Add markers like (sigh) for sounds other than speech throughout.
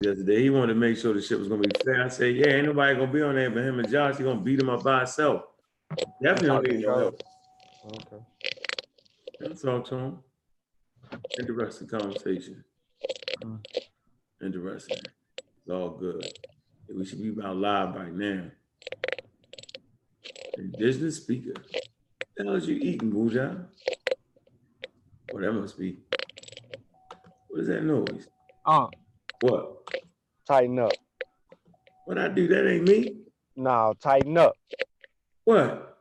the other day. He wanted to make sure the shit was gonna be fair. I said, yeah, ain't nobody gonna be on there but him and Josh. He gonna beat him up by himself. Definitely need no help. Okay. Let's talk to him. Interesting conversation. Mm. Interesting. It's all good. We should be about live right now. Indigenous speaker. The hell is you eating, Buja? Oh, that must be. What is that noise? Uh, What? tighten up. What I do? That ain't me. No, tighten up. What?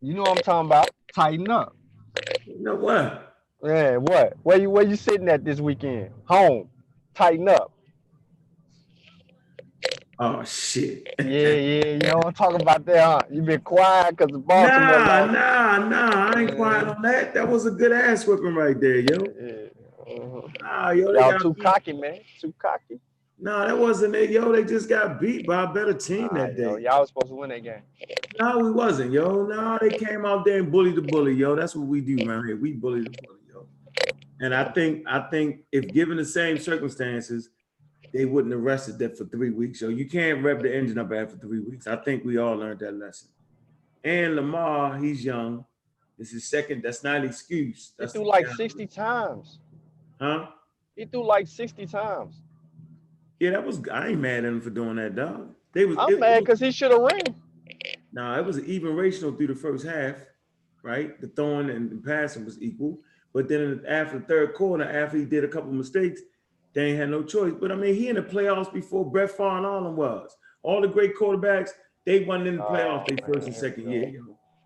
You know what I'm talking about? Tighten up. No what? Yeah, what? Where you where you sitting at this weekend? Home. Tighten up. Oh shit. Yeah, yeah. You know what I'm talking about there, huh? You been quiet because the Baltimore. Nah, nah, nah. I ain't quiet on that. That was a good ass whipping right there, yo. Yeah. Mhm. Nah, yo, they Y'all got too beat. cocky, man. Too cocky. Nah, that wasn't it, yo. They just got beat by a better team Nah, that yo, day. y'all was supposed to win that game. No, we wasn't, yo. No, they came out there and bullied the bully, yo. That's what we do around here. We bully the bully, yo. And I think, I think if given the same circumstances, they wouldn't have rested that for three weeks. Yo, you can't rev the engine up after three weeks. I think we all learned that lesson. And Lamar, he's young. This is second. That's not an excuse. He That's threw like 60 times. Huh? He threw like 60 times. Yeah, that was. I ain't mad at him for doing that, dog. They was. I'm it- mad because he should have ran. Nah, it was even ratio through the first half, right? The throwing and the passing was equal. But then after the third quarter, after he did a couple mistakes, they ain't had no choice. But I mean, he in the playoffs before Brett Favre and all them was. All the great quarterbacks, they wasn't in the Oh, playoffs their first and second year.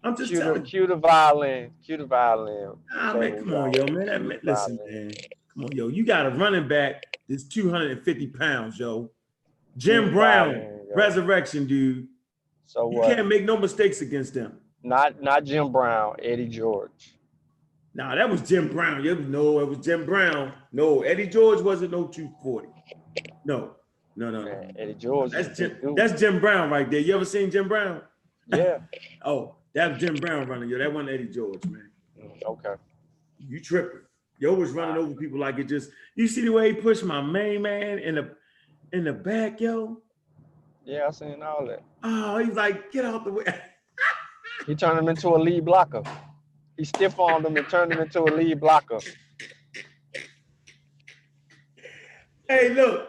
I'm just Cue the, telling you. cue the violin. Cue the violin. Ah, man, come on, yo, man. That, man listen, man. Come on, yo. You got a running back that's 250 pounds, yo. Jim Brown, yo. resurrection, dude. So You what? can't make no mistakes against them. Not not Jim Brown, Eddie George. Nah, that was Jim Brown. You no, it was Jim Brown. No, Eddie George wasn't no 240. No, no, no. Man, Eddie George. That's Jim. dude. That's Jim Brown right there. You ever seen Jim Brown? yeah. (laughs) Oh, that's Jim Brown running. Yo, that wasn't Eddie George, man. Okay. You tripping? Yo was running over people like it just. You see the way he pushed my main man in the in the back, yo. Yeah, I seen all that. Oh, he's like, get out the way. He turned him into a lead blocker. He stiff armed him and turned him into a lead blocker. Hey, look,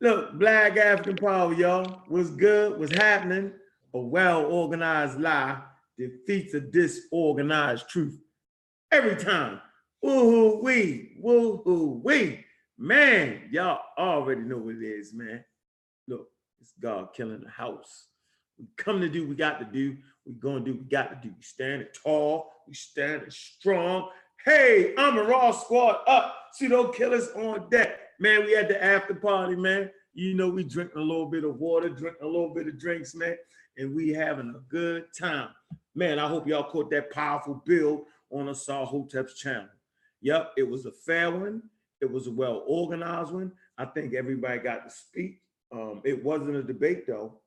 look, Black African Power, y'all. What's good? What's happening? A well organized lie defeats a disorganized truth every time. Woo-hoo wee, woo-hoo wee. Man, y'all already know what it is, man. Look, it's God killing the house. We come to do we got to do. we gonna do we got to do. We standing tall, we standing strong. Hey, I'm a raw squad up. Pseudo killers on deck. Man, we at the after party, man. You know, we drinking a little bit of water, drinking a little bit of drinks, man, and we having a good time. Man, I hope y'all caught that powerful build on Asar Hotep's channel. Yep, it was a fair one. It was a well organized one. I think everybody got to speak. Um, it wasn't a debate though.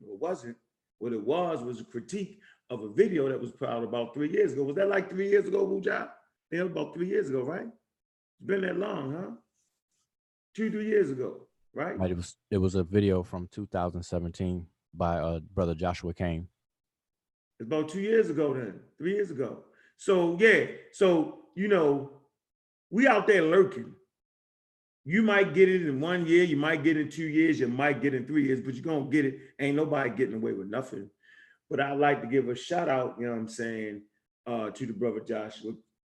It wasn't. What it was was a critique of a video that was put out about three years ago. Was that like three years ago, Wuja? Yeah, about three years ago, right? It's been that long, huh? Two, three years ago, right? Right, it was it was a video from 2017 by uh brother Joshua Kane. It's about two years ago then, three years ago. So yeah, so you know, we out there lurking. You might get it in one year, you might get it in two years, you might get it in three years, but you're gonna get it. Ain't nobody getting away with nothing. But I'd like to give a shout out, you know what I'm saying, uh, to the brother Joshua,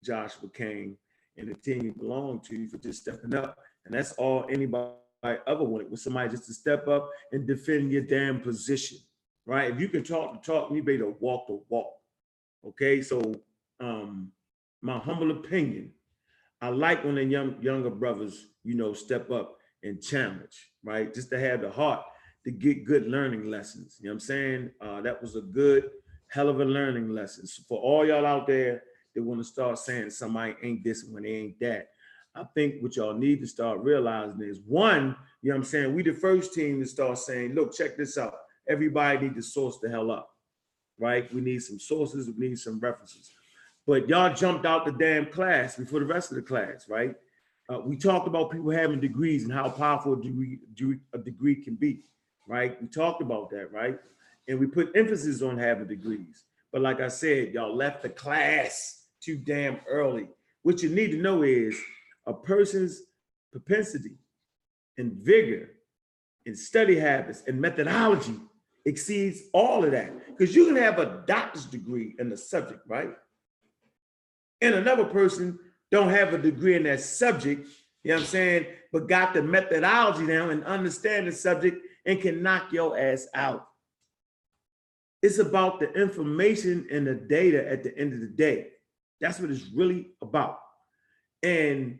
Joshua Kane and the team you belong to for just stepping up. And that's all anybody ever wanted was somebody just to step up and defend your damn position right? If you can talk the talk, you better walk the walk. Okay, so um, my humble opinion, I like when the young younger brothers, you know, step up and challenge, right? Just to have the heart to get good learning lessons. You know what I'm saying? Uh, that was a good, hell of a learning lesson. So for all y'all out there that want to start saying somebody ain't this when they ain't that, I think what y'all need to start realizing is one, you know what I'm saying? We the first team to start saying, look, check this out everybody need to source the hell up, right? We need some sources, we need some references. But y'all jumped out the damn class before the rest of the class, right? Uh, we talked about people having degrees and how powerful a degree, a degree can be, right? We talked about that, right? And we put emphasis on having degrees. But like I said, y'all left the class too damn early. What you need to know is a person's propensity and vigor and study habits and methodology exceeds all of that. Because you can have a doctor's degree in the subject, right? And another person don't have a degree in that subject, you know what I'm saying, but got the methodology down and understand the subject and can knock your ass out. It's about the information and the data at the end of the day. That's what it's really about. And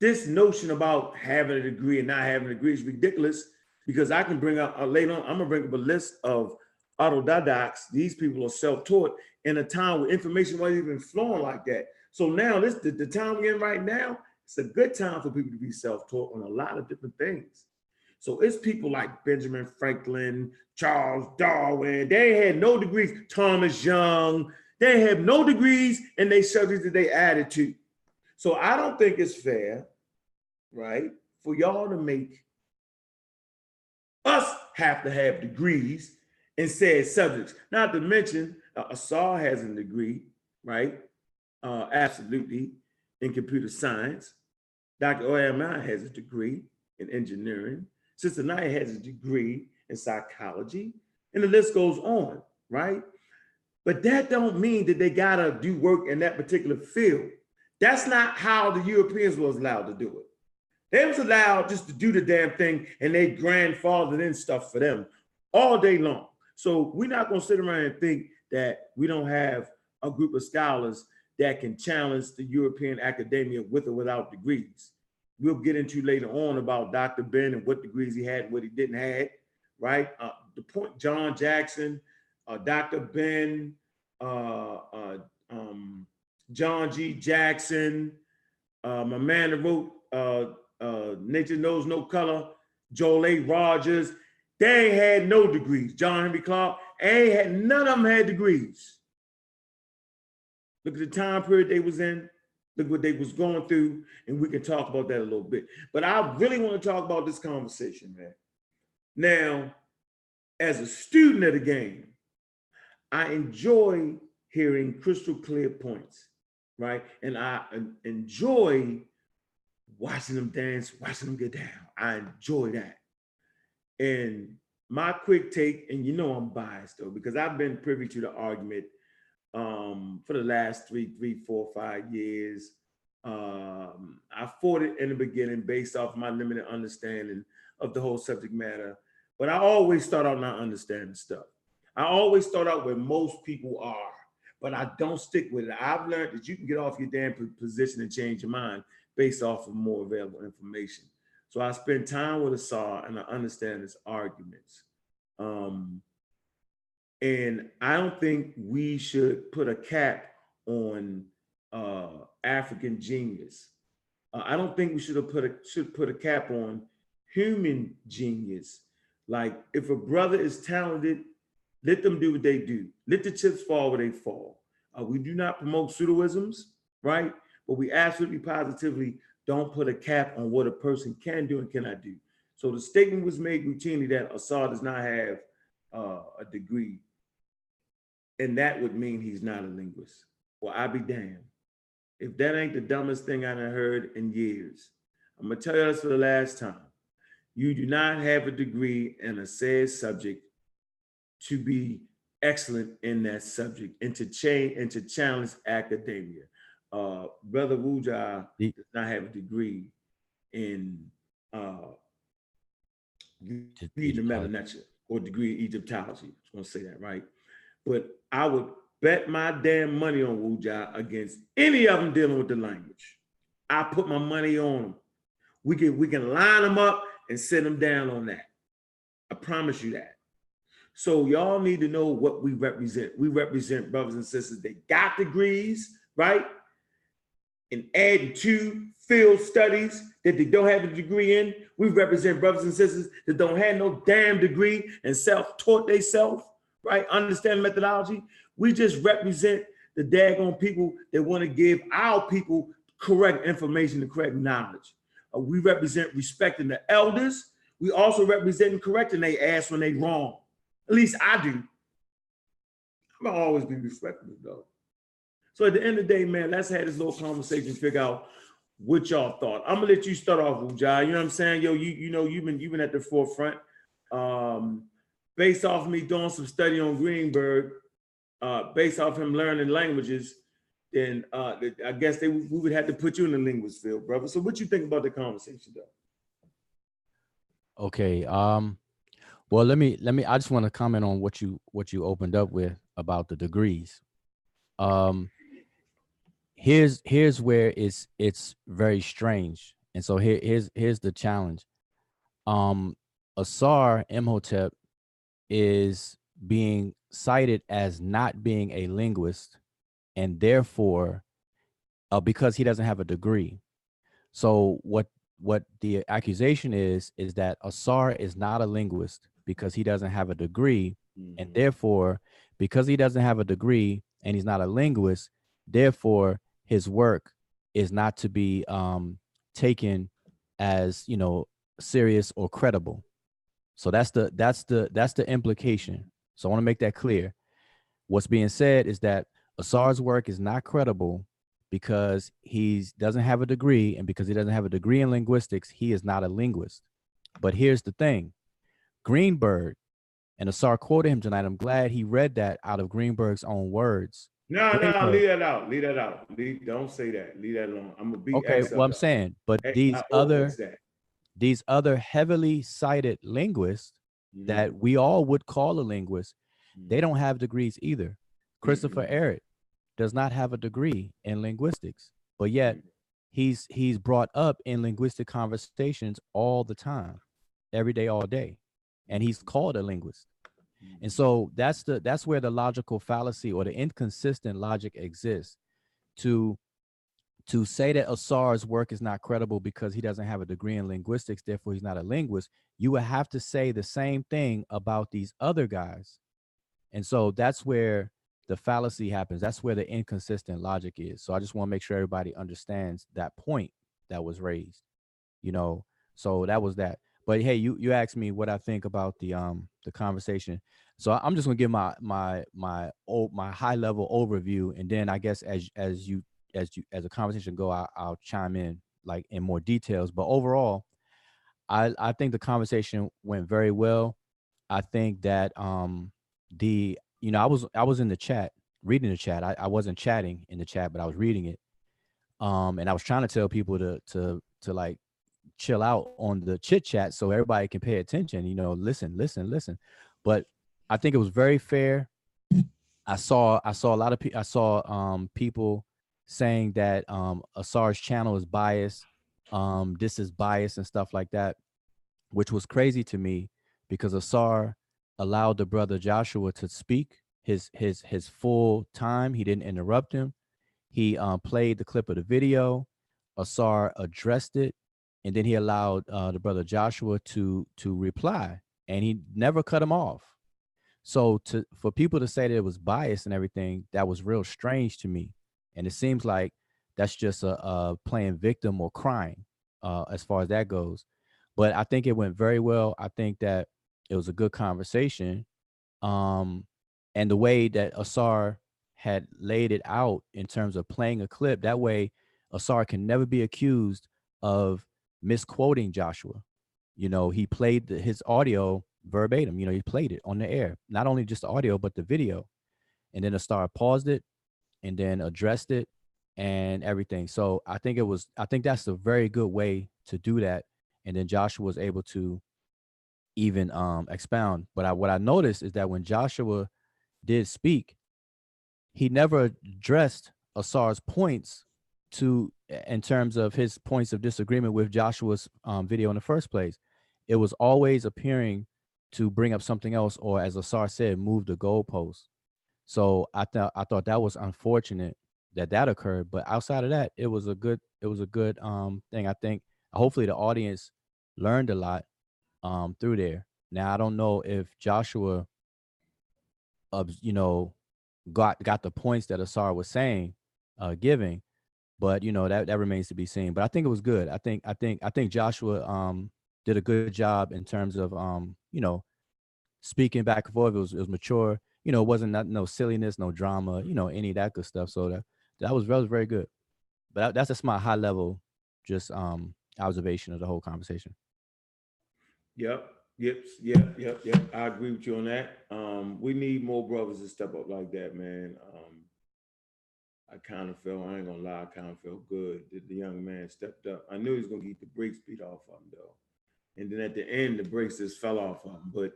this notion about having a degree and not having a degree is ridiculous because I can bring up uh, later on, I'm gonna bring up a list of autodidacts. These people are self-taught in a time where information wasn't even flowing like that. So now this the, the time we're in right now, it's a good time for people to be self-taught on a lot of different things. So it's people like Benjamin Franklin, Charles Darwin. They had no degrees. Thomas Young. They have no degrees and they subjects that they added. So I don't think it's fair, right, for y'all to make us have to have degrees in said subjects. Not to mention, uh, Asar has a degree, right? Uh, absolutely, in computer science. Dr. Oyama has a degree in engineering. Sister Naya has a degree in psychology, and the list goes on, right? But that don't mean that they gotta do work in that particular field. That's not how the Europeans was allowed to do it. They was allowed just to do the damn thing and they grandfathered in stuff for them all day long. So we're not gonna sit around and think that we don't have a group of scholars that can challenge the European academia with or without degrees. We'll get into later on about Dr. Ben and what degrees he had what he didn't have, right? Uh, the point, John Jackson, uh, Dr. Ben, uh, uh, um, John G. Jackson, uh, my man that wrote uh, Nature Knows No Color, Joel A. Rogers, they ain't had no degrees. John Henry Clarke, ain't had none of them had degrees. Look at the time period they was in. Look what they was going through, and we can talk about that a little bit. But I really want to talk about this conversation, man. Now, as a student of the game, I enjoy hearing crystal clear points, right? And I enjoy watching them dance, watching them get down. I enjoy that. And my quick take, and you know I'm biased though, because I've been privy to the argument um, for the last three, three, four, five years. Um, I fought it in the beginning based off my limited understanding of the whole subject matter, but I always start out not understanding stuff. I always start out where most people are, but I don't stick with it. I've learned that you can get off your damn position and change your mind based off of more available information. So I spend time with Asar and I understand his arguments. Um, and I don't think we should put a cap on uh, African genius. Uh, I don't think we should have put a should put a cap on human genius. Like if a brother is talented, let them do what they do. Let the chips fall where they fall. Uh, we do not promote pseudoisms, right? But we absolutely positively don't put a cap on what a person can do and cannot do. So the statement was made routinely that Asar does not have uh, a degree, and that would mean he's not a linguist. Well, I be damned. If that ain't the dumbest thing I done heard in years, I'm gonna tell you this for the last time. You do not have a degree in a said subject to be excellent in that subject and to change and to challenge academia. Uh, Brother Wuja does not have a degree in uh, reading the. Meta or degree in Egyptology. I want to say that right. But I would bet my damn money on Wu Wuja against any of them dealing with the language. I put my money on them. We can we can line them up and send them down on that. I promise you that. So y'all need to know what we represent. We represent brothers and sisters that got degrees, right? And adding to field studies that they don't have a degree in. We represent brothers and sisters that don't have no damn degree and self-taught themselves, right? Understand methodology. We just represent the daggone people that want to give our people correct information and correct knowledge. Uh, we represent respecting the elders. We also represent correcting they ass when they wrong. At least I do. I'm always be respectful though. So at the end of the day, man, let's have this little conversation, figure out what y'all thought. I'm gonna let you start off, Ujai. You know what I'm saying? Yo, you you know you've been you've been at the forefront. Um, based off of me doing some study on Greenberg, uh, based off him learning languages, then uh, I guess they we would have to put you in the linguist field, brother. So what you think about the conversation though? Okay. Um, well, let me let me. I just want to comment on what you what you opened up with about the degrees. Um, here's here's where it's it's very strange, and so here here's here's the challenge. Um, Asar Imhotep is being cited as not being a linguist, and therefore, uh, because he doesn't have a degree. So what what the accusation is is that Asar is not a linguist because he doesn't have a degree, and therefore, because he doesn't have a degree and he's not a linguist, therefore his work is not to be um, taken as you know serious or credible. So that's the that's the that's the implication. So I want to make that clear. What's being said is that Asar's work is not credible because he doesn't have a degree, and because he doesn't have a degree in linguistics, he is not a linguist. But here's the thing: Greenberg and Asar quoted him tonight. I'm glad he read that out of Greenberg's own words. No, no, leave that out. Leave that out. Leave, don't say that. Leave that alone. I'm gonna be Okay, well I'm saying, but X- these other. These other heavily cited linguists Mhm, that we all would call a linguist, they mhm. don't have degrees either. Christopher. Ehret does not have a degree in linguistics, but yet he's he's brought up in linguistic conversations all the time, every day, all day, and he's called a linguist. And so that's the that's where the logical fallacy or the inconsistent logic exists to to say that Asar's work is not credible because he doesn't have a degree in linguistics, therefore he's not a linguist, you would have to say the same thing about these other guys. And so that's where the fallacy happens. That's where the inconsistent logic is. So I just want to make sure everybody understands that point that was raised. You know, so that was that. But hey, you you asked me what I think about the um the conversation. So I'm just gonna give my my my oh my high level overview, and then I guess as as you as you as a conversation go, I, I'll chime in like in more details. But overall, I I think the conversation went very well. I think that um the you know I was I was in the chat reading the chat. I, I wasn't chatting in the chat, but I was reading it. Um, and I was trying to tell people to to to like chill out on the chit chat so everybody can pay attention. You know, listen, listen, listen. But I think it was very fair. I saw I saw a lot of people I saw um people saying that um Asar's channel is biased, um this is biased and stuff like that, which was crazy to me because Asar allowed the brother Joshua to speak his his his full time. He didn't interrupt him. He um, played the clip of the video. Asar addressed it, and then he allowed uh, the brother Joshua to to reply, and he never cut him off. So to for people to say that it was biased and everything, that was real strange to me, and it seems like that's just a, a playing victim or crying uh, as far as that goes. But I think it went very well. I think that it was a good conversation, um, and the way that Asar had laid it out in terms of playing a clip, that way Asar can never be accused of misquoting Joshua. You know, he played the, his audio verbatim. You know, he played it on the air, not only just the audio but the video, and then Asar paused it, and then addressed it, and everything. So I think it was. I think that's a very good way to do that. And then Joshua was able to even um expound. But I, what I noticed is that when Joshua did speak, he never addressed Asar's points to in terms of his points of disagreement with Joshua's um, video in the first place. It was always appearing to bring up something else, or as Asar said, move the goalpost. So I thought I thought that was unfortunate that that occurred. But outside of that, it was a good it was a good um thing. I think hopefully the audience learned a lot um through there. Now I don't know if Joshua, uh, you know, got got the points that Asar was saying, uh, giving, but you know that that remains to be seen. But I think it was good. I think I think I think Joshua um did a good job in terms of um you know speaking back and forth. It was it was mature. You know, it wasn't not, no silliness, no drama. You know, any of that good stuff. So that that was that was very good. But that, that's just my high level, just um observation of the whole conversation. Yep, yep, yep, yep, yep. I agree with you on that. Um, we need more brothers to step up like that, man. Um, I kind of felt, I ain't gonna lie, I kind of felt good that the young man stepped up. I knew he was gonna get the brakes beat off of him though. And then at the end, the brakes just fell off of him. But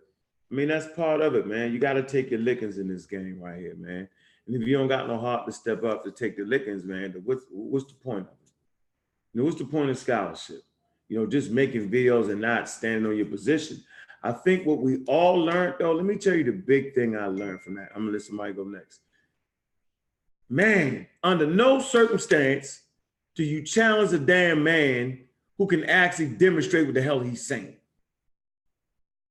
I mean, that's part of it, man. You gotta take your lickings in this game right here, man. And if you don't got no heart to step up to take the lickings, man, what's what's the point of it? You know, what's the point of scholarship? You know, just making videos and not standing on your position. I think what we all learned, though, let me tell you the big thing I learned from that. I'm gonna let somebody go next. Man, under no circumstance do you challenge a damn man who can actually demonstrate what the hell he's saying.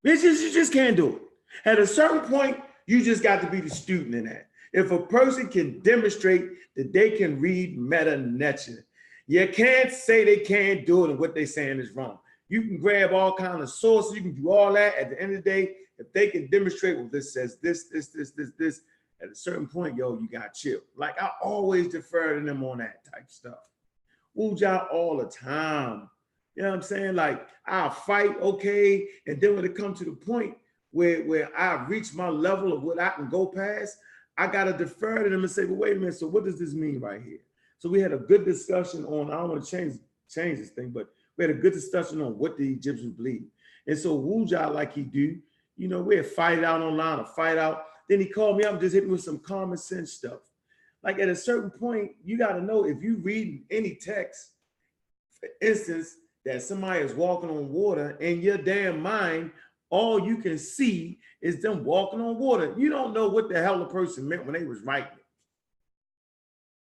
Just, you just can't do it. At a certain point, you just got to be the student in that. If a person can demonstrate that they can read Medu Neter, you can't say they can't do it and what they're saying is wrong. You can grab all kind of sources, you can do all that. At the end of the day, if they can demonstrate, well, this says this, this, this, this, this, at a certain point, yo, you got chill. Like I always defer to them on that type stuff. Woo job all the time. You know what I'm saying? Like I'll fight, okay, and then when it comes to the point where where I reach my level of what I can go past, I gotta defer to them and say, well, wait a minute. So what does this mean right here? So we had a good discussion on. I don't want to change change this thing, but we had a good discussion on what the Egyptians believe. And so Wuja, like he do, you know, we'd fight out online, or fight out. Then he called me up just hit me with some common sense stuff. Like at a certain point, you got to know if you read any text, for instance, that somebody is walking on water in your damn mind, all you can see is them walking on water. You don't know what the hell the person meant when they was writing it.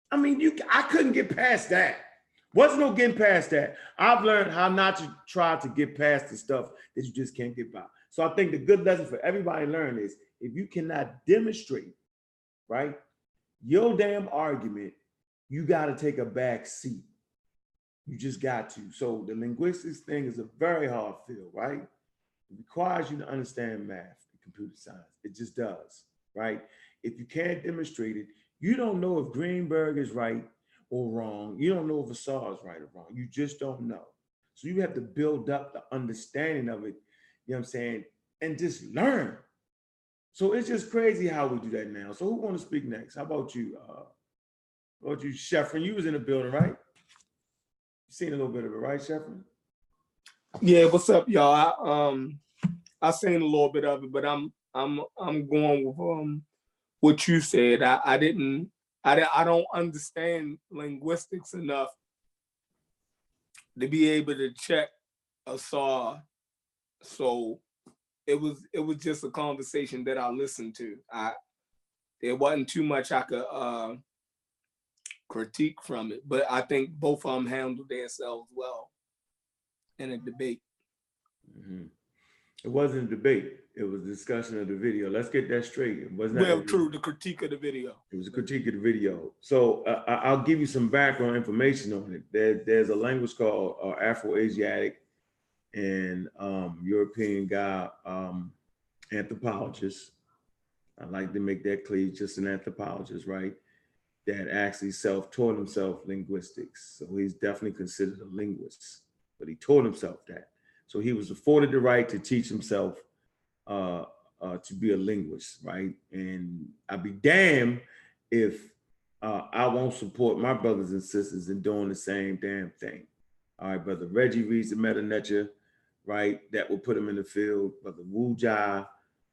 I mean, you I couldn't get past that. Wasn't no getting past that. I've learned how not to try to get past the stuff that you just can't get by. So I think the good lesson for everybody to learn is if you cannot demonstrate, right, your damn argument, you got to take a back seat. You just got to. So the linguistics thing is a very hard field, right? It requires you to understand math and computer science. It just does, right? If you can't demonstrate it, you don't know if Greenberg is right or wrong. You don't know if Asar is right or wrong. You just don't know. So you have to build up the understanding of it, you know what I'm saying, and just learn. So it's just crazy how we do that now. So who want to speak next? How about you? Uh, how about you, Sheffrin? You was in the building, right? Seen a little bit of it, right, Sheffrin? Yeah, what's up, y'all? I, um, I seen a little bit of it, but I'm I'm I'm going with um what you said. I, I didn't I I don't understand linguistics enough to be able to check Asar. So it was it was just a conversation that I listened to. I there wasn't too much I could uh critique from it, but I think both of them handled themselves well in a debate. Mhm. It wasn't a debate. It was a discussion of the video. Let's get that straight. It wasn't. Well, true, the critique of the video. It was a critique of the video. So uh, I'll give you some background information on it. There, there's a language called uh, Afro-Asiatic and um, European guy, um, anthropologist. I like to make that clear, just an anthropologist, right? That actually self-taught himself linguistics. So he's definitely considered a linguist, but he taught himself that. So he was afforded the right to teach himself uh, uh, to be a linguist, right? And I'd be damned if uh, I won't support my brothers and sisters in doing the same damn thing. All right, brother Reggie reads the Medu Neter, right? That will put him in the field. Brother Wu Jai,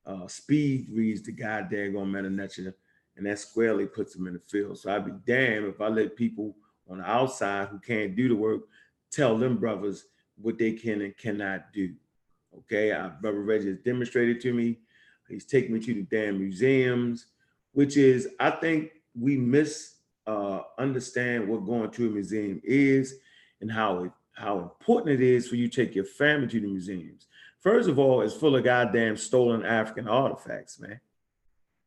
uh, Speed reads the goddamn on Medu Neter, and that squarely puts them in the field. So I'd be damned if I let people on the outside who can't do the work tell them brothers what they can and cannot do. Okay, uh, Brother Reggie has demonstrated to me. He's taken me to the damn museums, which is, I think we miss uh, understand what going to a museum is and how it how important it is for you to take your family to the museums. First of all, it's full of goddamn stolen African artifacts, man.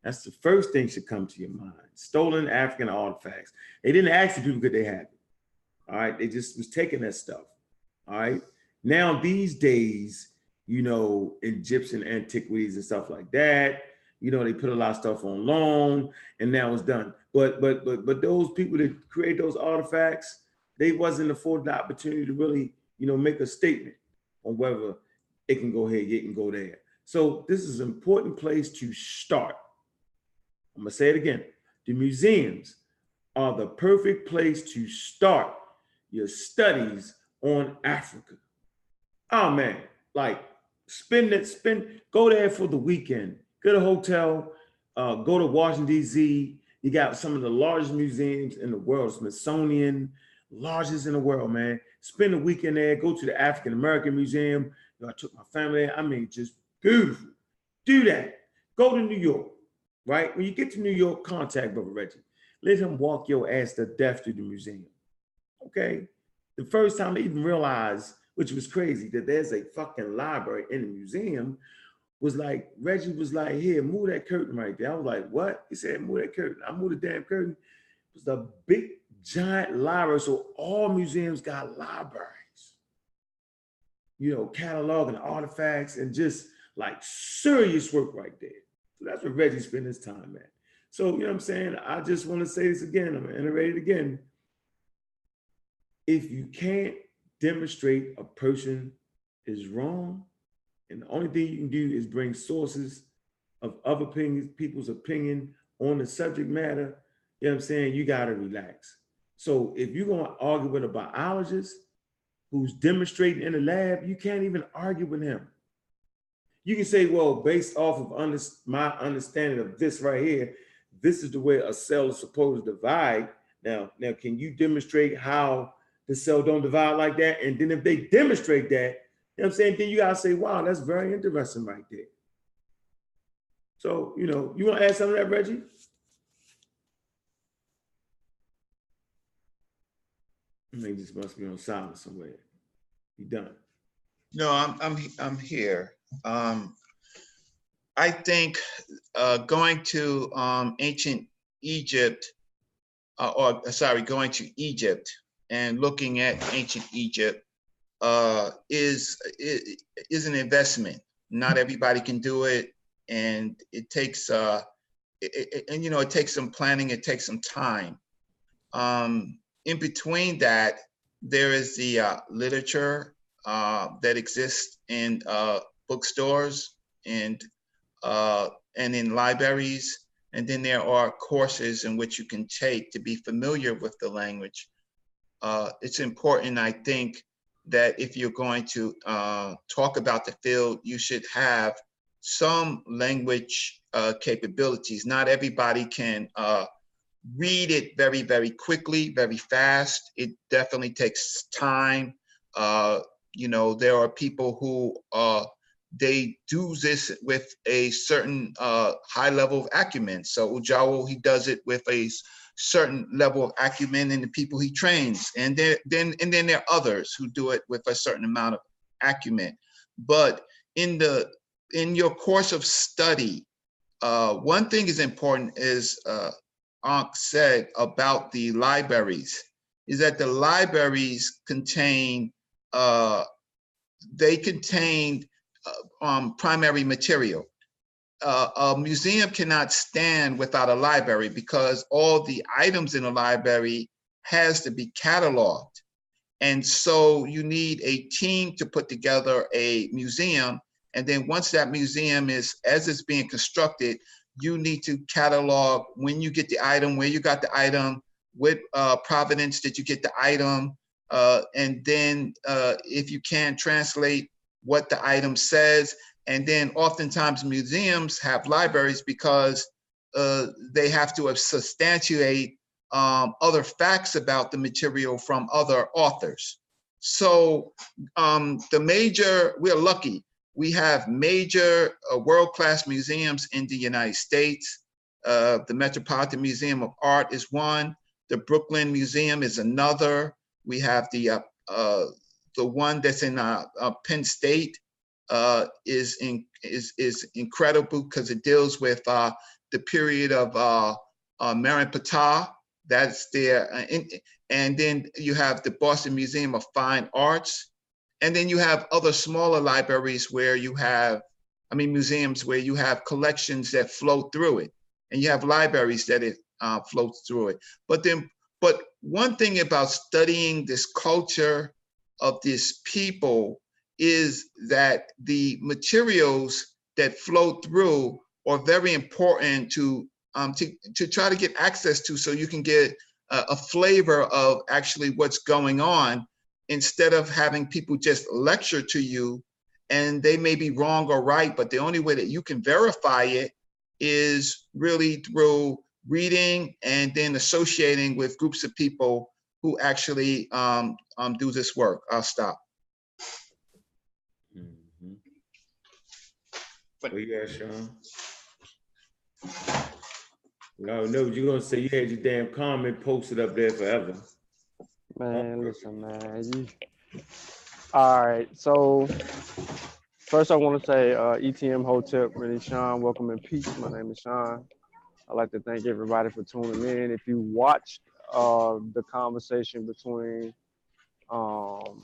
That's the first thing should come to your mind. Stolen African artifacts. They didn't ask the people could they have it. All right, they just was taking that stuff. All right. Now these days, you know, Egyptian antiquities and stuff like that. You know, they put a lot of stuff on loan, and now it's done. But but but but those people that create those artifacts, they wasn't afforded the opportunity to really, you know, make a statement on whether it can go here, it can go there. So this is an important place to start. I'm gonna say it again. The museums are the perfect place to start your studies on Africa. Oh man, like spend it, spend, go there for the weekend. Get a hotel, uh, go to Washington, D.C. You got some of the largest museums in the world, Smithsonian, largest in the world, man. Spend a weekend there, go to the African American Museum. You know, I took my family there. I mean, just beautiful. Do that. Go to New York, right? When you get to New York, contact Brother Reggie. Let him walk your ass to death to the museum. Okay. The first time I even realized, which was crazy, that there's a fucking library in the museum, was like Reggie was like, "Here, move that curtain right there." I was like, "What?" He said, "Move that curtain." I moved the damn curtain. It was a big, giant library. So all museums got libraries. You know, cataloging artifacts and just like serious work right there. So that's where Reggie spent his time at. So, you know what I'm saying? I just want to say this again. I'm going to iterate it again. If you can't demonstrate a person is wrong, and the only thing you can do is bring sources of other opinions, people's opinion on the subject matter, you know what I'm saying? You got to relax. So if you're going to argue with a biologist who's demonstrating in the lab, you can't even argue with him. You can say, well, based off of under, my understanding of this right here, this is the way a cell is supposed to divide. Now, now, can you demonstrate how the cell don't divide like that? And then if they demonstrate that, you know what I'm saying? Then you gotta say, wow, that's very interesting right there. So, you know, you want to add something to that, Reggie? Mean, this must be on silent somewhere. You done? No, I'm, I'm, I'm here. Um, I think, uh, going to, um, ancient Egypt, uh, or, sorry, going to Egypt and looking at ancient Egypt, uh, is, is an investment. Not everybody can do it, and it takes, uh, i- i- and, you know, it takes some planning, it takes some time. Um, in between that, there is the, uh, literature, uh, that exists in, uh, bookstores and uh, and in libraries. And then there are courses in which you can take to be familiar with the language. Uh, it's important, I think, that if you're going to uh, talk about the field, you should have some language uh, capabilities. Not everybody can uh, read it very, very quickly, very fast. It definitely takes time. Uh, you know, there are people who they do this with a certain uh, high level of acumen. So Ujawo, he does it with a certain level of acumen in the people he trains. And there, then, and then there are others who do it with a certain amount of acumen. But in the, in your course of study, uh, one thing is important is, uh, Ankh said about the libraries, is that the libraries contain, uh, they contain uh, um, primary material. Uh, a museum cannot stand without a library because all the items in a library has to be cataloged. And so you need a team to put together a museum. And then once that museum is, as it's being constructed, you need to catalog when you get the item, where you got the item, what uh, provenance did you get the item, uh, and then uh, if you can translate what the item says. And then oftentimes museums have libraries because uh, they have to substantiate um, other facts about the material from other authors. So um, the major, we're lucky, we have major uh, world-class museums in the United States. Uh, the Metropolitan Museum of Art is one. The Brooklyn Museum is another. We have the uh, uh, the one that's in uh, uh, Penn State uh, is in, is is incredible because it deals with uh, the period of uh, uh, Merenptah. That's there, uh, and, and then you have the Boston Museum of Fine Arts. And then you have other smaller libraries where you have, I mean, museums where you have collections that flow through it. And you have libraries that it uh, floats through it. But then, but one thing about studying this culture of this people is that the materials that flow through are very important to um, to, to try to get access to so you can get a, a flavor of actually what's going on instead of having people just lecture to you and they may be wrong or right, but the only way that you can verify it is really through reading and then associating with groups of people who actually um, um, do this work. I'll stop. Mhm. But yeah, Sean. No, no, you're gonna say you had your damn comment posted up there forever. Man, listen, man. You... All right. So first, I want to say uh, ETM Hotep, really Sean. Welcome in peace. My name is Sean. I'd like to thank everybody for tuning in. If you watched uh, the conversation between um,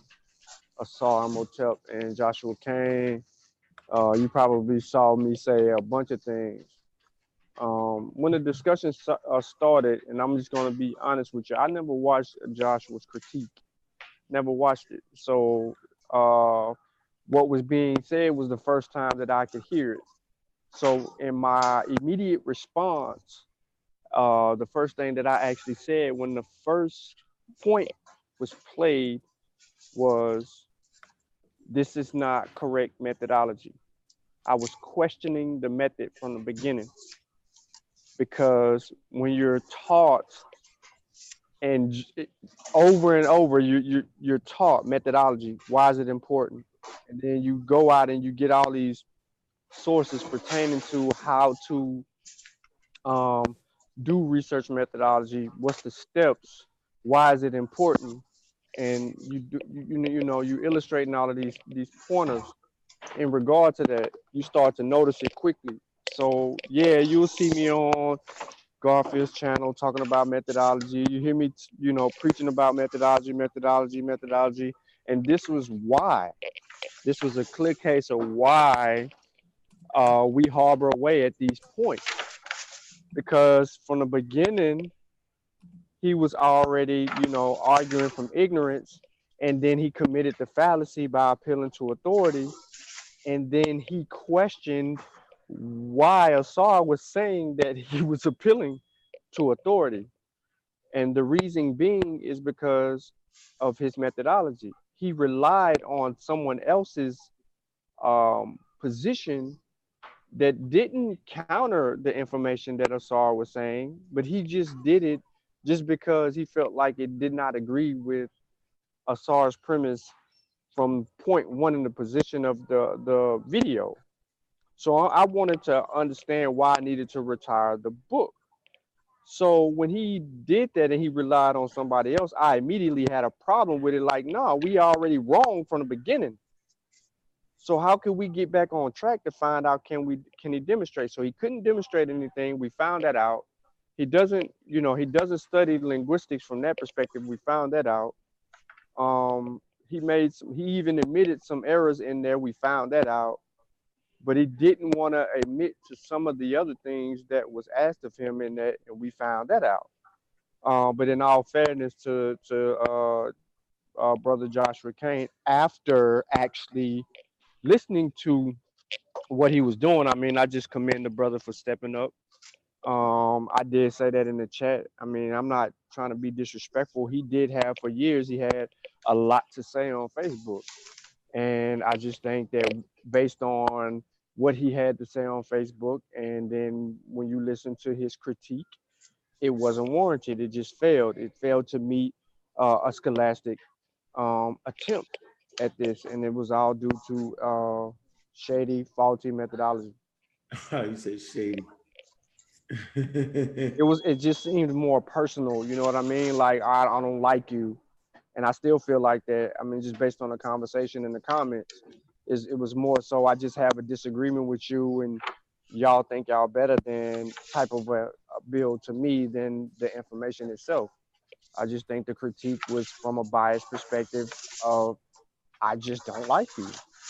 Asar Imhotep and Joshua Kane, uh, you probably saw me say a bunch of things. Um, when the discussion uh, started, and I'm just going to be honest with you, I never watched Joshua's critique, never watched it. So, uh, what was being said was the first time that I could hear it. So, in my immediate response, uh, the first thing that I actually said when the first point was played was, This is not correct methodology. I was questioning the method from the beginning because when you're taught and over and over you you you're taught methodology why is it important and then you go out and you get all these sources pertaining to how to um, do research methodology what's the steps why is it important and you do you, you know you illustrating all of these these pointers in regard to that you start to notice it quickly so yeah, you'll see me on Garfield's channel talking about methodology. You hear me, you know, preaching about methodology, methodology, methodology. And this was why. This was a clear case of why uh, we harbor away at these points. Because from the beginning, he was already, you know, arguing from ignorance. And then he committed the fallacy by appealing to authority. And then he questioned why Asar was saying that he (laughs) was appealing to authority. And the reason being is because of his methodology. He relied on someone else's um, position that didn't counter the information that Asar was saying, but he just did it just because he felt like it did not agree with Asar's premise from point one in the position of the, the video. So I wanted to understand why I needed to retire the book. So when he did that and he relied on somebody else, I immediately had a problem with it. Like, no, we already wrong from the beginning. So how can we get back on track to find out can we can he demonstrate? So he couldn't demonstrate anything. We found that out. He doesn't, you know, he doesn't study linguistics from that perspective. We found that out. Um, he made some, he even admitted some errors in there. We found that out but he didn't want to admit to some of the other things that was asked of him in that and we found that out uh, but in all fairness to to uh, uh, brother joshua kane after actually listening to what he was doing i mean i just commend the brother for stepping up um, i did say that in the chat i mean i'm not trying to be disrespectful he did have for years he had a lot to say on facebook and i just think that based on what he had to say on Facebook. And then when you listen to his critique, it wasn't warranted. It just failed. It failed to meet uh, a scholastic um, attempt at this. And it was all due to uh, shady, faulty methodology. (laughs) you say shady. (laughs) It was, it just seemed more personal. You know what I mean? Like, I, I don't like you. And I still feel like that. I mean, just based on the conversation in the comments, is it was more so I just have a disagreement with you and y'all think y'all better than type of a, a bill to me than the information itself. I just think the critique was from a biased perspective of I just don't like you.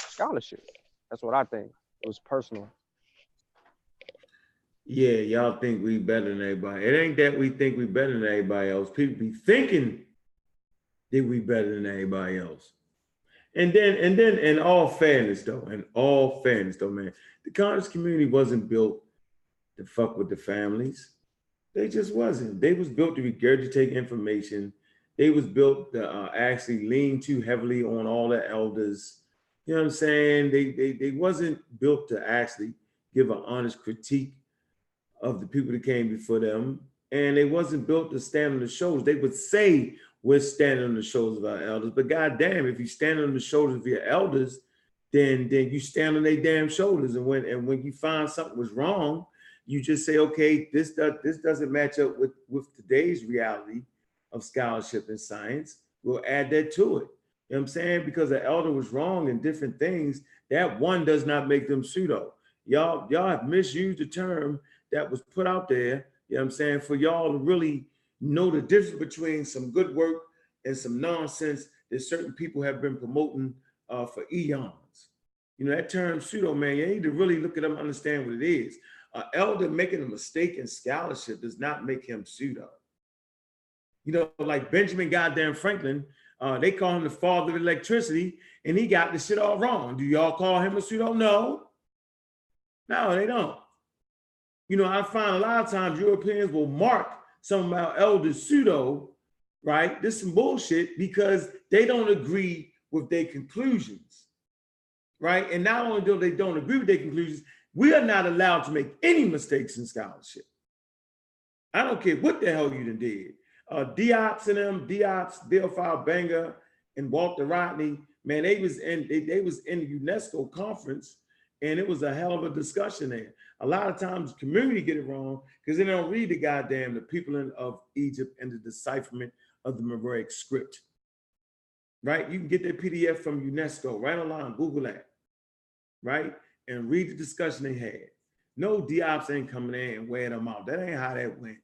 Scholarship. That's what I think. It was personal. Yeah, y'all think we better than everybody. It ain't that we think we better than everybody else. People be thinking that we better than everybody else. And then, and then, in all fairness, though, in all fairness, though, man, the college community wasn't built to fuck with the families. They just wasn't. They was built to regurgitate information. They was built to uh, actually lean too heavily on all the elders. You know what I'm saying? They they they wasn't built to actually give an honest critique of the people that came before them, and they wasn't built to stand on the shoulders. They would say we're standing on the shoulders of our elders, but goddamn, if you stand on the shoulders of your elders, then then you stand on their damn shoulders. And when and when you find something was wrong, you just say, okay, this does this doesn't match up with with today's reality of scholarship and science. We'll add that to it. You know what I'm saying? Because the elder was wrong in different things, that one does not make them pseudo. Y'all, y'all have misused the term that was put out there, you know what I'm saying, for y'all to really know the difference between some good work and some nonsense that certain people have been promoting uh, for eons. You know, that term pseudo, man, you need to really look at them, understand what it is. An elder making a mistake in scholarship does not make him pseudo. You know, like Benjamin goddamn Franklin, uh, they call him the father of electricity, and he got the shit all wrong. Do y'all call him a pseudo? No. No, they don't. You know, I find a lot of times Europeans will mark some of our elders pseudo, right? This is some bullshit because they don't agree with their conclusions, right? And not only do they don't agree with their conclusions, we are not allowed to make any mistakes in scholarship. I don't care what the hell you done did. Uh, Diops and them, Diops, Theophile Banger, and Walter Rodney, man, they was in they, they was in the UNESCO conference, and it was a hell of a discussion there. A lot of times, community get it wrong because they don't read the goddamn the people of Egypt and the decipherment of the Meroitic script. Right? You can get that PDF from UNESCO right online, Google that, right? And read the discussion they had. No Diops ain't coming in and wearing them out. That ain't how that went.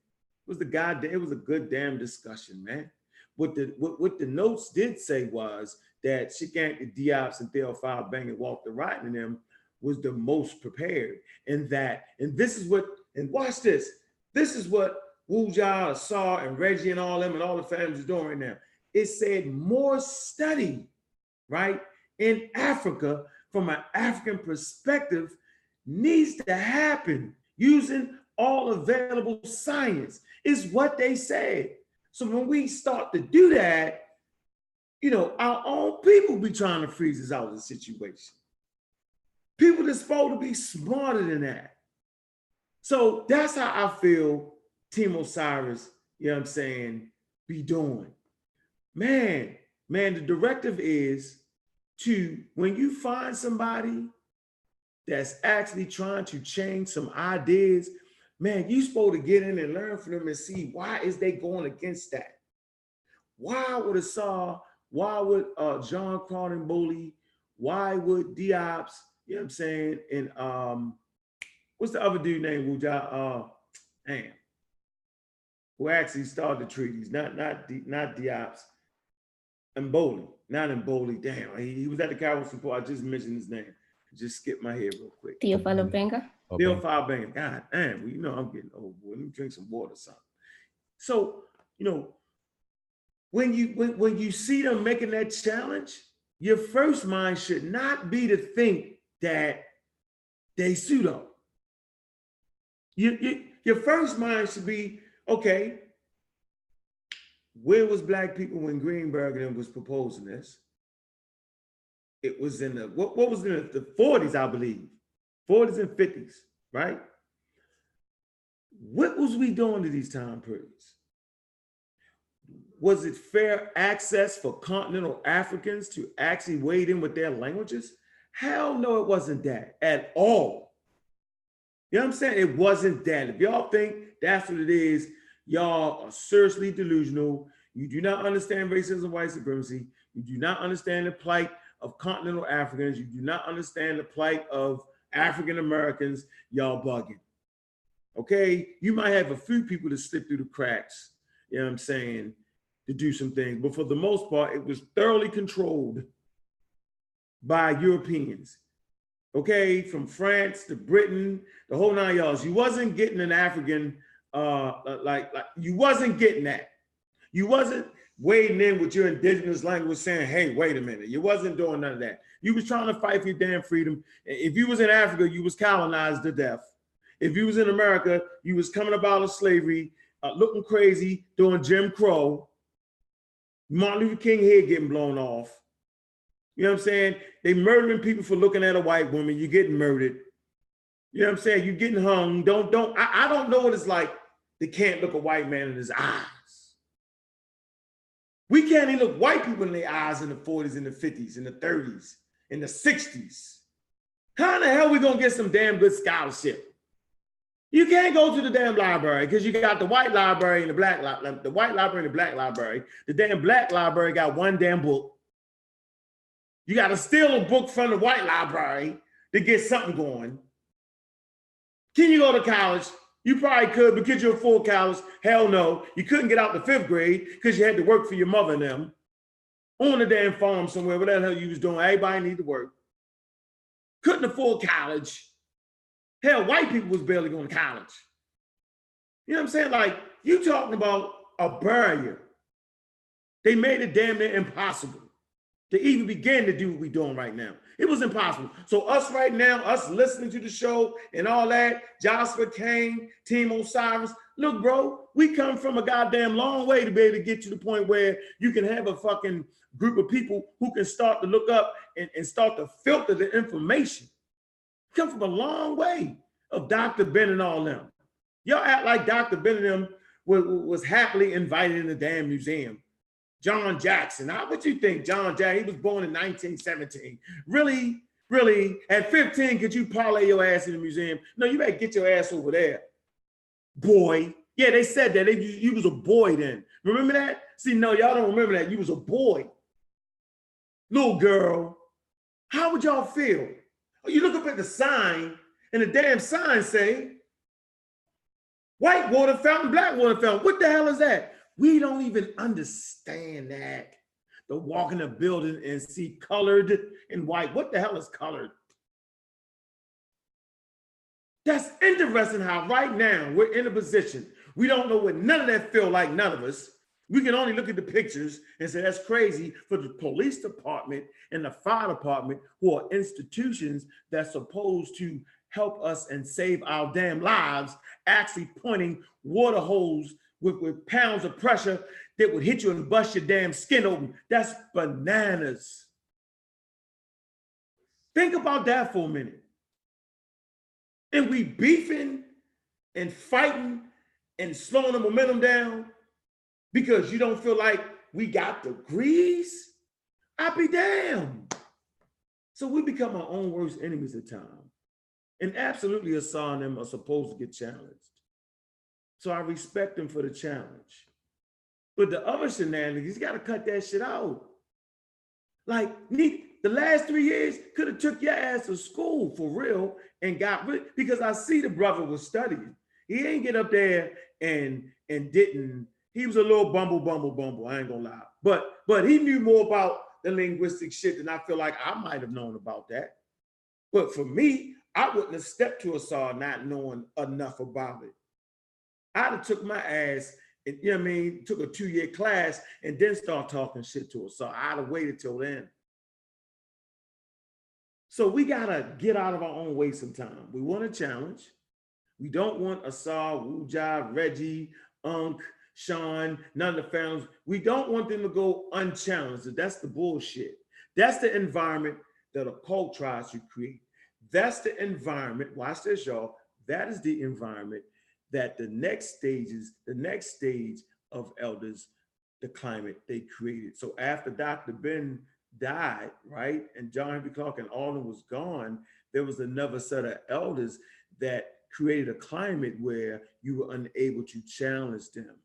Was the goddamn, it was a good damn discussion, man. What the what, what the notes did say was that Cheikh Anta Diops and Theophile Bang and Walter and them was the most prepared. And that, and this is what, and watch this. This is what Wuja, Asar, and Reggie and all them and all the families doing right now. It said more study, right, in Africa from an African perspective needs to happen using all available science, is what they said. So when we start to do that, you know, our own people be trying to freeze us out of the situation. People that's supposed to be smarter than that. So that's how I feel Team Osiris, you know what I'm saying, be doing. Man, man, the directive is to when you find somebody that's actually trying to change some ideas, man, you supposed to get in and learn from them and see why is they going against that? Why would Asar, why would uh, John Bowley, why would Diops, you know what I'm saying? And um, what's the other dude named Wuja? Uh, damn, who actually started the treaties? Not not not Diops, and Bowley, not Bowley. Damn, he, he was at the Cowboys support. I just mentioned his name. Just skip my head real quick. Theophilo Benga. Okay. Bill File Banger. God damn, well, you know I'm getting old. Boy. Let me drink some water or something. So, you know, when you when, when you see them making that challenge, your first mind should not be to think that they pseudo. You, you, your first mind should be, okay, where was black people when Greenberg and them was proposing this? It was in the what, what was in the, the 40s, I believe. 40s and 50s, right? What was we doing to these time periods? Was it fair access for continental Africans to actually wade in with their languages? Hell no, it wasn't that at all. You know what I'm saying? It wasn't that. If y'all think that's what it is, y'all are seriously delusional. You do not understand racism, white supremacy. You do not understand the plight of continental Africans. You do not understand the plight of African Americans. Y'all bugging. Okay? You might have a few people that slip through the cracks, you know what I'm saying? to do some things, but for the most part, it was thoroughly controlled by Europeans. Okay, from France to Britain, the whole nine yards. You wasn't getting an African, uh, like, like you wasn't getting that. You wasn't wading in with your indigenous language saying, hey, wait a minute. You wasn't doing none of that. You was trying to fight for your damn freedom. If you was in Africa, you was colonized to death. If you was in America, you was coming about of slavery, uh, looking crazy, doing Jim Crow. Martin Luther King head getting blown off. You know what I'm saying? They murdering people for looking at a white woman. You're getting murdered. You know what I'm saying? You're getting hung. Don't don't. I, I don't know what it's like. They can't look a white man in his eyes. We can't even look white people in the eyes in the 40s, in the 50s, in the 30s, in the 60s. How in the hell are we gonna get some damn good scholarship? You can't go to the damn library because you got the white library and the black the white library and the black library. The damn black library got one damn book. You got to steal a book from the white library to get something going. Can you go to college? You probably could, but could you afford college? Hell no. You couldn't get out the fifth grade because you had to work for your mother and them on the damn farm somewhere, whatever the hell you was doing. Everybody need to work. Couldn't afford college. Hell, white people was barely going to college. You know what I'm saying? Like, you talking about a barrier. They made it damn near impossible to even begin to do what we're doing right now. It was impossible. So us right now, us listening to the show and all that, Joshua Kane, Team Osiris, look, bro, we come from a goddamn long way to be able to get to the point where you can have a fucking group of people who can start to look up and, and start to filter the information. Come from a long way of Dr. Ben and all them. Y'all act like Dr. Ben and them was, was happily invited in the damn museum. John Jackson. How would you think John Jackson? He was born in 1917. Really, really, at 15, could you parlay your ass in the museum? No, you better get your ass over there. Boy. Yeah, they said that. They, you was a boy then. Remember that? See, no, y'all don't remember that. You was a boy. Little girl. How would y'all feel? Oh, You look up at the sign, and the damn sign say, white water fountain, black water fountain. What the hell is that? We don't even understand that. To walk in a building and see colored and white. What the hell is colored? That's interesting how right now we're in a position. We don't know what none of that feel like, none of us. We can only look at the pictures and say that's crazy for the police department and the fire department, who are institutions that's supposed to help us and save our damn lives, actually pointing water holes with, with pounds of pressure that would hit you and bust your damn skin open. That's bananas. Think about that for a minute. And we beefing and fighting and slowing the momentum down because you don't feel like we got the grease. I be damned. So we become our own worst enemies at times. And absolutely, Hassan and them are supposed to get challenged. So I respect him for the challenge. But the other shenanigans, he's got to cut that shit out. Like me, the last three years could have took your ass to school for real and got rid because I see the brother was studying. He ain't get up there and and didn't. He was a little bumble, bumble, bumble. I ain't gonna lie, but but he knew more about the linguistic shit than I feel like I might have known about that. But for me, I wouldn't have stepped to Asar not knowing enough about it. I'd have took my ass and you know what I mean, took a two-year class and then start talking shit to us. So I'd have waited till then. So we gotta get out of our own way sometime. We want a challenge. We don't want Asar, Wuja, Reggie, Unk, Sean, none of the families. We don't want them to go unchallenged. That's the bullshit. That's the environment that a cult tries to create. That's the environment. Watch this, y'all. That is the environment that the next stages, the next stage of elders, the climate they created. So after Dr. Ben died, right, and John Henrik Clarke and them was gone, there was another set of elders that created a climate where you were unable to challenge them.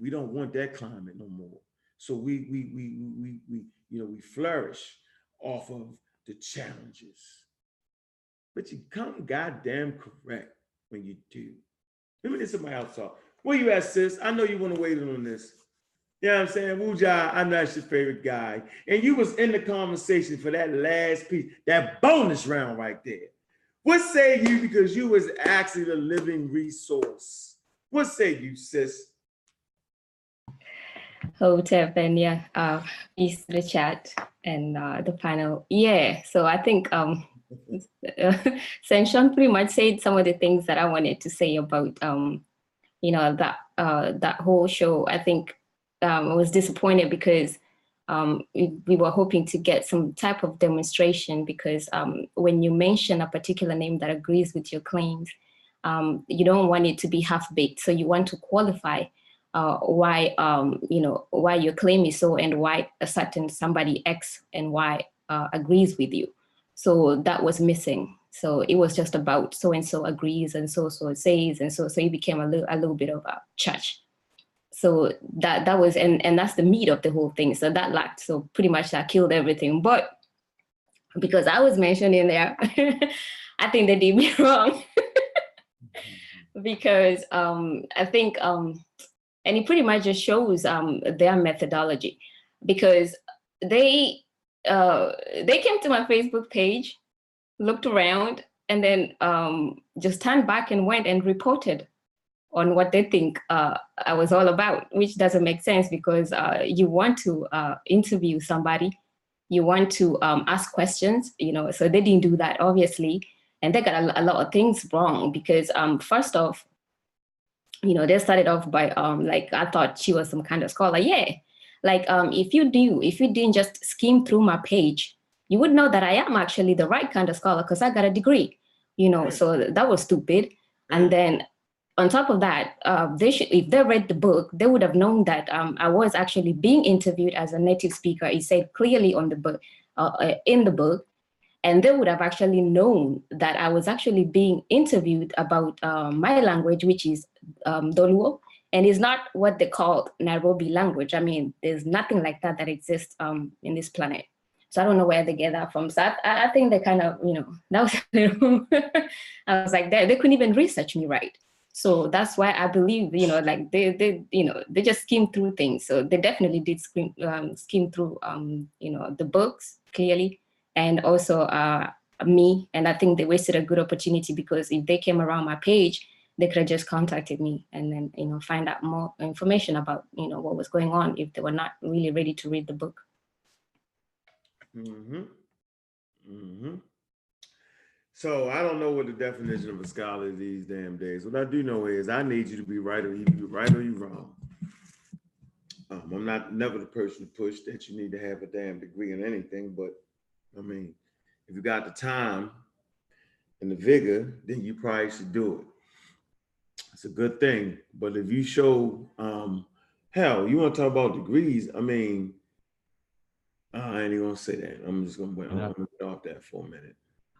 We don't want that climate no more. So we we we we we you know we flourish off of the challenges. But you come goddamn correct when you do. Let me get somebody else talk. Where you at, sis? I know you want to wait on this. You know what I'm saying? Wuja, I know that's your favorite guy. And you was in the conversation for that last piece, that bonus round right there. What say you? Because you was actually the living resource. What say you, sis? Hotep and yeah, uh, peace to the chat and uh, the panel. Yeah, so I think um, (laughs) Sean pretty much said some of the things that I wanted to say about um, you know that uh, that whole show. I think um, I was disappointed because um, we, we were hoping to get some type of demonstration because um, when you mention a particular name that agrees with your claims, um, you don't want it to be half baked. So you want to qualify uh, why um, you know why your claim is so and why a certain somebody X and Y uh, agrees with you. So that was missing. So it was just about so and so agrees and so so says and so so it became a little a little bit of a church. So that that was and and that's the meat of the whole thing. So that lacked. So pretty much that killed everything. But because I was mentioned in there, (laughs) I think they did me (laughs) wrong. because um, I think um, and it pretty much just shows um, their methodology because they uh, they came to my Facebook page, looked around, and then um, just turned back and went and reported on what they think uh, I was all about, which doesn't make sense because uh, you want to uh, interview somebody, you want to um, ask questions, you know. So they didn't do that, obviously, and they got a, a lot of things wrong because um, first off, you know, they started off by um, like I thought she was some kind of scholar. Yeah, like um, if you do, if you didn't just skim through my page, you would know that I am actually the right kind of scholar because I got a degree. You know, so that was stupid. And then on top of that, uh, they should, if they read the book, they would have known that um, I was actually being interviewed as a native speaker. It said clearly on the book, uh, uh, in the book, and they would have actually known that I was actually being interviewed about uh, my language, which is um, Dholuo, and it's not what they call Nairobi language. I mean, there's nothing like that that exists um, in this planet. So I don't know where they get that from. So I, I think they kind of, you know, (laughs) that was, (laughs) I was like, they, they couldn't even research me right. So that's why I believe, you know, like they, they, you know, they just skim through things. So they definitely did skim, um, skim through, um, you know, the books clearly, and also uh, me. And I think they wasted a good opportunity because if they came around my page, they could have just contacted me and then, you know, find out more information about, you know, what was going on if they were not really ready to read the book. Mm-hmm. Mm-hmm. So I don't know what the definition of a scholar is these damn days. What I do know is I need you to be right or you be right or you wrong. Um, I'm not never the person to push that you need to have a damn degree in anything, but I mean, if you got the time and the vigor, then you probably should do it. It's a good thing. But if you show um hell, you want to talk about degrees, I mean, uh, I ain't even gonna say that. I'm just gonna wait. I'm Yeah. gonna get off that for a minute.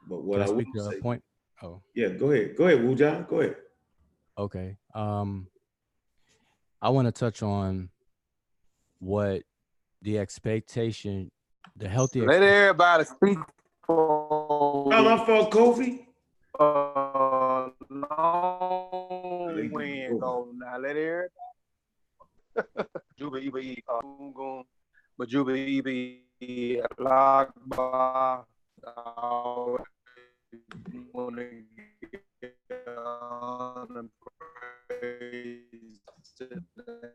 But what Can I I, will speak to a say, point? Oh, yeah, go ahead, go ahead, Wuja, go ahead. okay. Um, I want to touch on what the expectation, the healthy. Let expect- everybody speak Oh, for my fault, Kofi. uh, long Hey, wind go. go. Now let everybody. Juba Iba E, uh, but Juba Iba E, Lagba, wanna give honor and praise to the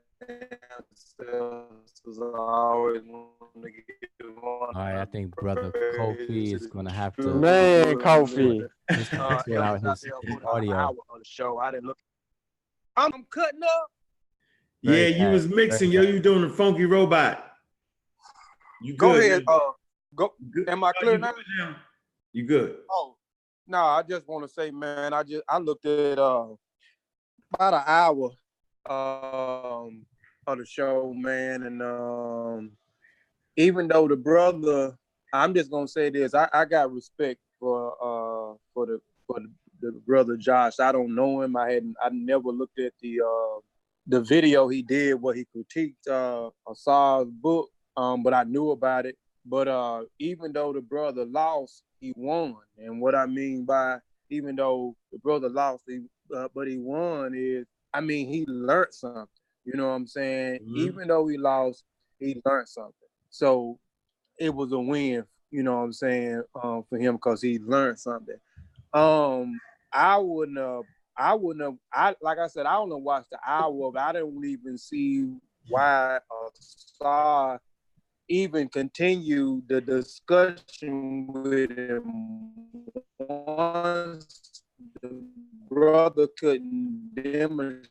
ancestors. I always wanna give All right, I think brother Kofi is gonna have to Man, Kofi. uh, (laughs) out his, his I'll put an audio. hour on the show. I didn't look. I'm cutting up. Yeah, you was mixing, yo. You doing the funky robot. You Go good, ahead. yo. Uh, go. You good? Am I Oh, clear you now? good now? You good? Oh, no. I just want to say, man. I just I looked at uh about an hour um of the show, man, and um even though the brother, I'm just gonna say this. I, I got respect for uh for the for the, the brother Josh. I don't know him. I hadn't. I never looked at the uh the video he did where he critiqued uh Asar's book. Um, but I knew about it. But uh, even though the brother lost, he won. And what I mean by even though the brother lost, he, uh, but he won is, I mean, he learned something. You know what I'm saying? Mhm. Even though he lost, he learned something. So it was a win, you know what I'm saying, um, for him because he learned something. Um, I wouldn't have, I wouldn't have, I like I said, I only watched the hour it. I didn't even see why Asar even continue the discussion with him once the brother couldn't demonstrate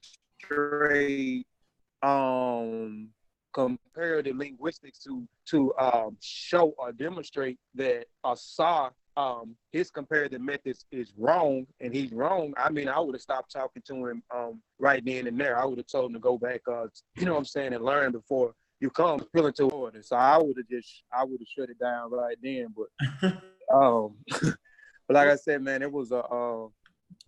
um comparative linguistics to to um show or demonstrate that Asar um his comparative methods is wrong and he's wrong. I mean I would have stopped talking to him um right then and there. I would have told him to go back uh you know what I'm saying and learn before you come feeling to order. So I would have just I would have shut it down right then. But (laughs) um (laughs) but like I said, man, it was a uh,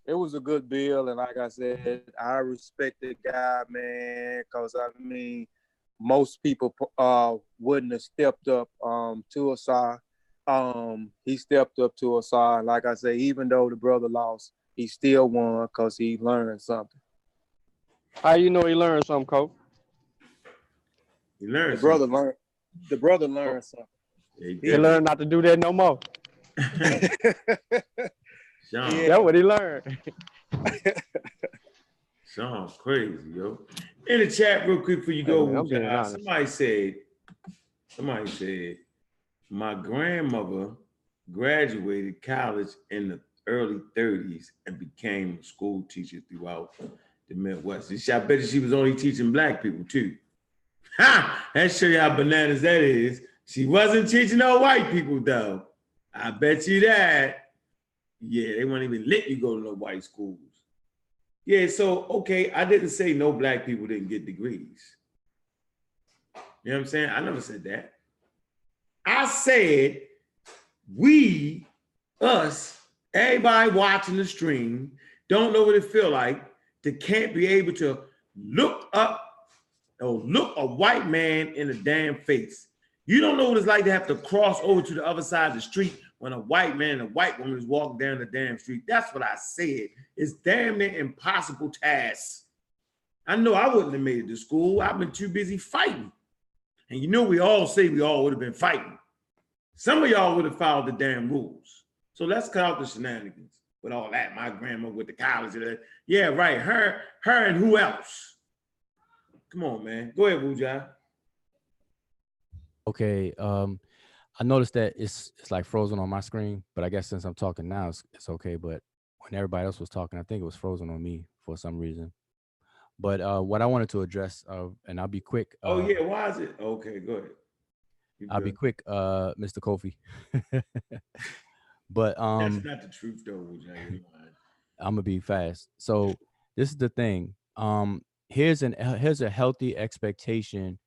it was a good bill, and like I said, I respect the guy, man, because I mean, most people uh wouldn't have stepped up um to Asar. Um, he stepped up to Asar, and like I say, even though the brother lost, he still won because he learned something. How you know he learned something, coach? He learned. The learned. brother learned. The brother learned something. something. He learned not to do that no more. (laughs) Sean, Yeah. That's what he learned. (laughs) Sean, crazy, yo. In the chat, real quick before you go, Hey, man, I'm being honest. somebody said, somebody said, my grandmother graduated college in the early 30s and became a school teacher throughout the Midwest. She- I bet she was only teaching black people too. (laughs) Ha! That show you how bananas that is. She wasn't teaching no white people though. I bet you that. Yeah, they won't even let you go to no white schools. Yeah, so okay, I didn't say no black people didn't get degrees. You know what I'm saying? I never said that. I said we, us, everybody watching the stream, don't know what it feel like to can't be able to look up or look a white man in the damn face. You don't know what it's like to have to cross over to the other side of the street when a white man and a white woman is walking down the damn street. That's what I said. It's damn near impossible task. I know I wouldn't have made it to school. I've been too busy fighting. And you know, we all say we all would have been fighting. Some of y'all would have followed the damn rules. So let's cut out the shenanigans with all that. My grandma with the college. that. Yeah, right. Her, her, and who else? Come on, man. Go ahead, Wuja. Okay. Um, I noticed that it's it's like frozen on my screen, but I guess since I'm talking now, it's, it's okay. But when everybody else was talking, I think it was frozen on me for some reason. But uh, what I wanted to address, uh, and I'll be quick. Oh uh, yeah, why is it? Okay, go ahead. You I'll be quick, uh, Mr. Kofi. (laughs) but um, That's not the truth, though. I'm gonna be fast. So this is the thing. Um, here's an here's a healthy expectation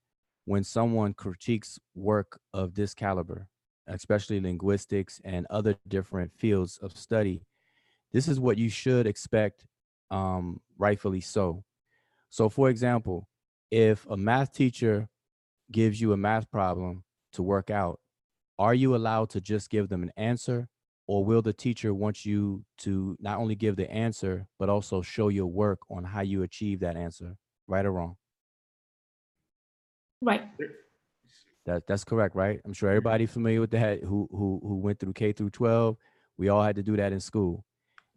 when someone critiques work of this caliber, especially linguistics and other different fields of study. This is what you should expect, um, rightfully so. So, for example, if a math teacher gives you a math problem to work out, are you allowed to just give them an answer or will the teacher want you to not only give the answer but also show your work on how you achieve that answer right or wrong? Right. that that's correct right? I'm sure everybody familiar with that who who who went through k through 12 we all had to do that in school.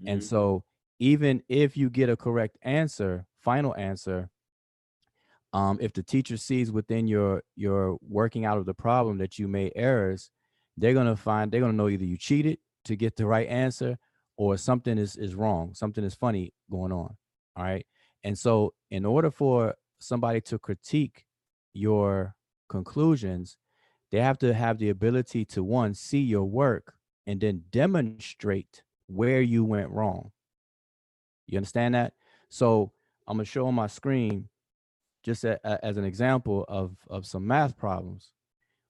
And Mhm. so even if you get a correct answer final answer um, if the teacher sees within your your working out of the problem that you made errors they're gonna find they're gonna know either you cheated to get the right answer or something is is wrong something is funny going on all right? And so in order for somebody to critique your conclusions they have to have the ability to one see your work and then demonstrate where you went wrong. You understand that? So i'm gonna show on my screen just a, a- as an example of of some math problems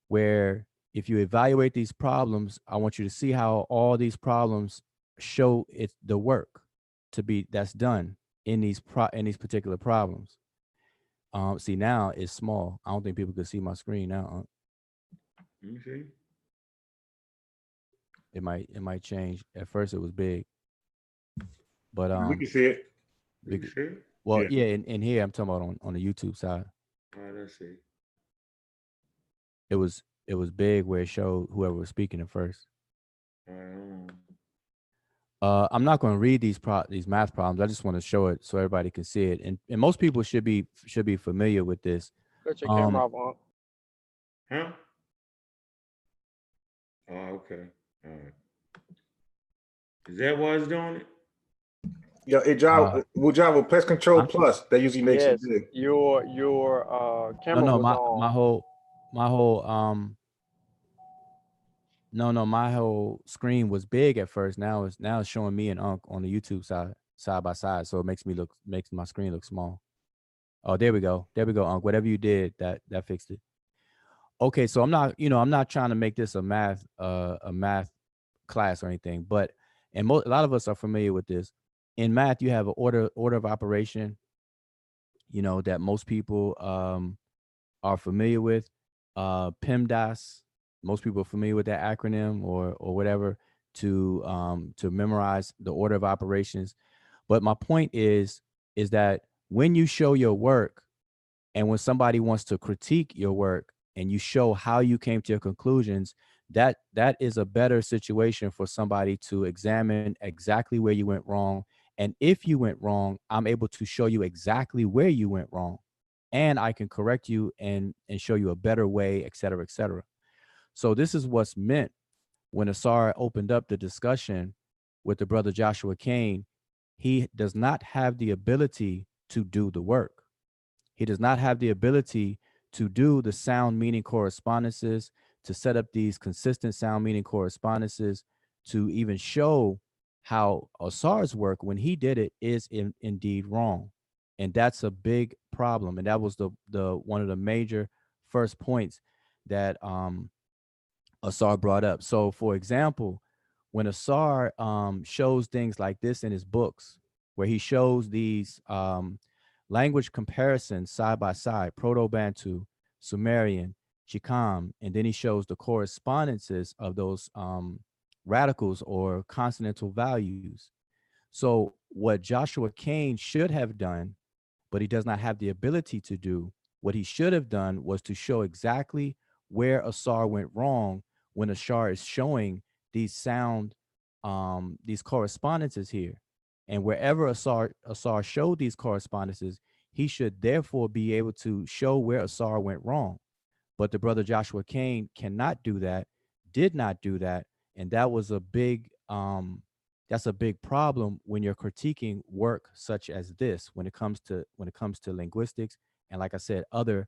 where if you evaluate these problems i want you to see how all these problems show it the work to be that's done in these pro in these particular problems um see now it's small i don't think people could see my screen now Let me see. it might it might change at first it was big but we um can see it. We can see it. Well, Yeah. yeah, in, in here I'm talking about on, on the YouTube side. All right, let's see. It was it was big where it showed whoever was speaking at first. All right. Uh, I'm not going to read these pro these math problems. I just want to show it so everybody can see it, and and most people should be should be familiar with this. Cut your Um, camera off, Unc. Huh? Oh, okay. All right. Is that why it's doing it? Yeah, it drive Uh, will drive with pest control I'm- plus. That usually makes Yes, it big. your your uh No, camera no, was my on. my whole my whole um. No, no, my whole screen was big at first. Now it's now it's showing me and Unc on the YouTube side side by side, so it makes me look makes my screen look small. Oh, there we go. There we go, Unc. Whatever you did, that that fixed it. Okay, so I'm not, you know, I'm not trying to make this a math uh a math class or anything, but and mo- a lot of us are familiar with this. In math, you have an order order of operation, you know, that most people um are familiar with. Uh PEMDAS, most people are familiar with that acronym or or whatever to um to memorize the order of operations. But my point is is that when you show your work and when somebody wants to critique your work and you show how you came to your conclusions that that is a better situation for somebody to examine exactly where you went wrong and if you went wrong i'm able to show you exactly where you went wrong and i can correct you and and show you a better way et cetera et cetera. So this is what's meant when asar opened up the discussion with the brother joshua kane he does not have the ability to do the work. He does not have the ability to do the sound meaning correspondences, to set up these consistent sound meaning correspondences, to even show how Asar's work, when he did it, is in, indeed wrong. And that's a big problem. And that was the the one of the major first points that um Asar brought up. So for example, when Asar um shows things like this in his books, where he shows these um language comparisons side by side, Proto-Bantu, Sumerian, Chicam, and then he shows the correspondences of those um, radicals or consonantal values. So what Joshua Kane should have done, but he does not have the ability to do, what he should have done was to show exactly where Asar went wrong when Asar is showing these sound, um, these correspondences here. And wherever Asar, Asar showed these correspondences, he should therefore be able to show where Asar went wrong. But the brother Joshua Kane cannot do that, did not do that. And that was a big, um, that's a big problem when you're critiquing work such as this, when it comes to when it comes to linguistics, and like I said, other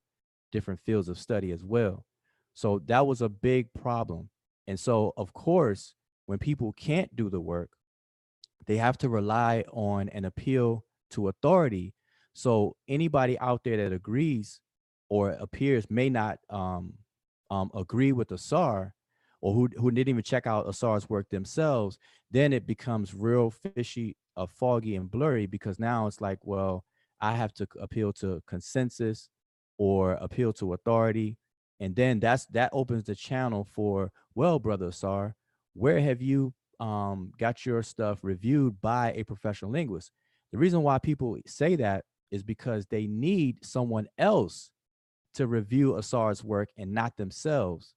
different fields of study as well. So that was a big problem. And so, of course, when people can't do the work, they have to rely on an appeal to authority. So anybody out there that agrees or appears may not um, um, agree with Asar or who, who didn't even check out Asar's work themselves, then it becomes real fishy, uh, foggy and blurry because now it's like, well, I have to appeal to consensus or appeal to authority. And then that's that opens the channel for, well, brother Asar, where have you um, got your stuff reviewed by a professional linguist. The reason why people say that is because they need someone else to review Asar's work and not themselves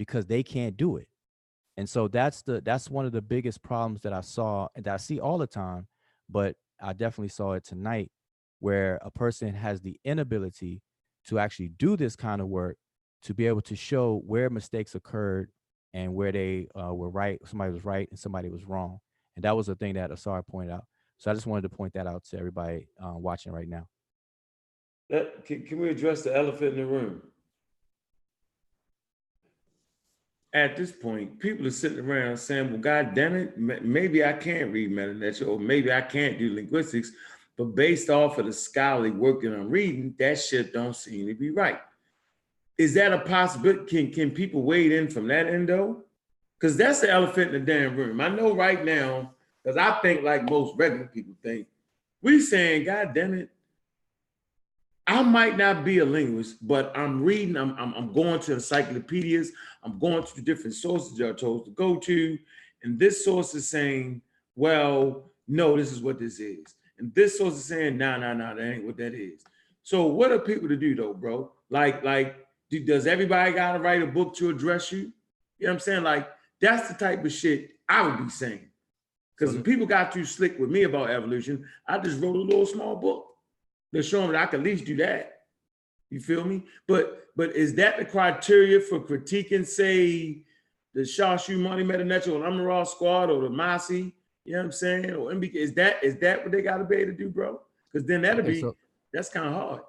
because they can't do it. And so that's the that's one of the biggest problems that I saw and that I see all the time, but I definitely saw it tonight where a person has the inability to actually do this kind of work to be able to show where mistakes occurred and where they uh, were right, somebody was right and somebody was wrong. And that was the thing that Asar pointed out. So I just wanted to point that out to everybody uh, watching right now. Let, can, can we address the elephant in the room? At this point, people are sitting around saying, well, God damn it, maybe I can't read Medu Neter or maybe I can't do linguistics, but based off of the scholarly work that I'm reading, that shit don't seem to be right. Is that a possibility? Can, can people wade in from that end though? Because that's the elephant in the damn room. I know right now, because I think like most regular people think, we saying, God damn it, I might not be a linguist, but I'm reading, I'm, I'm, I'm going to encyclopedias, I'm going to different sources you're told to go to. And this source is saying, well, no, this is what this is. And this source is saying, no, no, no, that ain't what that is. So what are people to do though, bro? Like, like, do, does everybody gotta write a book to address you? You know what I'm saying? Like, that's the type of shit I would be saying. Because when people got too slick with me about evolution, I just wrote a little small book to show them that I can at least do that. You feel me? But but is that the criteria for critiquing, say, the Shashu Money Meta Natural or Amaral Squad or the Masi? You know what I'm saying? Or MBK? Is that is that what they gotta be able to do, bro? Because then that'll Okay, be so, that's kind of hard.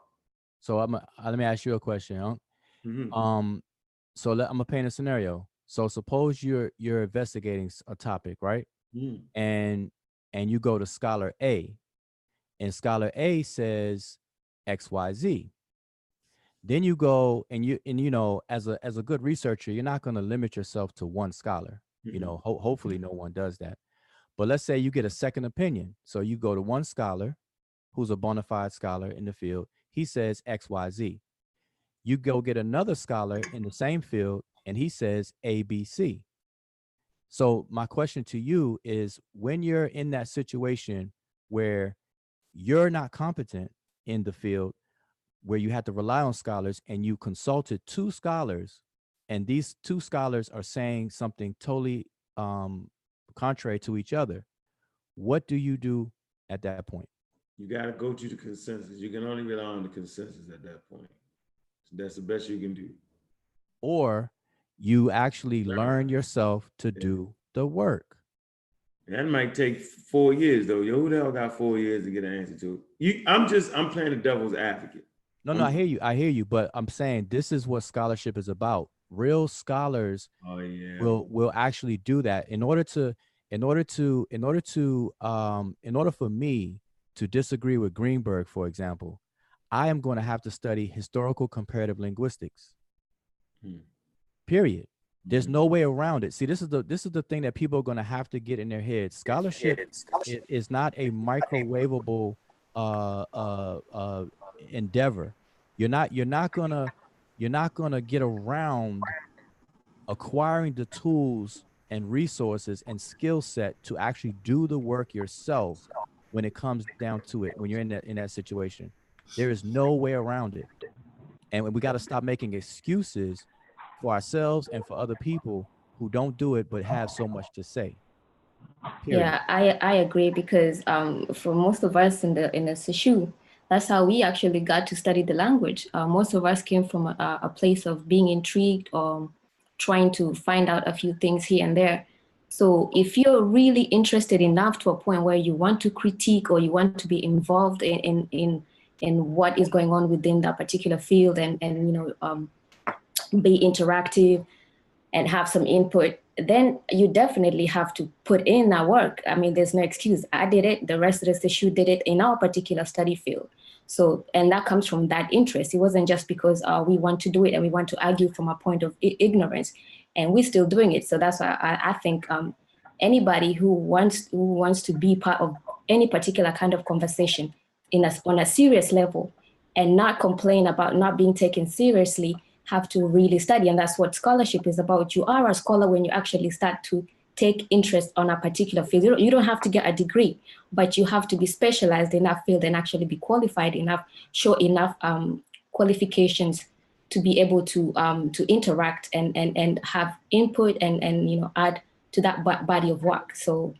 so I'm, uh, let me ask you a question. Huh? Mhm. Um, so let, I'm gonna paint a scenario. So suppose you're you're investigating a topic, right? Mm. And and you go to scholar A, and scholar A says X Y Z. Then you go and you and you know as a as a good researcher, you're not gonna limit yourself to one scholar. You Mhm. know, ho- hopefully no one does that. But let's say you get a second opinion. So you go to one scholar who's a bona fide scholar in the field. He says X Y Z you go get another scholar in the same field and he says ABC. So my question to you is when you're in that situation where you're not competent in the field where you have to rely on scholars and you consulted two scholars and these two scholars are saying something totally um, contrary to each other, what do you do at that point? You gotta go to the consensus. You can only rely on the consensus at that point. That's the best you can do. Or you actually learn yourself to do the work. That might take four years though. Yo, who the hell got four years to get an answer to? You, I'm just, I'm playing the devil's advocate. No, no, I hear you. I hear you, but I'm saying this is what scholarship is about. Real scholars Oh yeah. will will actually do that in order to in order to in order to um in order for me to disagree with Greenberg, for example, I am going to have to study historical comparative linguistics. Hmm. Period. There's no way around it. See, this is the this is the thing that people are going to have to get in their heads. Scholarship i- is not a microwavable uh uh uh endeavor you're not you're not gonna you're not gonna get around acquiring the tools and resources and skill set to actually do the work yourself when it comes down to it when you're in that in that situation there is no way around it and we got to stop making excuses for ourselves and for other people who don't do it but have so much to say Period. Yeah, I I agree because um, for most of us in the in the Sishu, that's how we actually got to study the language. Uh, most of us came from a, a place of being intrigued or trying to find out a few things here and there. So if you're really interested enough to a point where you want to critique or you want to be involved in in in, in what is going on within that particular field and and you know um, be interactive and have some input, then you definitely have to put in that work. I mean, there's no excuse. I did it. The rest of the issue did it in our particular study field. So, and that comes from that interest. It wasn't just because uh, we want to do it and we want to argue from a point of ignorance, and we're still doing it. So that's why I, I think um, anybody who wants who wants to be part of any particular kind of conversation in a, on a serious level and not complain about not being taken seriously have to really study and that's what scholarship is about. You are a scholar when you actually start to take interest on a particular field. You don't, you don't have to get a degree but you have to be specialized in that field and actually be qualified enough show enough um, qualifications to be able to um, to interact and and and have input and and you know add to that bo- body of work. So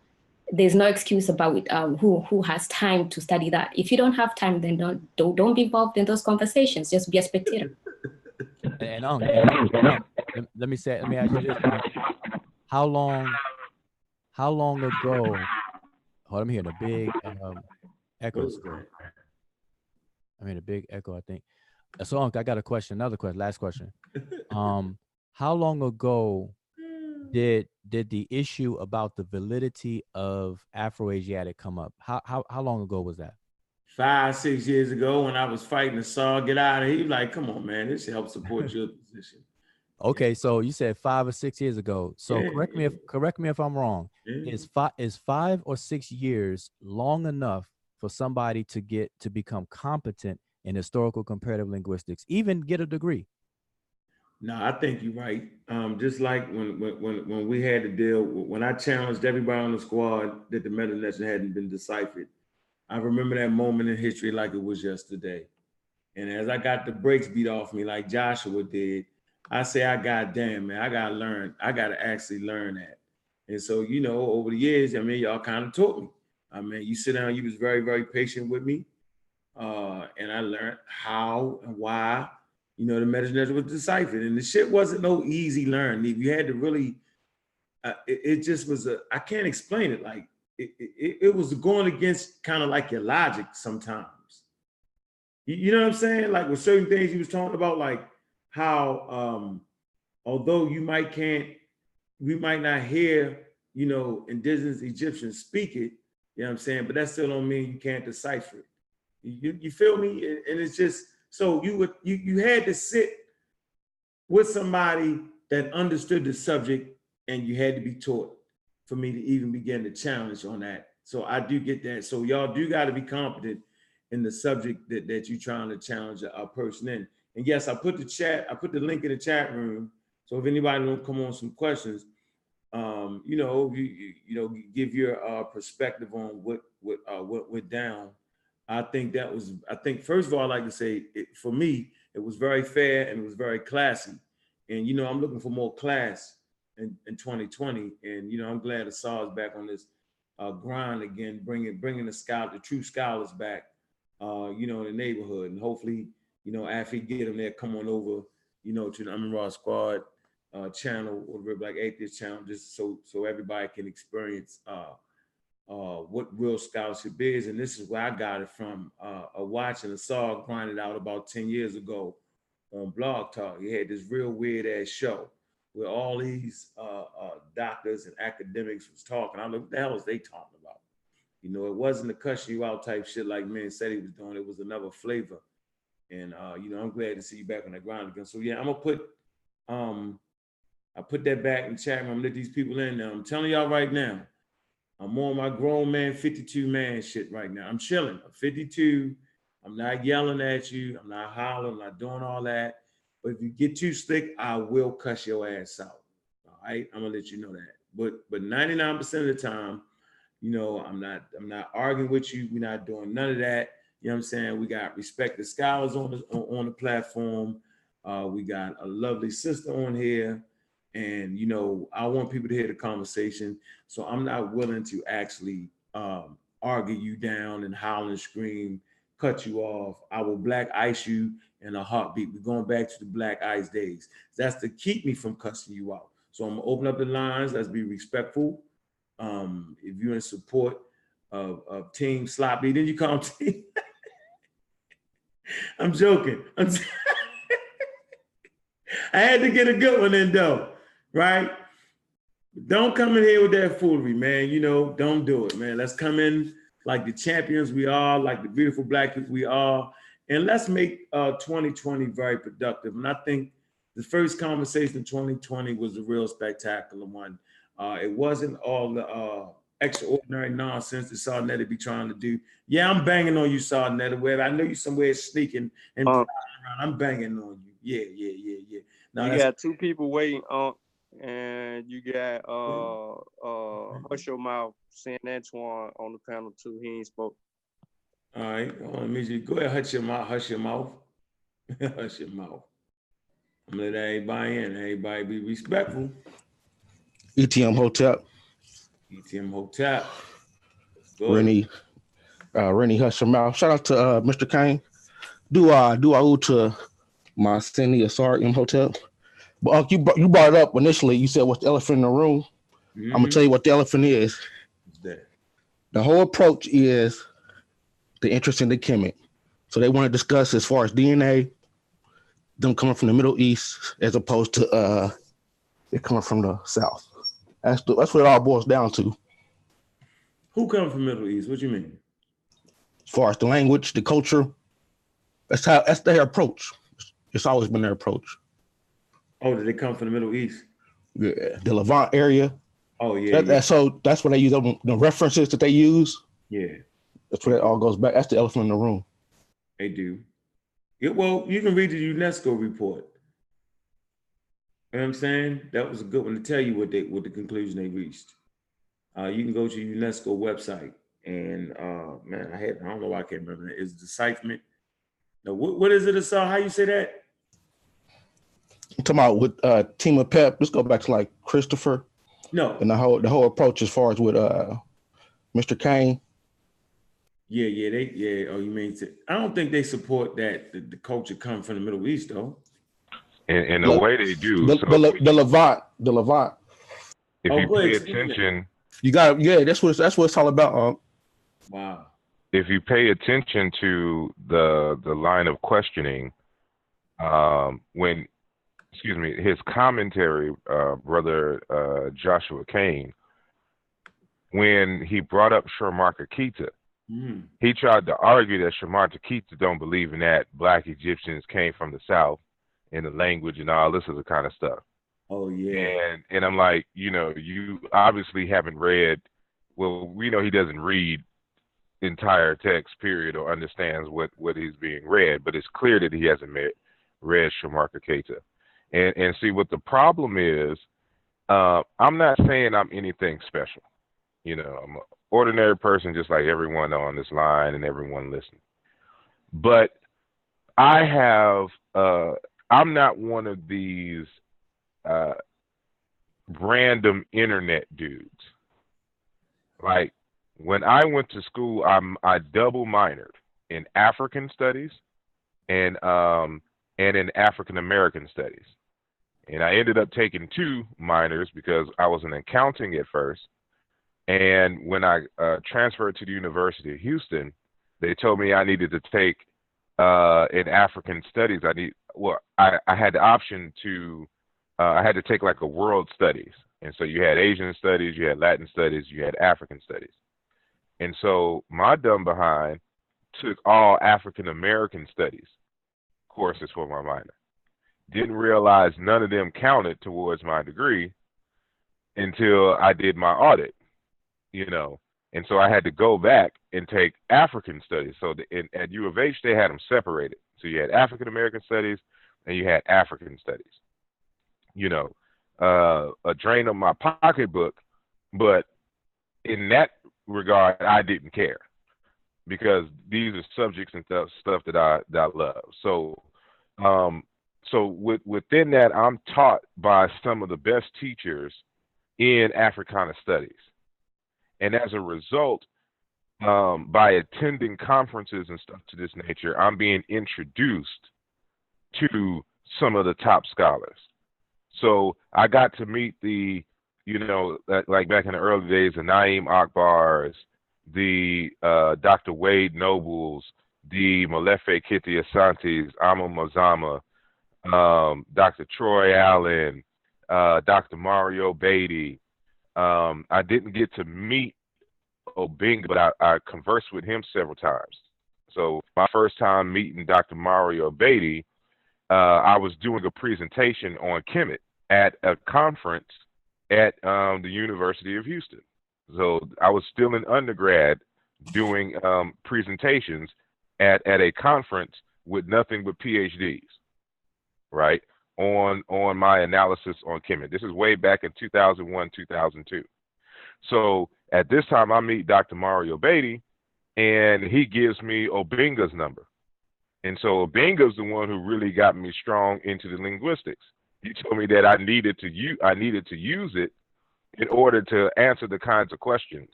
there's no excuse about um, who who has time to study that. If you don't have time then don't don't, don't be involved in those conversations. Just be a spectator (laughs) And, um, let, me say, let me ask you this: How long, how long ago? Hold, on, I'm hearing a big um, echo. Still. I mean, a big echo. I think. So, Unc, I got a question. Another question. Last question. Um, how long ago did did the issue about the validity of Afroasiatic come up? How how how long ago was that? Five, six years ago when I was fighting the Saw, get out of here. He like, come on, man, this should help support (laughs) your position. Okay, so you said five or six years ago. So Yeah, correct me if correct me if I'm wrong. Yeah. is five is five or six years long enough for somebody to get to become competent in historical comparative linguistics even get a degree No, I think you're right. Um, just like when, when when when we had to deal when I challenged everybody on the squad that the meta lesson hadn't been deciphered, I remember that moment in history like it was yesterday. And as I got the brakes beat off me like Joshua did, I say, I got damn man, I gotta learn. I gotta actually learn that. And so, you know, over the years, I mean, y'all kind of taught me. I mean, you sit down, you was very, very patient with me. Uh, and I learned how and why, you know, the Nebuchadnezzar was deciphered. And the shit wasn't no easy learn. You had to really, uh, it, it just was a, I can't explain it. Like it, it, it was going against kind of like your logic sometimes. You, you know what I'm saying? Like with certain things he was talking about, like how um although you might can't, we might not hear, you know, indigenous Egyptians speak it, you know what I'm saying? But that still don't mean you can't decipher it. You, you feel me? And it's just so you would you you had to sit with somebody that understood the subject and you had to be taught for me to even begin to challenge on that. So I do get that. So y'all do got to be competent in the subject that, that you're trying to challenge a, a person in. And yes, I put the chat, I put the link in the chat room. So if anybody to come on some questions, um, you know, you, you, you know, give your uh, perspective on what what uh, what went down. I think that was, I think first of all, I like to say, it, for me, it was very fair and it was very classy. And you know, I'm looking for more class in, in 2020. And you know, I'm glad the saw is back on this uh, grind again, bringing bringing the scout, the true scholars back, uh, you know, in the neighborhood. And hopefully, you know, after he get them there, come on over, you know, to the Amin Raw Squad uh, channel or the Black Atheist channel, just so so everybody can experience uh, uh, what real scholarship is. And this is where I got it from uh, a watch and a saw grinded out about 10 years ago on Blog Talk. He had this real weird ass show where all these uh, uh, doctors and academics was talking. I don't know what the hell is they talking about. You know, it wasn't the cuss you out type shit like man said he was doing. It was another flavor. And uh, you know, I'm glad to see you back on the ground again. So yeah, I'm gonna put um I put that back in chat room, let these people in now. I'm telling y'all right now, I'm on my grown man 52 man shit right now. I'm chilling. I'm 52. I'm not yelling at you. I'm not hollering. I'm not doing all that. But if you get too slick, I will cuss your ass out. All right, I'm gonna let you know that. But but 99% of the time, you know, I'm not I'm not arguing with you. We're not doing none of that. You know what I'm saying? We got respected scholars on the on, on the platform. Uh, we got a lovely sister on here, and you know, I want people to hear the conversation. So I'm not willing to actually um, argue you down and howl and scream, cut you off. I will black ice you in a heartbeat. We're going back to the black ice days. That's to keep me from cussing you out. So I'm gonna open up the lines. Let's be respectful. Um, if you're in support of, of Team Sloppy, then you call Team. (laughs) I'm joking. I'm (laughs) I had to get a good one in though, right? Don't come in here with that foolery, man. You know, don't do it, man. Let's come in like the champions we are, like the beautiful black people we are, and let's make uh, 2020 very productive. And I think the first conversation in 2020 was a real spectacular one. Uh, it wasn't all the uh, extraordinary nonsense that Sarnetta be trying to do. Yeah, I'm banging on you, Sarnetta. Where I know you somewhere sneaking and Uh, around. I'm banging on you. Yeah, yeah, yeah, yeah. Now you got two people waiting on, and you got uh uh Hush Your Mouth, San Antoine on the panel too. He ain't spoke. All right, hold on, let me go ahead, hush your mouth, hush your mouth, (laughs) hush your mouth. I'm gonna let everybody in, everybody be respectful. ETM Hotel, ETM Hotel. Go. Rennie, uh, Rennie Hush your mouth. Shout out to uh, Mr. Kane. Do I do I owe to my Cindy Asar Imhotep? But you brought, you brought it up initially. You said what's the elephant in the room? I'm gonna tell you what the elephant is. The whole approach is the interest in the Kemet. So they want to discuss as far as DNA, them coming from the Middle East as opposed to uh, it coming from the South. That's the, that's what it all boils down to. Who come from Middle East? What you mean? as far as the language, the culture. That's how that's their approach. It's always been their approach. Oh, did they come from the Middle East? Yeah, the Levant area. Oh yeah, That, yeah, that's so that's when they use the references that they use. yeah, That's where it all goes back. That's the elephant in the room. they do. Yeah, well, you can read the UNESCO report. You know what I'm saying? That was a good one to tell you what they what the conclusion they reached. Uh, you can go to the UNESCO website and uh man, I had I don't know why I can't remember that. It's decipherment. No, what, what is it, Asar? How you say that? I'm talking about with uh team of pep. Let's go back to like Christopher No, and the whole the whole approach as far as with uh Mr. Kane. yeah, yeah, they yeah. Oh, you mean to, I don't think they support that the, the culture come from the Middle East though. In, in the Look, way they do. The, so the, Le- the Levant, the Levant. if Oh, you pay ahead, speak to that. attention, You got yeah, that's what it's, that's what it's all about. Um, Wow. if you pay attention to the the line of questioning, um, when excuse me, his commentary, uh, brother uh, Joshua Kane, when he brought up Shomarka Keita, Mhm. he tried to argue that Shomarka Keita don't believe in that black Egyptians came from the south in the language and all this other kind of stuff. Oh yeah. And and I'm like, you know, you obviously haven't read. Well, we know he doesn't read entire text, period, or understands what what is being read. But it's clear that he hasn't met, read Shomarka Keita. And and see what the problem is. Uh, I'm not saying I'm anything special. You know, I'm an ordinary person, just like everyone on this line and everyone listening. But I have. Uh, I'm not one of these uh, random internet dudes. Like when I went to school, I'm I double minored in African studies and um and in African American studies. And I ended up taking two minors because I was in accounting at first. And when I uh, transferred to the University of Houston, they told me I needed to take uh, in African studies. I need well, I, I had the option to uh, I had to take like a world studies. And so you had Asian studies, you had Latin studies, you had African studies. And so my dumb behind took all African American studies courses for my minor. Didn't realize none of them counted towards my degree until I did my audit, you know. And so I had to go back and take African studies. So the, in, at U of H, they had them separated. So you had African American studies and you had African studies. You know, uh, a drain on my pocketbook, but in that regard, I didn't care because these are subjects and stuff stuff that I that I love. So, um, so with, within that, I'm taught by some of the best teachers in Africana studies, and as a result, um, by attending conferences and stuff to this nature, I'm being introduced to some of the top scholars. So I got to meet the, you know, like- back in the early days, the Naeem Akbars, the uh, Dr. Wade Nobles, the Molefi Kete Asantes, Ama Mazama, um, Dr. Troy Allen, uh, Dr. Mario Beatty. Um, I didn't get to meet Obenga, but I, I conversed with him several times. So my first time meeting Dr. Mario Beatty, uh, I was doing a presentation on Kemet at a conference at um, the University of Houston. So I was still an undergrad doing um, presentations at, at a conference with nothing but PhDs, right? On on my analysis on Kemet. This is way back in 2001, 2002. So at this time, I meet Dr. Mario Beatty, and he gives me Obenga's number. And so Obenga's the one who really got me strong into the linguistics. He told me that I needed to use I needed to use it in order to answer the kinds of questions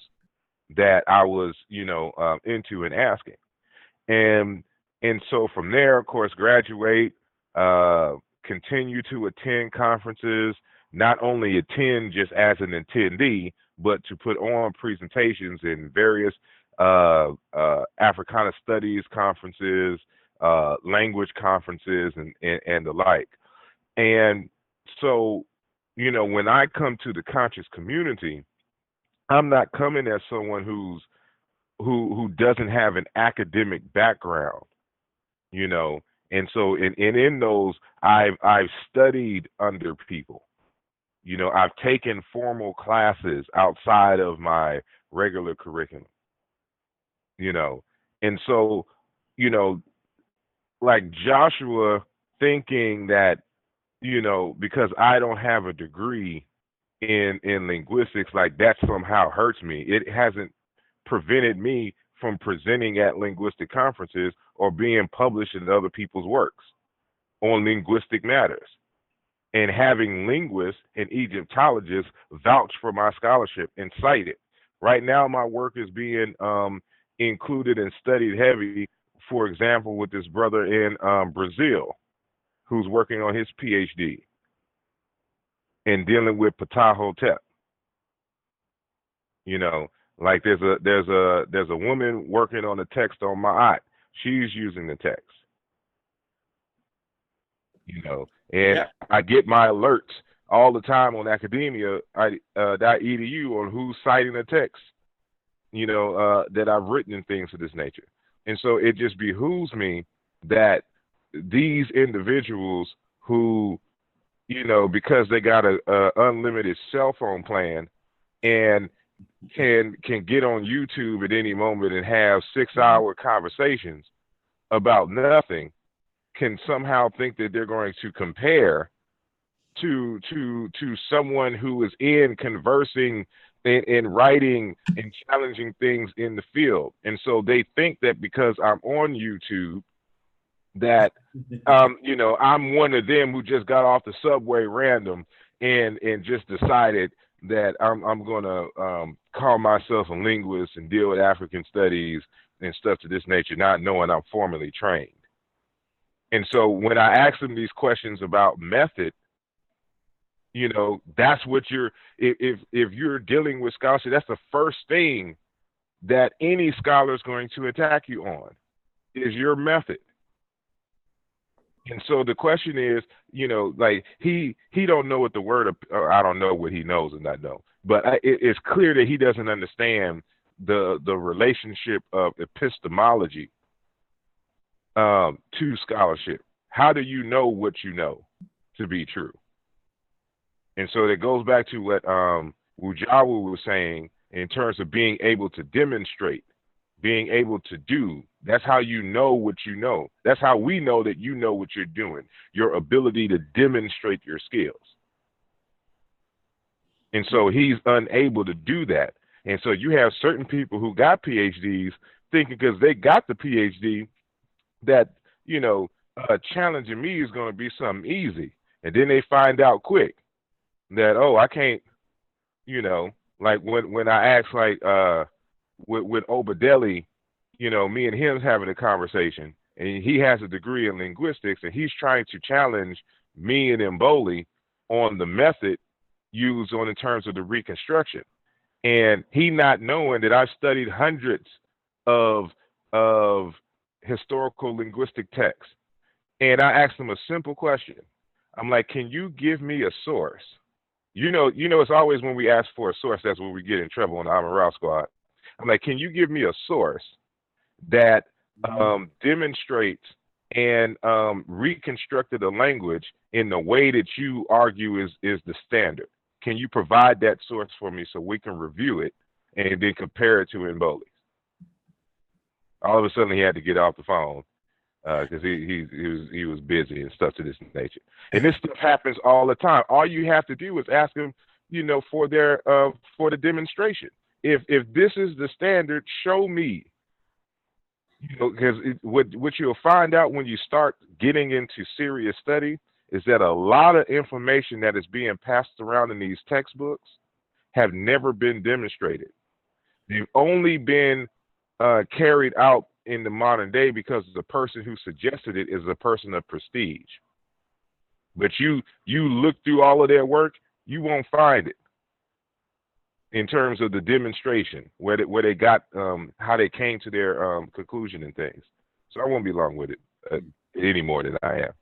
that I was, you know, um, into and asking. And and so from there, of course, graduate, uh, continue to attend conferences, not only attend just as an attendee, but to put on presentations in various uh, uh, Africana studies conferences, uh, language conferences, and, and, and the like. And so, you know, when I come to the conscious community, I'm not coming as someone who's who who doesn't have an academic background, you know. And so, in, and in those, I've I've studied under people. You know, I've taken formal classes outside of my regular curriculum. You know, and so, you know, like Joshua thinking that, you know, because I don't have a degree in in linguistics, like that somehow hurts me. It hasn't prevented me from presenting at linguistic conferences or being published in other people's works on linguistic matters. And having linguists and Egyptologists vouch for my scholarship and cite it. Right now, my work is being um, included and studied heavy, for example, with this brother in um, Brazil who's working on his PhD and dealing with Ptahhotep. You know, like there's a there's a there's a woman working on the text on Ma'at. She's using the text. You know, and Yeah. I get my alerts all the time on academia I, uh, .edu on who's citing the text. You know, uh, that I've written and things of this nature. And so it just behooves me that these individuals who, you know, because they got a, a unlimited cell phone plan and can can get on YouTube at any moment and have six hour conversations about nothing, can somehow think that they're going to compare to to to someone who is in conversing and, and writing and challenging things in the field. And so they think that because I'm on YouTube that um, you know, I'm one of them who just got off the subway random and and just decided that I'm I'm gonna um, call myself a linguist and deal with African studies and stuff to this nature, not knowing I'm formally trained. And so when I ask them these questions about method, you know, that's what you're if, if you're dealing with scholarship, that's the first thing that any scholar is going to attack you on is your method. And so the question is, you know, like he he don't know what the word, or I don't know what he knows and not know, but I, it, it's clear that he doesn't understand the the relationship of epistemology um, to scholarship. How do you know what you know to be true? And so it goes back to what um, Wujawu was saying in terms of being able to demonstrate, being able to do. That's how you know what you know. That's how we know that you know what you're doing. Your ability to demonstrate your skills. And so he's unable to do that. And so you have certain people who got PhDs thinking because they got the PhD that, you know, uh, challenging me is going to be something easy. And then they find out quick that, oh, I can't, you know, like when, when I asked like uh, with, with Obadeli, you know, me and him's having a conversation and he has a degree in linguistics and he's trying to challenge me and Mboli on the method used on in terms of the reconstruction. And he not knowing that I've studied hundreds of of historical linguistic texts. And I asked him a simple question. I'm like, can you give me a source? You know, you know, it's always when we ask for a source, that's when we get in trouble on the Amaral squad. I'm like, can you give me a source that um, demonstrates and um, reconstructed a language in the way that you argue is is the standard? Can you provide that source for me so we can review it and then compare it to Mboli's? All of a sudden, he had to get off the phone because he, he he was he was busy and stuff to this nature. And this stuff happens all the time. All you have to do is ask them, you know, for their uh, for the demonstration. If if this is the standard, show me. You know, because what what you'll find out when you start getting into serious study is that a lot of information that is being passed around in these textbooks have never been demonstrated. They've only been uh, carried out in the modern day because the person who suggested it is a person of prestige. But you you look through all of their work, you won't find it in terms of the demonstration where they, where they got um, how they came to their um, conclusion and things. So I won't be long with it uh, any more than I am.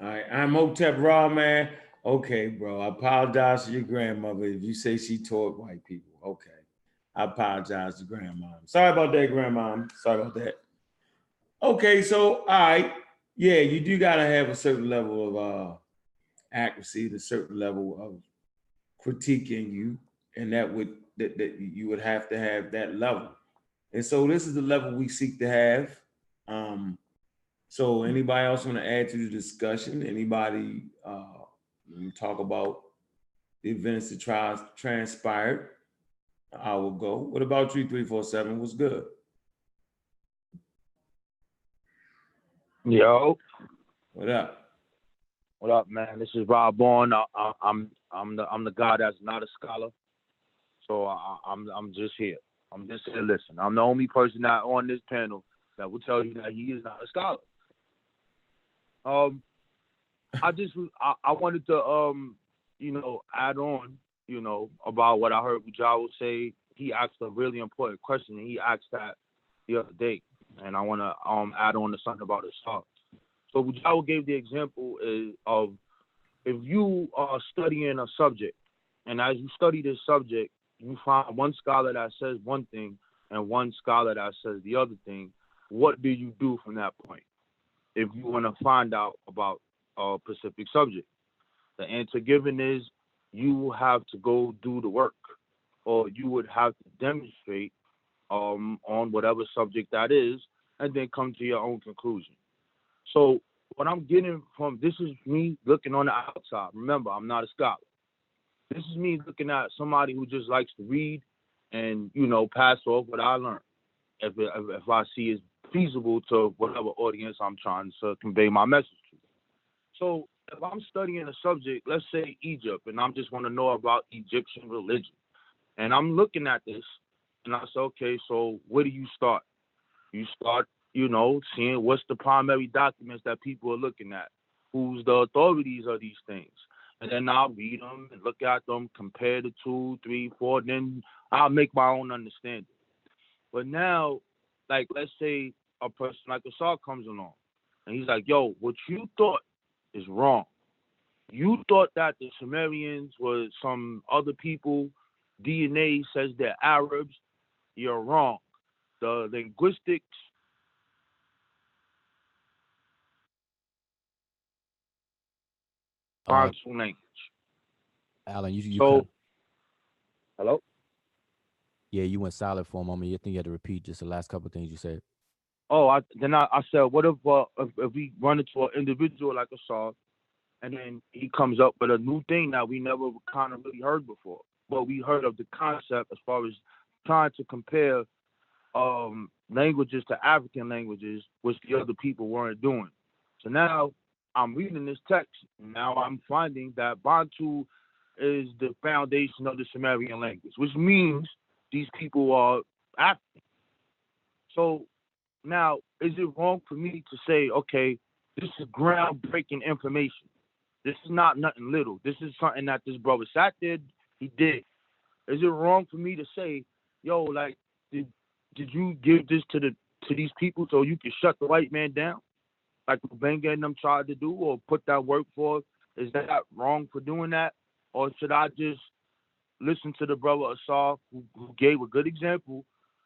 All right, I'm Otep Raw, man. Okay, bro. I apologize to your grandmother if you say she taught white people. Okay. I apologize to grandma. Sorry about that, grandma. Sorry about that. Okay, so all right. Yeah, you do gotta have a certain level of uh accuracy, a certain level of critiquing you, and that would that, that you would have to have that level. And so this is the level we seek to have. Um, so anybody else want to add to the discussion? Anybody uh talk about the events that trans- transpired? i will go What about you, three four seven? What's good? Yo, What up? what up, man? This is Rob Bourne. I, I, I'm I'm the I'm the guy that's not a scholar, so I, I'm I'm just here. I'm just here. Listen, I'm the only person that on this panel that will tell you that he is not a scholar. Um, I just I, I wanted to um you know add on you know about what I heard Jawa say. He asked a really important question, and he asked that the other day, and I want to um add on to something about his thought. So Jawa gave the example is of if you are studying a subject, and as you study this subject, you find one scholar that says one thing and one scholar that says the other thing. What do you do from that point? If you want to find out about a specific subject, the answer given is you have to go do the work, or you would have to demonstrate um, on whatever subject that is, and then come to your own conclusion. So what I'm getting from this is me looking on the outside. Remember, I'm not a scholar. This is me looking at somebody who just likes to read and you know pass off what I learned. If if, if I see is feasible to whatever audience I'm trying to convey my message to. So if I'm studying a subject, let's say Egypt, and I'm just want to know about Egyptian religion, and I'm looking at this, and I say, okay, so where do you start? You start you know, seeing what's the primary documents that people are looking at, who's the authorities of these things. And then I'll read them and look at them, compare the two, three, four, then I'll make my own understanding. But now, like, let's say a person like Asar comes along and he's like, yo, what you thought is wrong. You thought that the Sumerians were some other people, DNA says they're Arabs. You're wrong. The linguistics Uh, Bantu language. Alan, you, you So, cut- hello? yeah, you went silent for a moment. You think you had to repeat just the last couple of things you said. Oh, I, then I, I said, what if, uh, if if we run into an individual like Asar, and then he comes up with a new thing that we never kind of really heard before, but we heard of the concept as far as trying to compare um, languages to African languages, which the other people weren't doing. So now I'm reading this text, now I'm finding that Bantu is the foundation of the Sumerian language, which means these people are African. So now, is it wrong for me to say, okay, this is groundbreaking information? This is not nothing little. This is something that this brother sat there, he did. Is it wrong for me to say, yo, like, did did you give this to the to these people so you can shut the white man down, like Benga and them tried to do, or put that work for? Is that wrong for doing that, or should I just listen to the brother Asar who, who gave a good example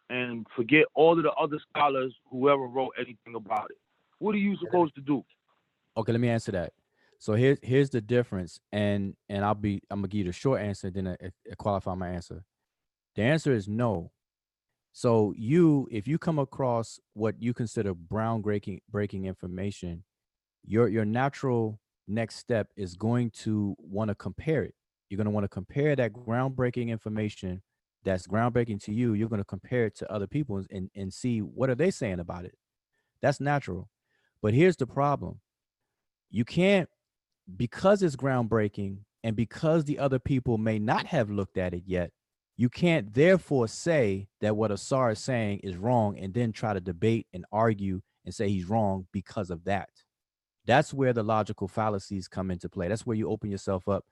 and forget all of the other scholars who ever wrote anything about it? What are you supposed to do? Okay, let me answer that. So here's here's the difference, and and I'll be I'm gonna give you the short answer, then I qualify my answer. The answer is no. So you, if you come across what you consider brown breaking breaking information, your your natural next step is going to want to compare it. You're going to want to compare that groundbreaking information that's groundbreaking to you. You're going to compare it to other people and and see what are they saying about it. That's natural. But here's the problem. You can't because it's groundbreaking and because the other people may not have looked at it yet, you can't therefore say that what Asar is saying is wrong and then try to debate and argue and say he's wrong because of that. That's where the logical fallacies come into play. That's where you open yourself up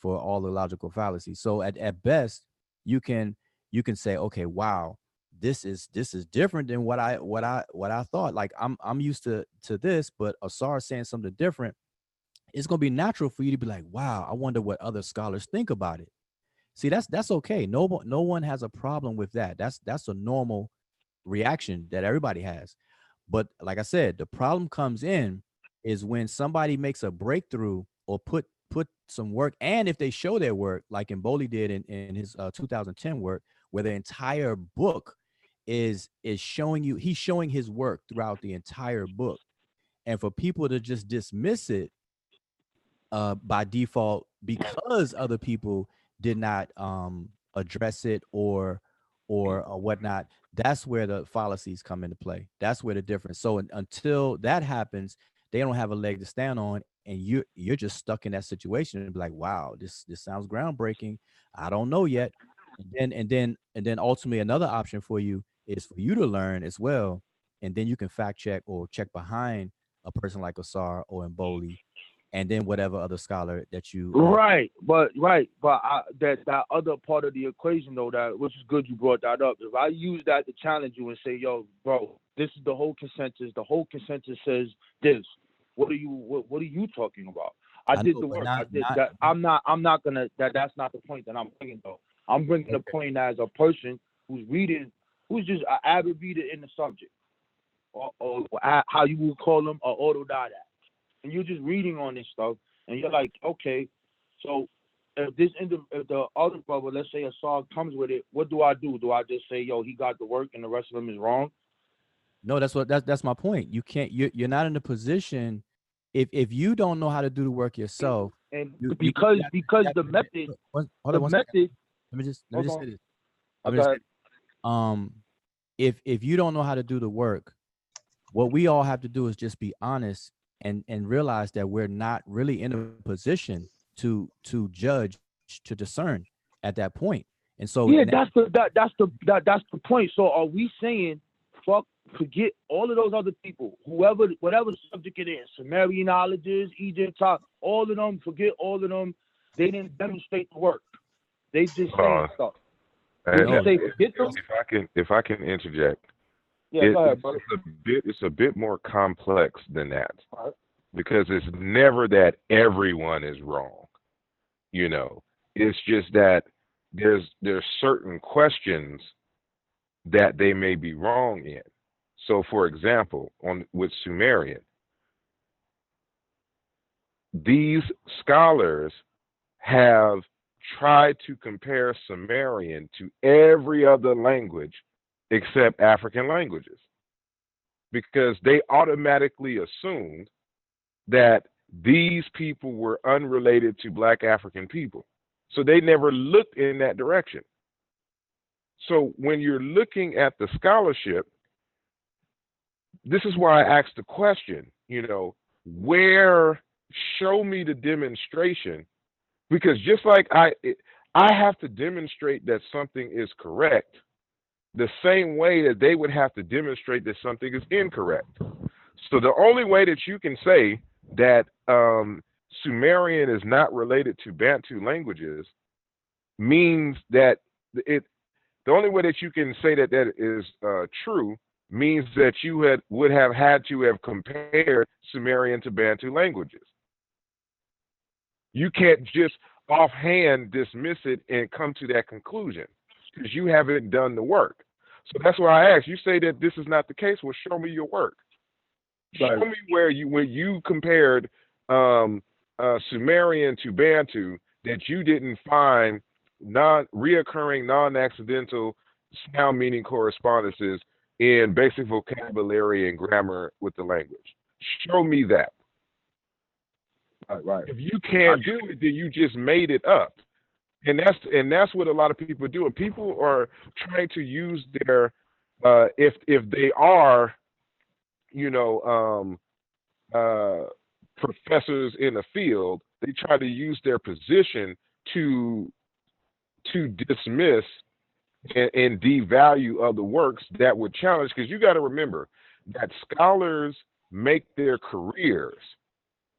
for all the logical fallacies. So at, at best, you can you can say, okay, wow, this is this is different than what I what I what I thought. Like I'm I'm used to to this, but Asar is saying something different. It's gonna be natural for you to be like, wow, I wonder what other scholars think about it. See, that's that's okay. No one no one has a problem with that. That's that's a normal reaction that everybody has. But like I said, the problem comes in is when somebody makes a breakthrough or put put some work, and if they show their work, like Mboli did in, in his uh, 2010 work, where the entire book is is showing you he's showing his work throughout the entire book, and for people to just dismiss it uh, by default because other people did not um, address it or or uh, whatnot that's where the fallacies come into play. That's where the difference so un- until that happens they don't have a leg to stand on and you you're just stuck in that situation and be like wow this this sounds groundbreaking. I don't know yet. And then and then and then ultimately another option for you is for you to learn as well and then you can fact check or check behind a person like Asar or Mboli, and then whatever other scholar that you uh, Right, but right, but I, that that other part of the equation though, that which is good you brought that up. If I use that to challenge you and say, "Yo, bro, this is the whole consensus. The whole consensus says this. What are you? What, what are you talking about?" I, I did know, the work. i did not, that i'm not. I'm not gonna. That that's not the point that I'm bringing though. I'm bringing the point as a person who's reading, who's just an avid reader in the subject, or, or a- how you would call them, an autodidact and you're just reading on this stuff, and you're like, okay, so if this indi- if the other brother, let's say a song comes with it, what do I do? Do I just say, yo, he got the work, and the rest of them is wrong? No, that's what that's that's my point. You can't you're you're not in a position if if you don't know how to do the work yourself. And you- because you because the method, one- hold the on one second. method. Let me just let me just say this. Let me just say this. Um, if if you don't know how to do the work, what we all have to do is just be honest and and realize that we're not really in a position to to judge to discern at that point. And so yeah, now- that's the that, that's the that, that's the point. So are we saying, fuck, forget all of those other people, whoever, whatever subject it is, Sumerianologists, Egypt, top, all of them, forget all of them. They didn't demonstrate the work. They just saying Uh, stuff. And- You and say if, forget them. if I can, if I can interject, Yeah, it- ahead, it's, it's a bit, it's a bit more complex than that, Alright. because it's never that everyone is wrong. You know, it's just that there's there's certain questions that they may be wrong in. So, for example, on with Sumerian, these scholars have tried to compare Sumerian to every other language except African languages because they automatically assumed that these people were unrelated to Black African people. So they never looked in that direction. So when you're looking at the scholarship, this is why I asked the question, you know, where show me the demonstration because just like I it, I have to demonstrate that something is correct the same way that they would have to demonstrate that something is incorrect. So the only way that you can say that um, Sumerian is not related to Bantu languages means that it. The only way that you can say that that is uh, true means that you had would have had to have compared Sumerian to Bantu languages. You can't just offhand dismiss it and come to that conclusion because you haven't done the work. So that's why I asked. You say that this is not the case. Well, show me your work. Show me where you when you compared um, uh, Sumerian to Bantu that you didn't find non reoccurring, non-accidental sound meaning correspondences in basic vocabulary and grammar with the language. Show me that. Right, right. If you can't do it, then you just made it up. And that's and that's what a lot of people do. And people are trying to use their uh if if they are, you know, um uh professors in a field, they try to use their position to to dismiss and, and devalue other works that would challenge because you got to remember that scholars make their careers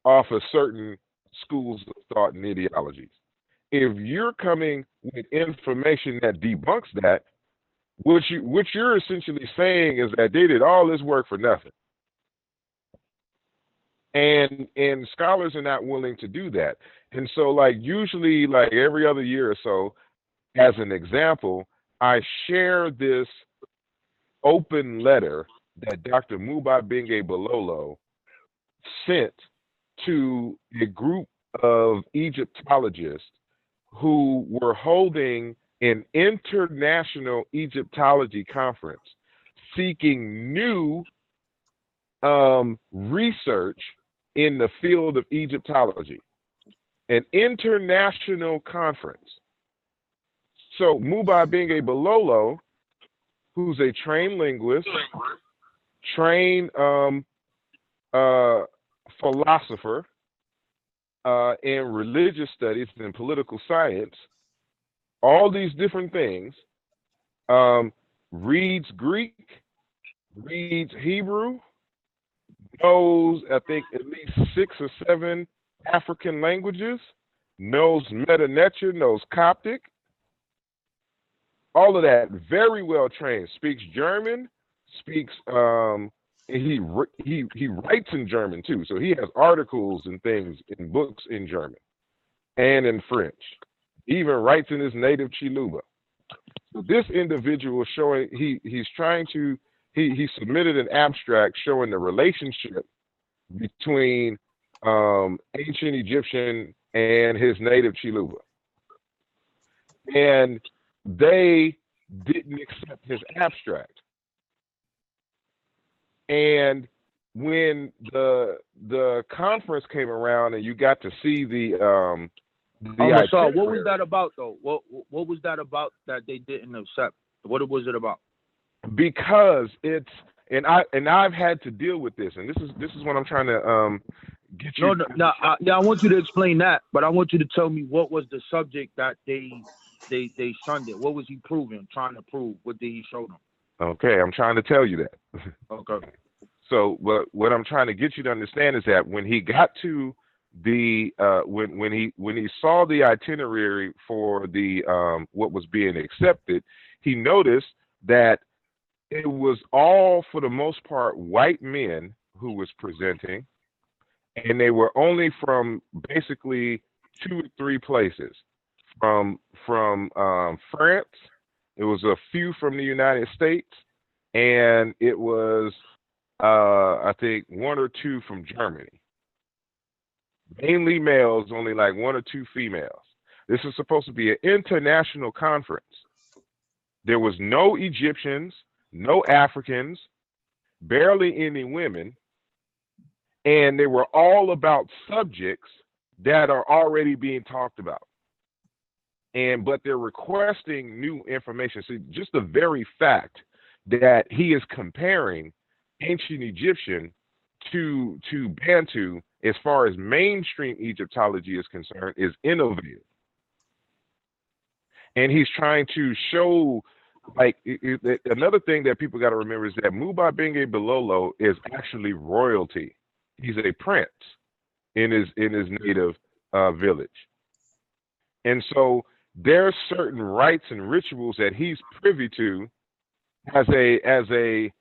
off of certain schools of thought and ideologies. If you're coming with information that debunks that, what you what you're essentially saying is that they did all this work for nothing. And and scholars are not willing to do that. And so like usually like every other year or so, as an example, I share this open letter that Dr. Mubabinge Bilolo sent to a group of Egyptologists who were holding an international Egyptology conference seeking new um, research in the field of Egyptology. An international conference So Mubabinge Bilolo, who's a trained linguist, trained um, uh, philosopher uh, in religious studies and political science, all these different things, um, reads Greek, reads Hebrew, knows, I think, at least six or seven African languages, knows Medu Neter, knows Coptic, all of that, very well trained, speaks German, speaks um he he he writes in German too. So he has articles and things in books in German and in French. He even writes in his native Chiluba. So this individual showing he he's trying to he he submitted an abstract showing the relationship between um, ancient Egyptian and his native Chiluba. And they didn't accept his abstract. And when the the conference came around and you got to see the um the so what was that about though? What what was that about that they didn't accept? What was it about? because it's and I and I've had to deal with this and this is this is what I'm trying to um get you No, no, no. I, yeah, I want you to explain that, but I want you to tell me what was the subject that they they they shunned it. What was he proving? Trying to prove? What did he show them? Okay, I'm trying to tell you that. (laughs) Okay. So what what I'm trying to get you to understand is that when he got to the uh when when he when he saw the itinerary for the um what was being accepted, he noticed that it was all for the most part white men who was presenting and they were only from basically two or three places from from um, France. It was a few from the United States, and it was uh, I think one or two from Germany. Mainly males, only like one or two females. This is supposed to be an international conference. There was no Egyptians, no Africans, barely any women, and they were all about subjects that are already being talked about. And but they're requesting new information. So just the very fact that he is comparing ancient Egyptian to to Bantu as far as mainstream Egyptology is concerned is innovative. And he's trying to show like it- it- another thing that people got to remember is that Mubabinge Bilolo is actually royalty. He's a prince in his in his native uh, village, and so there's certain rites and rituals that he's privy to as a as a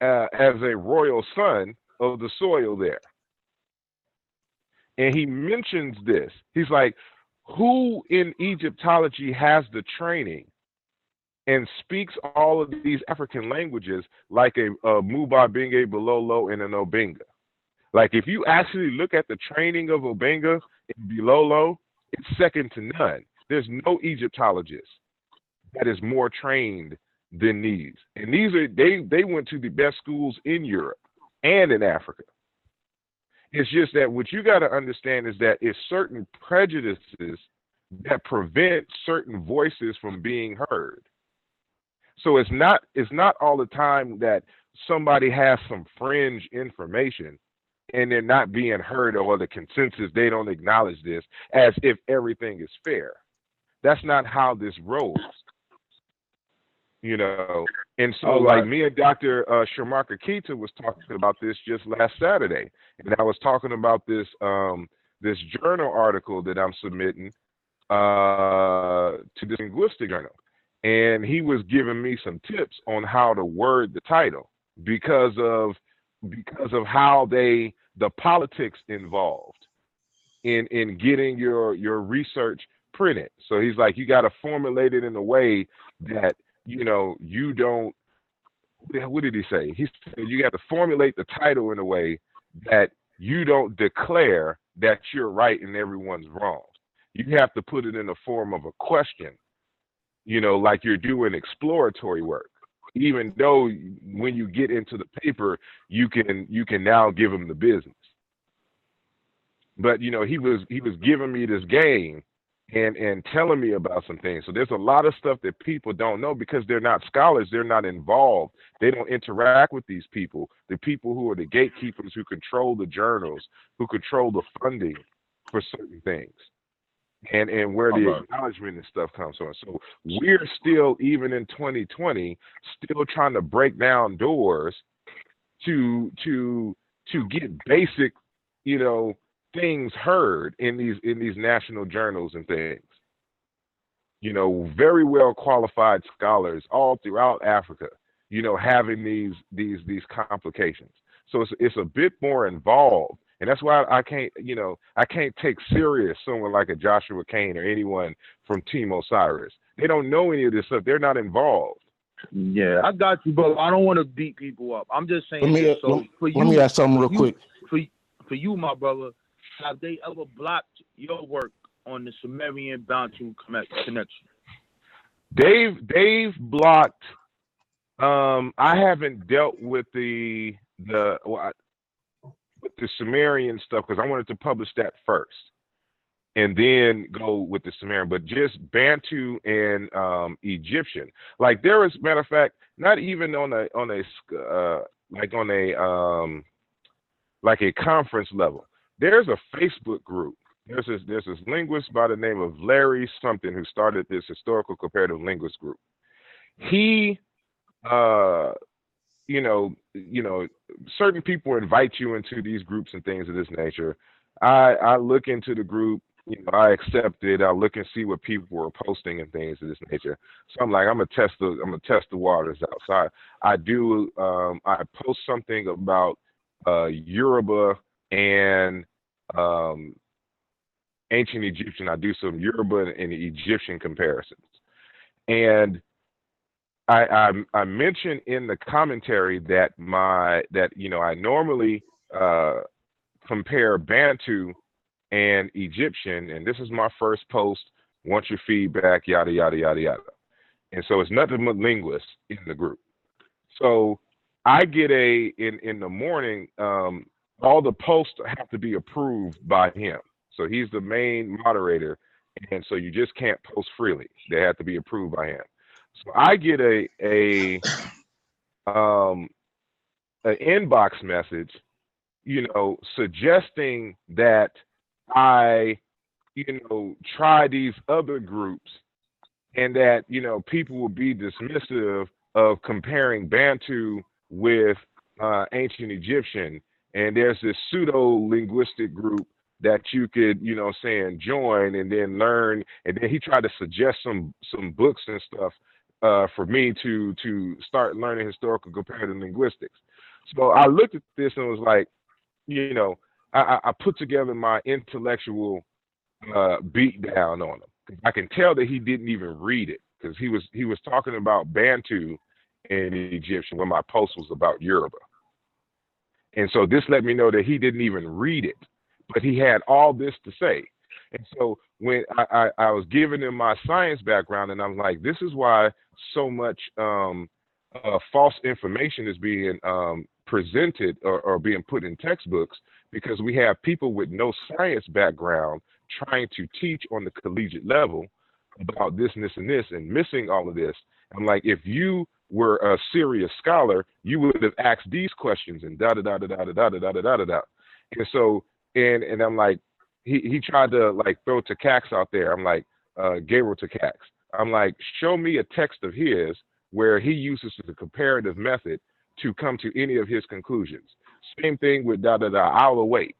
uh, as a royal son of the soil there. And he mentions this. He's like, who in Egyptology has the training and speaks all of these African languages like a, a Mubabinge Bilolo and an Obenga? Like if you actually look at the training of Obenga and Bilolo, it's second to none. There's no Egyptologist that is more trained than these. And these are they they went to the best schools in Europe and in Africa. It's just that what you got to understand is that it's certain prejudices that prevent certain voices from being heard. So it's not it's not all the time that somebody has some fringe information and they're not being heard or the consensus they don't acknowledge this as if everything is fair. That's not how this rolls. You know, and so All like right. me and Dr. Uh, Keita was talking about this just last Saturday, and I was talking about this um, this journal article that I'm submitting uh, to this linguistic journal, and he was giving me some tips on how to word the title because of because of how they the politics involved in in getting your your research printed. So he's like, you got to formulate it in a way that you know you don't. What did he say? He said you got to formulate the title in a way that you don't declare that you're right and everyone's wrong. You have to put it in the form of a question. You know, like you're doing exploratory work. Even though when you get into the paper, you can you can now give them the business but you know he was he was giving me this game and and telling me about some things. So there's a lot of stuff that people don't know because they're not scholars, they're not involved. They don't interact with these people, the people who are the gatekeepers who control the journals, who control the funding for certain things. And and where the acknowledgement and stuff comes from. So we're still even in 2020 still trying to break down doors to to to get basic, you know, things heard in these in these national journals and things. You know, very well qualified scholars all throughout Africa, you know, having these these these complications. So it's it's a bit more involved. And that's why I can't, you know, I can't take serious someone like a Joshua Kane or anyone from Team Osiris. They don't know any of this stuff. They're not involved. Yeah, I got you, bro. I don't want to beat people up. I'm just saying. Let me this, so let, for you, let me ask something real you- quick. For for you, my brother, have they ever blocked your work on the Sumerian Bantu connect- connection? Dave Dave blocked. Um, I haven't dealt with the the well, I- with the Sumerian stuff because I wanted to publish that first, and then go with the Sumerian. But just Bantu and um, Egyptian, like there is matter of fact, not even on a on a uh, like on a um, like a conference level. There's a Facebook group. There's this there's this linguist by the name of Larry something who started this historical comparative linguist group. He uh you know you know certain people invite you into these groups and things of this nature. I I look into the group, you know, I accept it. I look and see what people were posting and things of this nature. So I'm like, I'm gonna test the I'm gonna test the waters outside. I do um I post something about uh Yoruba and um ancient Egyptian. I do some Yoruba and Egyptian comparisons. And I, I I mentioned in the commentary that my that you know I normally uh, compare Bantu and Egyptian, and this is my first post. Want your feedback? Yada yada yada yada. And so it's nothing but linguists in the group. So I get a in in the morning. Um, all the posts have to be approved by him. So he's the main moderator, and so you just can't post freely. They have to be approved by him. So I get a a (coughs) um an inbox message, you know, suggesting that I, you know, try these other groups and that, you know, people will be dismissive of comparing Bantu with uh, ancient Egyptian. And there's this pseudo linguistic group that you could, you know, saying join and then learn. And then he tried to suggest some some books and stuff uh, for me to to start learning historical comparative linguistics. So I looked at this and was like, you know, I, I put together my intellectual uh, beat down on him. I can tell that he didn't even read it because he was he was talking about Bantu and Egyptian when my post was about Yoruba. And so this let me know that he didn't even read it, but he had all this to say. And so when I, I, I was giving him my science background, and I'm like, this is why so much um, uh, false information is being um, presented or, or being put in textbooks because we have people with no science background trying to teach on the collegiate level about this and this and this and missing all of this. I'm like, if you were a serious scholar, you would have asked these questions and da da da da da da da da da da da. And so, and and I'm like, he he tried to like throw Takács out there. I'm like, uh, Gabriel Takács. I'm like, show me a text of his where he uses the comparative method to come to any of his conclusions. Same thing with da da da. I'll await.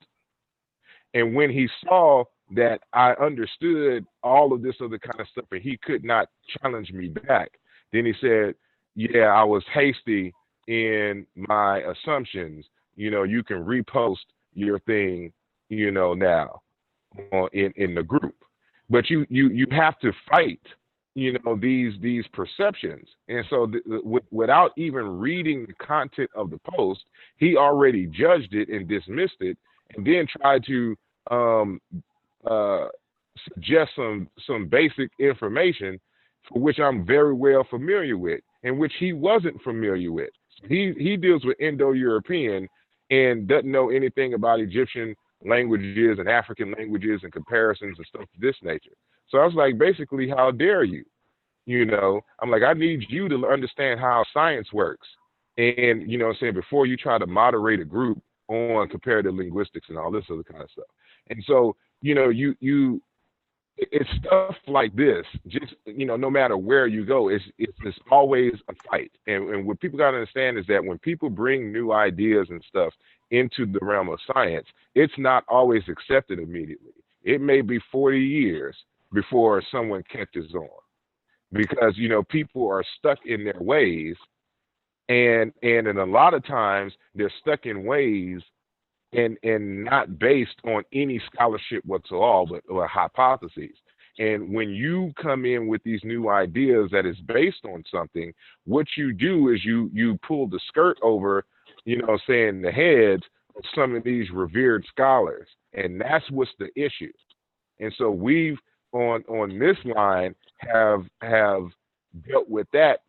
And when he saw that I understood all of this other kind of stuff and he could not challenge me back, then he said, Yeah, I was hasty in my assumptions. You know, you can repost your thing, you know, now in, in the group. But you you you have to fight, you know, these these perceptions. And so th- th- without even reading the content of the post, he already judged it and dismissed it and then tried to um, uh, suggest some some basic information for which I'm very well familiar with, and which he wasn't familiar with. He he deals with Indo-European and doesn't know anything about Egyptian languages and African languages and comparisons and stuff of this nature. So I was like, basically, how dare you? You know, I'm like, I need you to understand how science works. And, you know I'm saying, before you try to moderate a group on comparative linguistics and all this other kind of stuff. And so, you know, you you it's stuff like this. Just you know, no matter where you go, it's it's, it's always a fight. And, and what people got to understand is that when people bring new ideas and stuff into the realm of science, it's not always accepted immediately. It may be 40 years before someone catches on, because you know people are stuck in their ways, and and in a lot of times they're stuck in ways and and not based on any scholarship whatsoever, but or hypotheses. And when you come in with these new ideas that is based on something, what you do is you you pull the skirt over, you know, saying the heads of some of these revered scholars, and that's what's the issue. And so we've on on this line have have dealt with that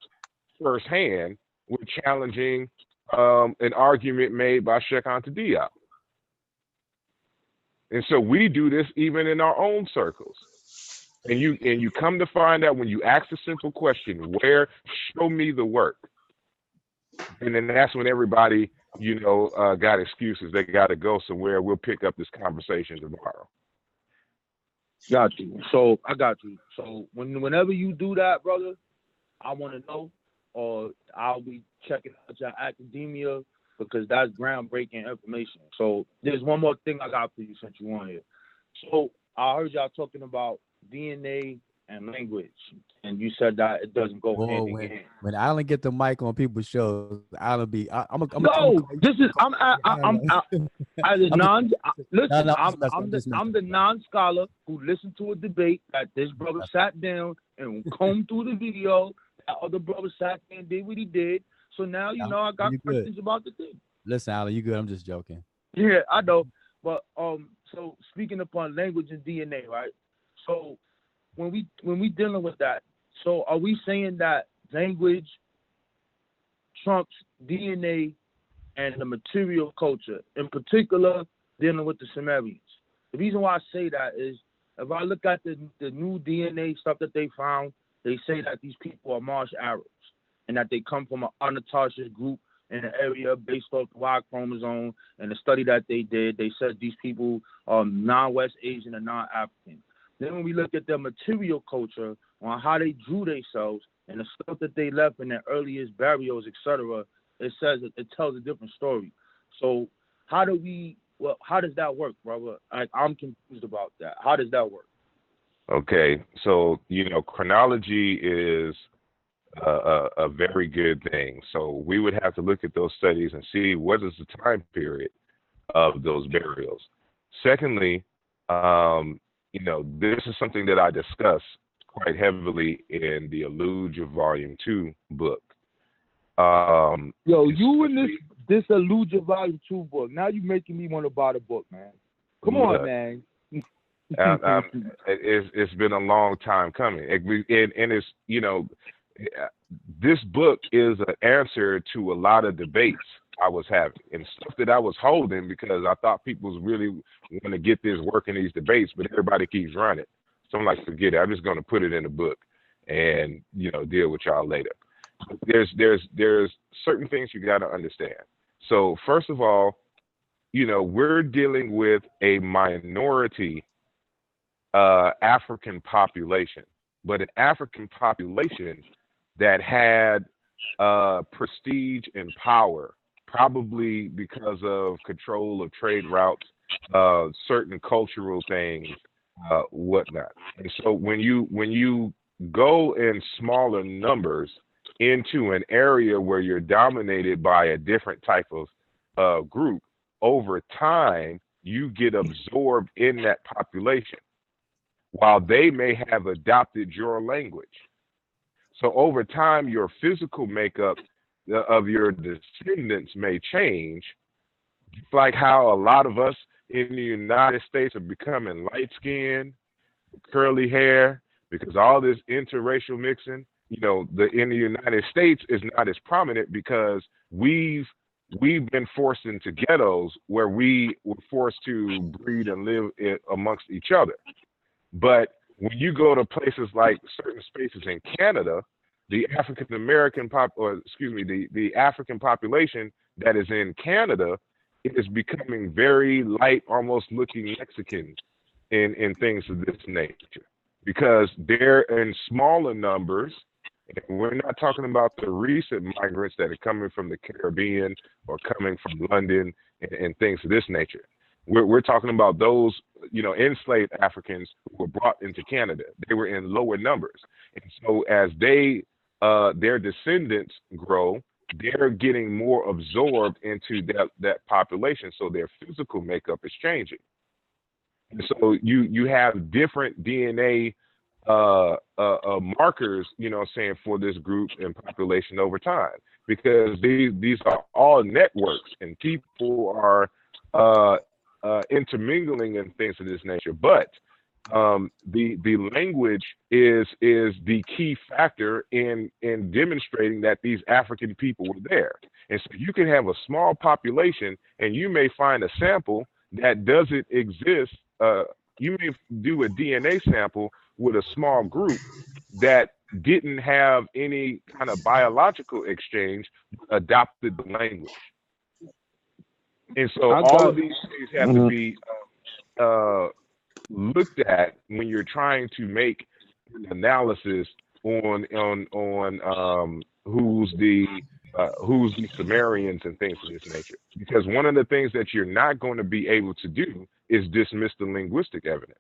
firsthand with challenging um, an argument made by Cheikh Anta Diop. And so we do this even in our own circles. And you and you come to find out when you ask a simple question, where show me the work. And then that's when everybody, you know, uh, got excuses. They got to go somewhere. We'll pick up this conversation tomorrow. Got you. So I got you. So when whenever you do that, brother, I want to know, or I'll be checking out your academia because that's groundbreaking information. So there's one more thing I got for you since you on here. So I heard y'all talking about DNA and language, and you said that it doesn't go Whoa, hand in hand. when, when Alan get the mic on people's shows, Alan be I, I'm a, I'm a, No, this is I'm I, I, I'm I, (laughs) as a non. I- Listen, No, no, I'm I'm I'm I'm the I'm the non-scholar who listened to a debate that this brother sat down and combed through the video. That other brother sat there and did what he did. So now you Alan, know I got you good. questions about the thing. Listen, Alan, you good? I'm just joking. Yeah, I know. But um, so speaking upon language and DNA, right? So when we when we dealing with that, so are we saying that language trumps DNA and the material culture, in particular dealing with the Sumerians? The reason why I say that is if I look at the the new DNA stuff that they found, they say that these people are Marsh Arabs and that they come from an unattached group in the area based off the Y chromosome. And the study that they did, they said these people are non-West Asian and non-African. Then when we look at their material culture on how they drew themselves and the stuff that they left in their earliest burials, etc., it says it, tells a different story. So how do we? Well, how does that work, brother? I'm confused about that. How does that work? Okay, so you know, chronology is a, a, a very good thing. So we would have to look at those studies and see what is the time period of those burials. Secondly, um, you know, this is something that I discuss quite heavily in the Alluja Volume Two book. Um, Yo, you in this this Alluja Volume Two book. Now you're making me want to buy the book, man. Come on, Look, man. um, um, (laughs) it- it's it's been a long time coming, and and it's you know, this book is an answer to a lot of debates I was having and stuff that I was holding because I thought people was really going to get this work in these debates, but everybody keeps running. So I'm like, forget it. I'm just going to put it in a book and you know deal with y'all later. There's there's there's certain things you got to understand. So first of all, you know we're dealing with a minority uh, African population, but an African population that had uh, prestige and power, probably because of control of trade routes, uh, certain cultural things, uh, whatnot. And so when you when you go in smaller numbers into an area where you're dominated by a different type of uh, group, over time you get absorbed in that population while they may have adopted your language. So over time, your physical makeup uh, of your descendants may change, like how a lot of us in the United States are becoming light skinned, curly hair, because all this interracial mixing, you know, the in the United States is not as prominent because we've we've been forced into ghettos where we were forced to breed and live amongst each other. But When you go to places like certain spaces in Canada, the African American pop, or excuse me, the, the African population that is in Canada is becoming very light, almost looking Mexican in, in things of this nature because they're in smaller numbers. We're not talking about the recent migrants that are coming from the Caribbean or coming from London and, and things of this nature. We're, we're talking about those, you know, enslaved Africans who were brought into Canada. They were in lower numbers. And so as they, uh, their descendants grow, they're getting more absorbed into that, that population. So their physical makeup is changing. And so you you have different DNA uh, uh, uh, markers, you know, saying for this group and population over time, because these these are all networks and people are uh, intermingling and things of this nature. But um, the the language is is the key factor in in demonstrating that these African people were there. And so you can have a small population, and you may find a sample that doesn't exist uh, you may do a DNA sample with a small group that didn't have any kind of biological exchange, adopted the language. And so I all of these things have to Mhm. be uh, uh, looked at when you're trying to make an analysis on on on um, who's the uh, who's the Sumerians and things of this nature. Because one of the things that you're not going to be able to do is dismiss the linguistic evidence.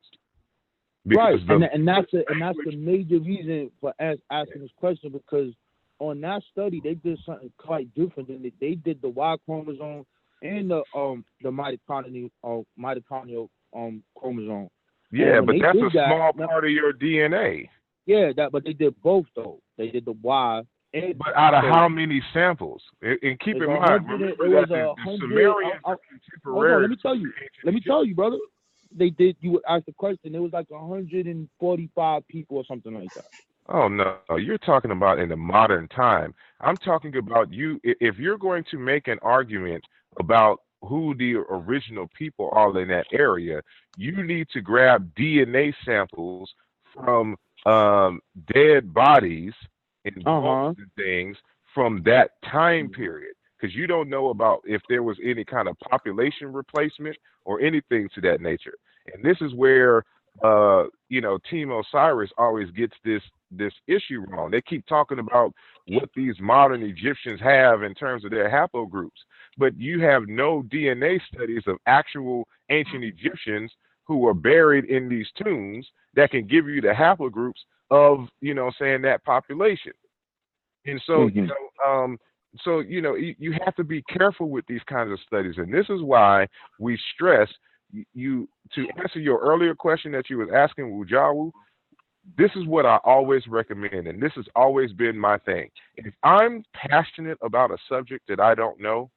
right, the- and and that's a, and that's the major reason for as, asking this question because on that study they did something quite different than they, they did the Y chromosome and the um the mitochondrial uh, mitochondrial um chromosome. yeah, but that's a that- small part of your DNA. Yeah, that but they did both though. They did the Y and But out of so- how many samples? And, and keep in mind, remember it was that the, a the hundred- Sumerians I- I- are Hold on, let me tell you. Let me tell you, brother. They did. You would ask the question. It was like 145 people or something like that. Oh no, you're talking about in the modern time. I'm talking about you. If you're going to make an argument about who the original people are in that area, you need to grab DNA samples from um, dead bodies and Uh-huh. and things from that time period, because you don't know about if there was any kind of population replacement or anything to that nature. And this is where uh, you know, Team Osiris always gets this this issue wrong. They keep talking about what these modern Egyptians have in terms of their haplogroups, but you have no DNA studies of actual ancient Egyptians who are buried in these tombs that can give you the haplogroups of, you know, saying that population. And so, you Mhm. know, um, so you know, you, you have to be careful with these kinds of studies, and this is why we stress you to answer your earlier question that you was asking Wujawu. This is what I always recommend, and this has always been my thing. If I'm passionate about a subject that I don't know,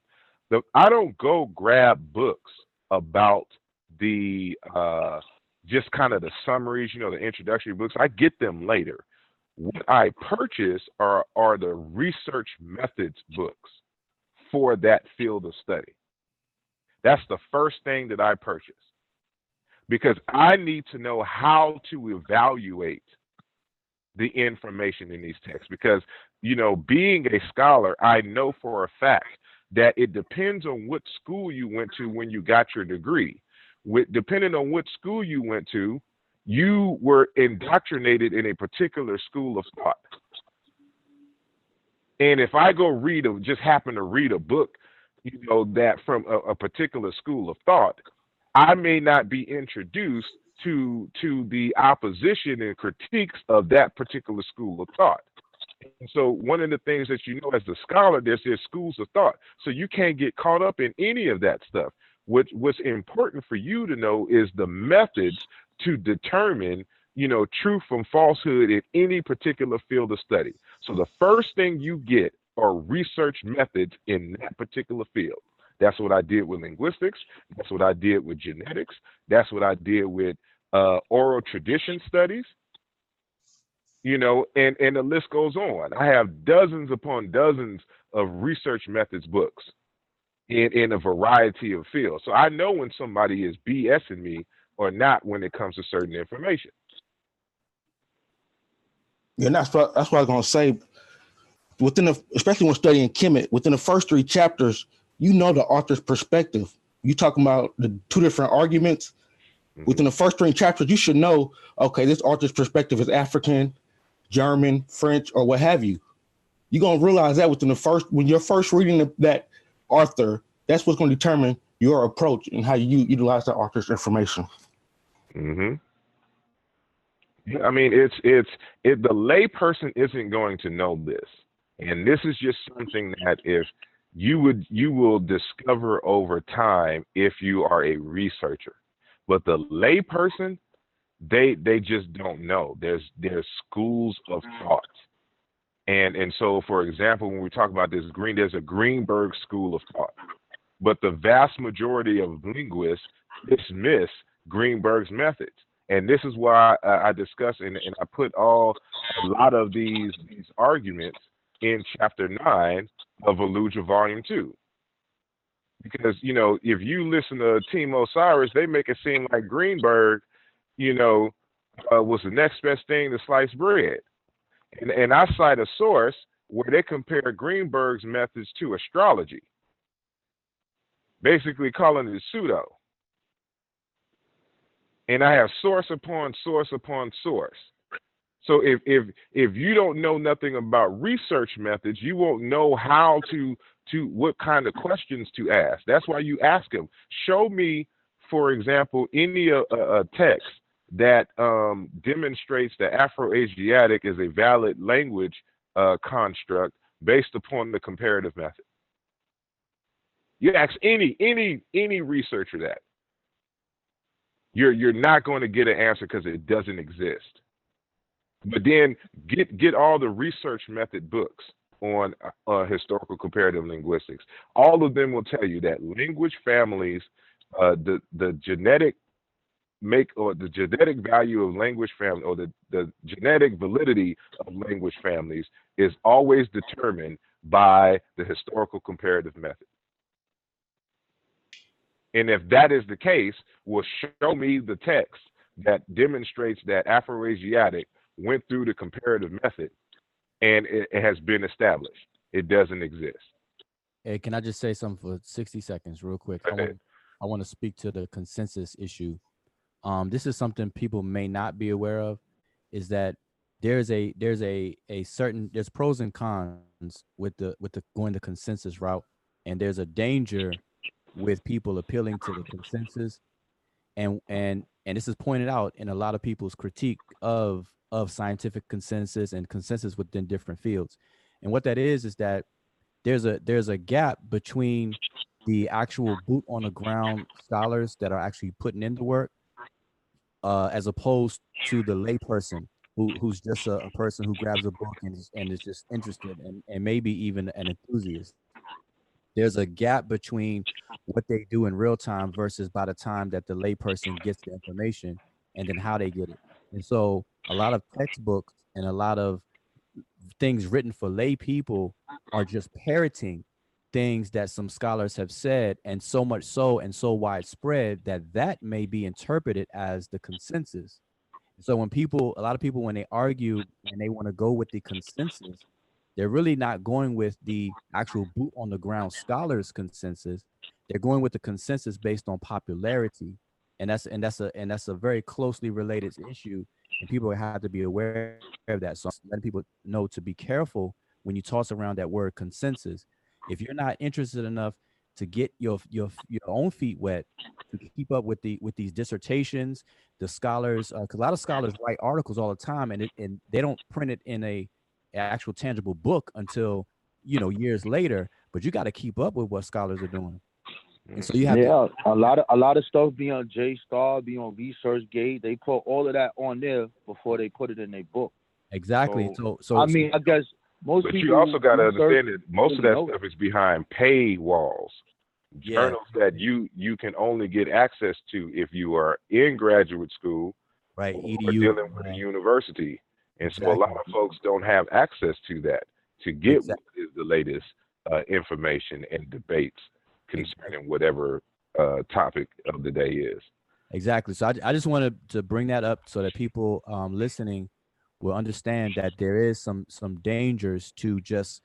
the, I don't go grab books about the uh, just kind of the summaries, you know, the introductory books. I get them later. What I purchase are are the research methods books for that field of study. That's the first thing that I purchase because I need to know how to evaluate the information in these texts. Because, you know, being a scholar, I know for a fact that it depends on what school you went to when you got your degree. With depending on what school you went to, you were indoctrinated in a particular school of thought. And if I go read a just happen to read a book, you know, that from a, a particular school of thought, I may not be introduced to to the opposition and critiques of that particular school of thought. And so one of the things that you know as a scholar, there's there's schools of thought. So you can't get caught up in any of that stuff. What what's important for you to know is the methods to determine, you know, truth from falsehood in any particular field of study. So the first thing you get are research methods in that particular field. That's what I did with linguistics. That's what I did with genetics. That's what I did with uh, oral tradition studies. You know, and and the list goes on. I have dozens upon dozens of research methods books in in a variety of fields. So I know when somebody is BSing me or not when it comes to certain information. Yeah, and that's what that's what I was gonna say. Within the, especially when studying Kemet, within the first three chapters, you know the author's perspective. You talking about the two different arguments. Within the first three chapters, you should know, okay, this author's perspective is African, German, French, or what have you. You're gonna realize that within the first when you're first reading the, that author, that's what's gonna determine your approach and how you utilize the author's information. Mm-hmm. I mean, it's it's it. The layperson isn't going to know this, and this is just something that if you would you will discover over time if you are a researcher. But the layperson, they they just don't know. There's there's schools of mm. thought, and and so for example, when we talk about this green, there's a Greenberg school of thought, but the vast majority of linguists dismiss Greenberg's methods. And this is why I, I discuss and, and I put all a lot of these these arguments in chapter nine of Volusia Volume Two. Because you know, if you listen to Team Osiris, they make it seem like Greenberg, you know, uh, was the next best thing to sliced bread. And and I cite a source where they compare Greenberg's methods to astrology, basically calling it pseudo and I have source upon source upon source. So if if if you don't know nothing about research methods, you won't know how to to what kind of questions to ask. That's why you ask them. Show me, for example, any uh, uh, text that um, demonstrates that Afro-Asiatic is a valid language uh, construct based upon the comparative method. You ask any any any researcher that you're you're not going to get an answer because it doesn't exist. But then get get all the research method books on uh, historical comparative linguistics. All of them will tell you that language families, uh, the the genetic make or the genetic value of language family or the, the genetic validity of language families is always determined by the historical comparative method. And if that is the case, will show me the text that demonstrates that Afro-Asiatic went through the comparative method and it, it has been established. It doesn't exist. Hey, can I just say something for 60 seconds, real quick? I want, I want to speak to the consensus issue. Um, this is something people may not be aware of, is that there's a there's a a certain there's pros and cons with the with the going the consensus route, and there's a danger with people appealing to the consensus, and and and this is pointed out in a lot of people's critique of of scientific consensus and consensus within different fields, and what that is is that there's a there's a gap between the actual boot on the ground scholars that are actually putting in the work uh, as opposed to the layperson who, who's just a, a person who grabs a book and is, and is just interested and, and maybe even an enthusiast. There's a gap between what they do in real time versus by the time that the layperson gets the information and then how they get it. And so a lot of textbooks and a lot of things written for lay people are just parroting things that some scholars have said and so much so and so widespread that that may be interpreted as the consensus. So when people a lot of people when they argue and they want to go with the consensus they're really not going with the actual boot on the ground scholars consensus. They're going with the consensus based on popularity. And that's and that's a and that's a very closely related issue people have to be aware of that. So letting people know to be careful when you toss around that word consensus. If you're not interested enough to get your your your own feet wet to keep up with the with these dissertations the scholars uh, because a lot of scholars write articles all the time and it, and they don't print it in a actual tangible book until you know years later but you got to keep up with what scholars are doing and so you have yeah, to a lot of a lot of stuff be on JSTOR, be on ResearchGate. They put all of that on there before they put it in their book. exactly so so, I mean, I guess most But people. you also got to understand that most of that stuff is behind paywalls. Yeah. Journals that you you can only get access to if you are in graduate school right or edu dealing with a university. And so a lot of folks don't have access to that to get Exact- what is the latest uh, information and debates concerning whatever uh, topic of the day is. Exactly. So I, I just wanted to bring that up so that people um, listening will understand that there is some some dangers to just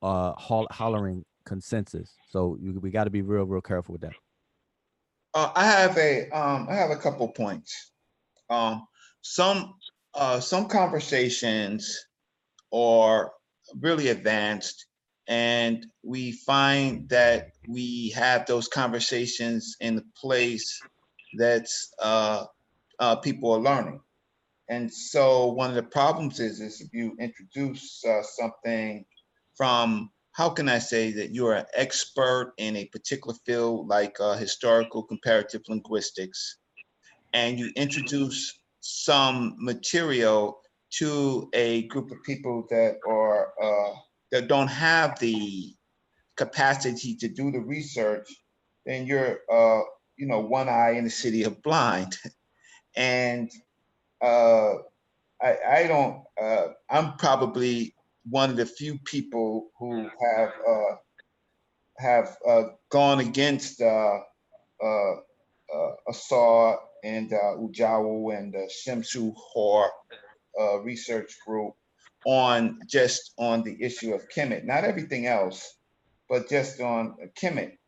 uh hol- hollering consensus. So you, we got to be real real careful with that. Uh, I have a, um, I have a couple points. Um, some, uh, some conversations are really advanced and we find that we have those conversations in the place that's, uh, uh, people are learning. And so one of the problems is, is if you introduce, uh, something from how can I say that you're an expert in a particular field like uh, historical comparative linguistics, and you introduce some material to a group of people that are uh, that don't have the capacity to do the research, then you're uh, you know one eye in the city of blind, (laughs) and uh, I, I don't. Uh, I'm probably one of the few people who have uh, have uh, gone against uh, uh, uh, and uh, Ujawu and the Shemsu Hor uh, research group on just on the issue of Kemet. Not everything else, but just on Kemet.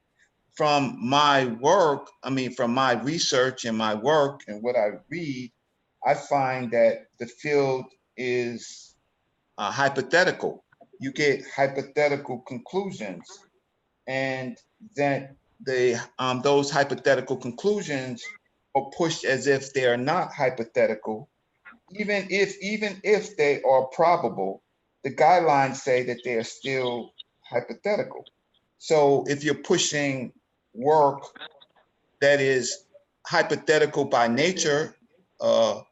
From my work, I mean, from my research and my work and what I read, I find that the field is uh, hypothetical. You get hypothetical conclusions, and then they um, those hypothetical conclusions are pushed as if they are not hypothetical, even if even if they are probable. The guidelines say that they are still hypothetical. So if you're pushing work that is hypothetical by nature, uh,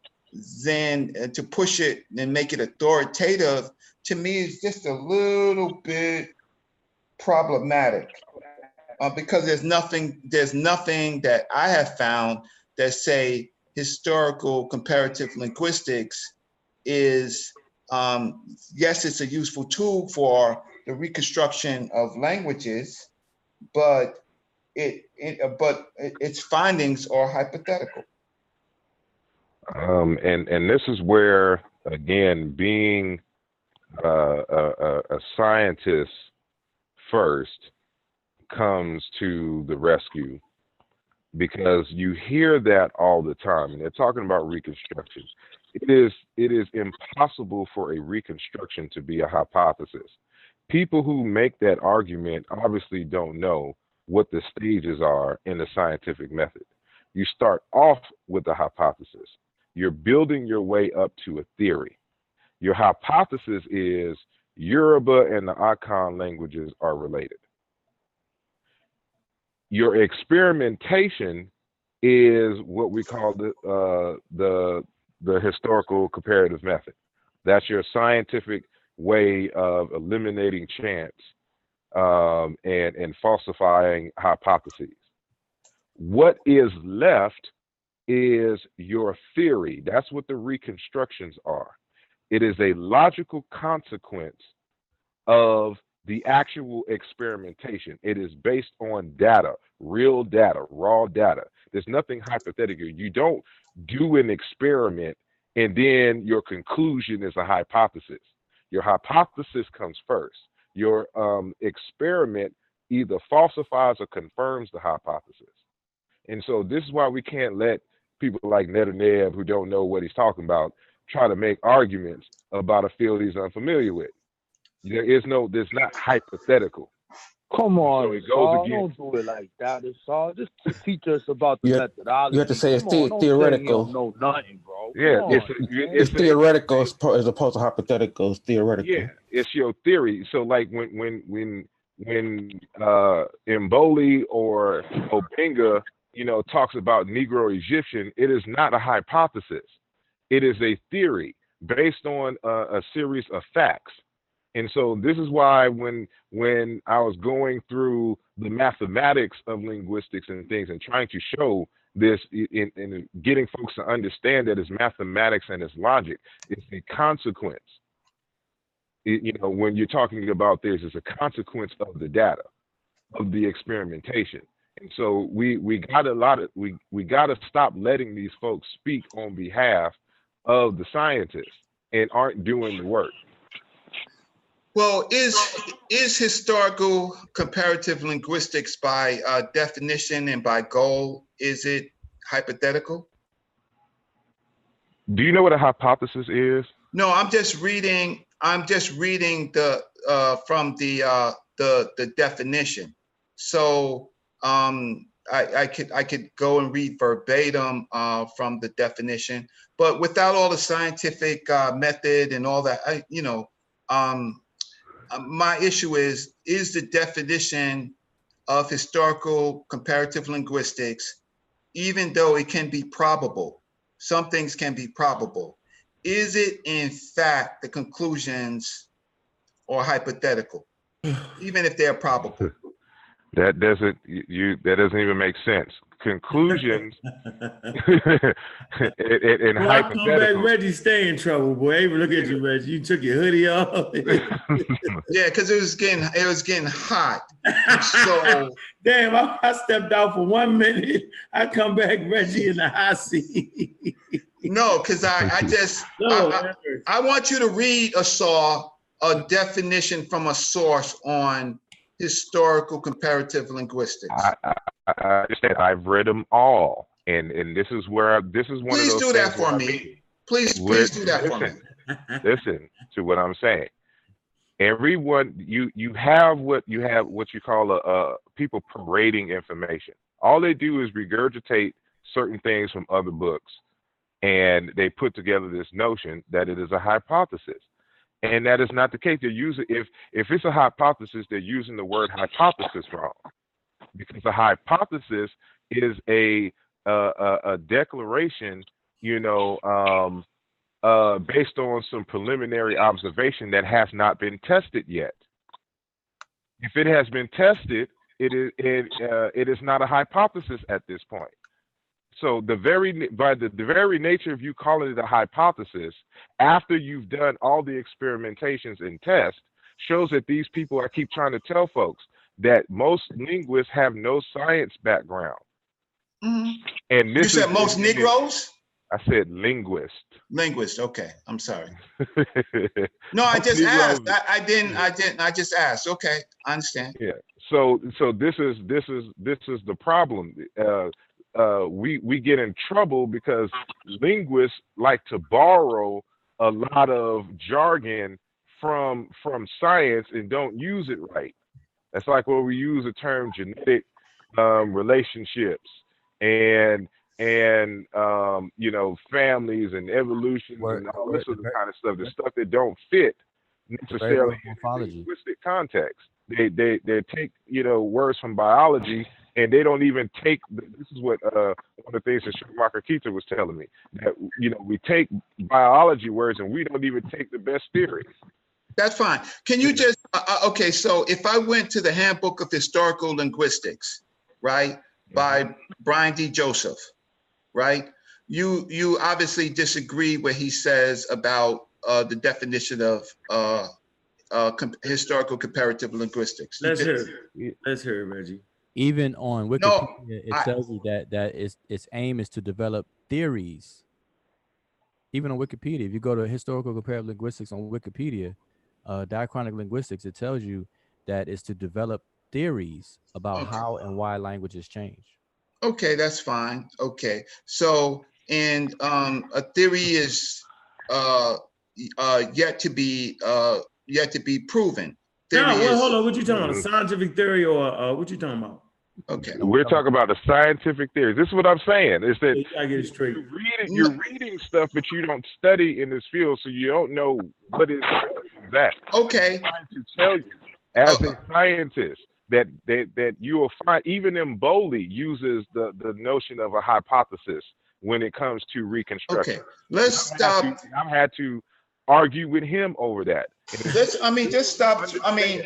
then uh, to push it and make it authoritative to me is just a little bit problematic uh, because there's nothing there's nothing that I have found that say historical comparative linguistics is um, yes it's a useful tool for the reconstruction of languages but it, it uh, but its findings are hypothetical. Um, and and this is where again being uh, a, a, a scientist first comes to the rescue because you hear that all the time and they're talking about reconstruction it is it is impossible for a reconstruction to be a hypothesis people who make that argument obviously don't know what the stages are in the scientific method you start off with a hypothesis you're building your way up to a theory. Your hypothesis is Yoruba and the Akan languages are related. Your experimentation is what we call the uh, the the historical comparative method. That's your scientific way of eliminating chance um, and and falsifying hypotheses. What is left is your theory. That's what the reconstructions are. It is a logical consequence of the actual experimentation. It is based on data, real data, raw data. There's nothing hypothetical. You don't do an experiment and then your conclusion is a hypothesis. Your hypothesis comes first. Your um, experiment either falsifies or confirms the hypothesis. And so this is why we can't let people like Netanyahu who don't know what he's talking about try to make arguments about a field he's unfamiliar with. There is no, there's not hypothetical. Come on, So it goes Saul, against- don't do it like that, It's Saul. Just to teach us about the You have- methodology. you have to say it's Come on, the- don't say he theoretical. no not nothing, bro. Yeah, Come it's on. It's it's theoretical as as opposed to hypothetical. It's theoretical. Yeah, it's your theory. So like when when when when uh Mboli or Obenga, you know, talks about Negro Egyptian, it is not a hypothesis. It is a theory based on a, a series of facts. And so this is why when when I was going through the mathematics of linguistics and things and trying to show this in, in getting folks to understand that it's mathematics and it's logic, it's a consequence it- you know, when you're talking about this, it's a consequence of the data, of the experimentation. And so we we got a lot of we we got to stop letting these folks speak on behalf of the scientists. and aren't doing the work. Well, is is historical comparative linguistics by uh, definition and by goal is it hypothetical? Do you know what a hypothesis is? No, I'm just reading. I'm just reading the uh, from the uh, the the definition. So um, I, I could I could go and read verbatim uh, from the definition, but without all the scientific uh, method and all that, I, you know, um, Um, my issue is is the definition of historical comparative linguistics, even though it can be probable, some things can be probable. Is it in fact the conclusions or hypothetical, (sighs) even if they're probable? That doesn't you- you that doesn't even make sense. Conclusions and, and, and Boy, I come back, hypothetical. Reggie stay in trouble, boy. Hey, look at you, Reggie. You took your hoodie off. (laughs) (laughs) Yeah, because it was getting it was getting hot. So (laughs) Damn, I, I stepped out for one minute. I come back, Reggie in the hot seat. no, because I I just No, I, I, I want you to read a saw a definition from a source on historical comparative linguistics. I, I, I understand. I've read them all, and and this is where I, this is one Please of those do that things where for me. mean, Please, With- please do that for me. listen, (laughs) listen to what I'm saying. Everyone, you you have what you have what you call a, a people parading information. All they do is regurgitate certain things from other books, and they put together this notion that it is a hypothesis, and that is not the case. They're using if if it's a hypothesis, they're using the word hypothesis wrong, because a hypothesis is a a, a, declaration, you know, um, uh, based on some preliminary observation that has not been tested yet. If it has been tested, it is it uh, it is not a hypothesis at this point. So the very by the, the very nature of you calling it a hypothesis, after you've done all the experimentations and tests, shows that these people I keep trying to tell folks that most linguists have no science background. Mhm. And You said is most Negroes? I said linguist. Linguist. Okay, I'm sorry. (laughs) No, I just Negroes- asked. I, I didn't. I didn't. I just asked. Okay, I understand. Yeah. So so this is this is this is the problem. Uh, uh, we we get in trouble because linguists like to borrow a lot of jargon from from science and don't use it right. That's like where we use the term genetic um, relationships and and um, you know families and evolution Word- and all this other kind of stuff. The stuff that don't fit necessarily in morphology. linguistic context. They they they take you know words from biology and they don't even take. This is what uh, one of the things that Shomarka Keita was telling me that you know we take biology words and we don't even take the best theories. That's fine. Can you just, uh, uh, okay, so if I went to the Handbook of Historical Linguistics, right, by Brian D. Joseph, right? You, you obviously disagree what he says about uh, the definition of uh, uh, com- historical comparative linguistics. Let's hear it. Let's hear it, Reggie. Even on Wikipedia, No, it I- tells you that that its its aim is to develop theories. Even on Wikipedia, if you go to historical comparative linguistics on Wikipedia, uh, diachronic linguistics, it tells you that it's to develop theories about Okay. how and why languages change. Okay, that's fine. Okay, so, and um, a theory is uh, uh, yet to be, uh, yet to be proven. No, well, is- hold on. What you talking about? A scientific theory or uh, what you talking about? Okay. We're talking about the scientific theories. This is what I'm saying. Is that I get it straight. You're reading, you're reading stuff, but you don't study in this field, so you don't know what is that. Okay, I'm trying to tell you as a scientist that that that you will find even Mboli uses the the notion of a hypothesis when it comes to reconstruction. okay. Let's I've stop. had to, I've had to argue with him over that. Let's, I mean, just stop. I mean,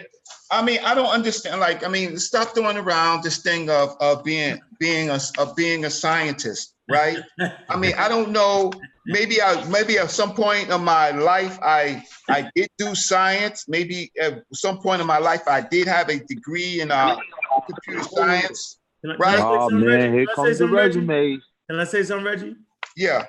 I mean, I don't understand. Like, I mean, stop throwing around this thing of of being being a of being a scientist, right? I mean, I don't know. Maybe I maybe at some point in my life I I did do science. Maybe at some point in my life I did have a degree in uh, computer science. Can I, Right. can I Oh man, here Can I comes the something, Reggie? Can I say something, Reggie? Yeah.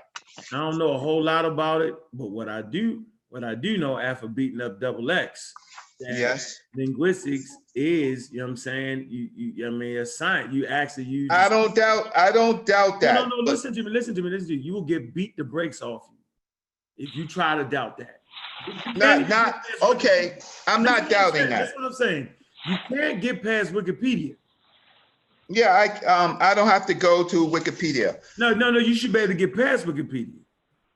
I don't know a whole lot about it, but what I do, what I do know after beating up double X, Yes. linguistics is, you know what I'm saying? You, you I mean, a science, you actually use. I don't doubt, I don't doubt that. no, no, but- listen to me, listen to me, listen to me. You will get beat the brakes off you if you try to doubt that. Not, not, okay, I'm not doubting that. That's what I'm saying. You can't get past Wikipedia. Yeah, I, um, I don't have to go to Wikipedia. No, no, no, you should be able to get past Wikipedia.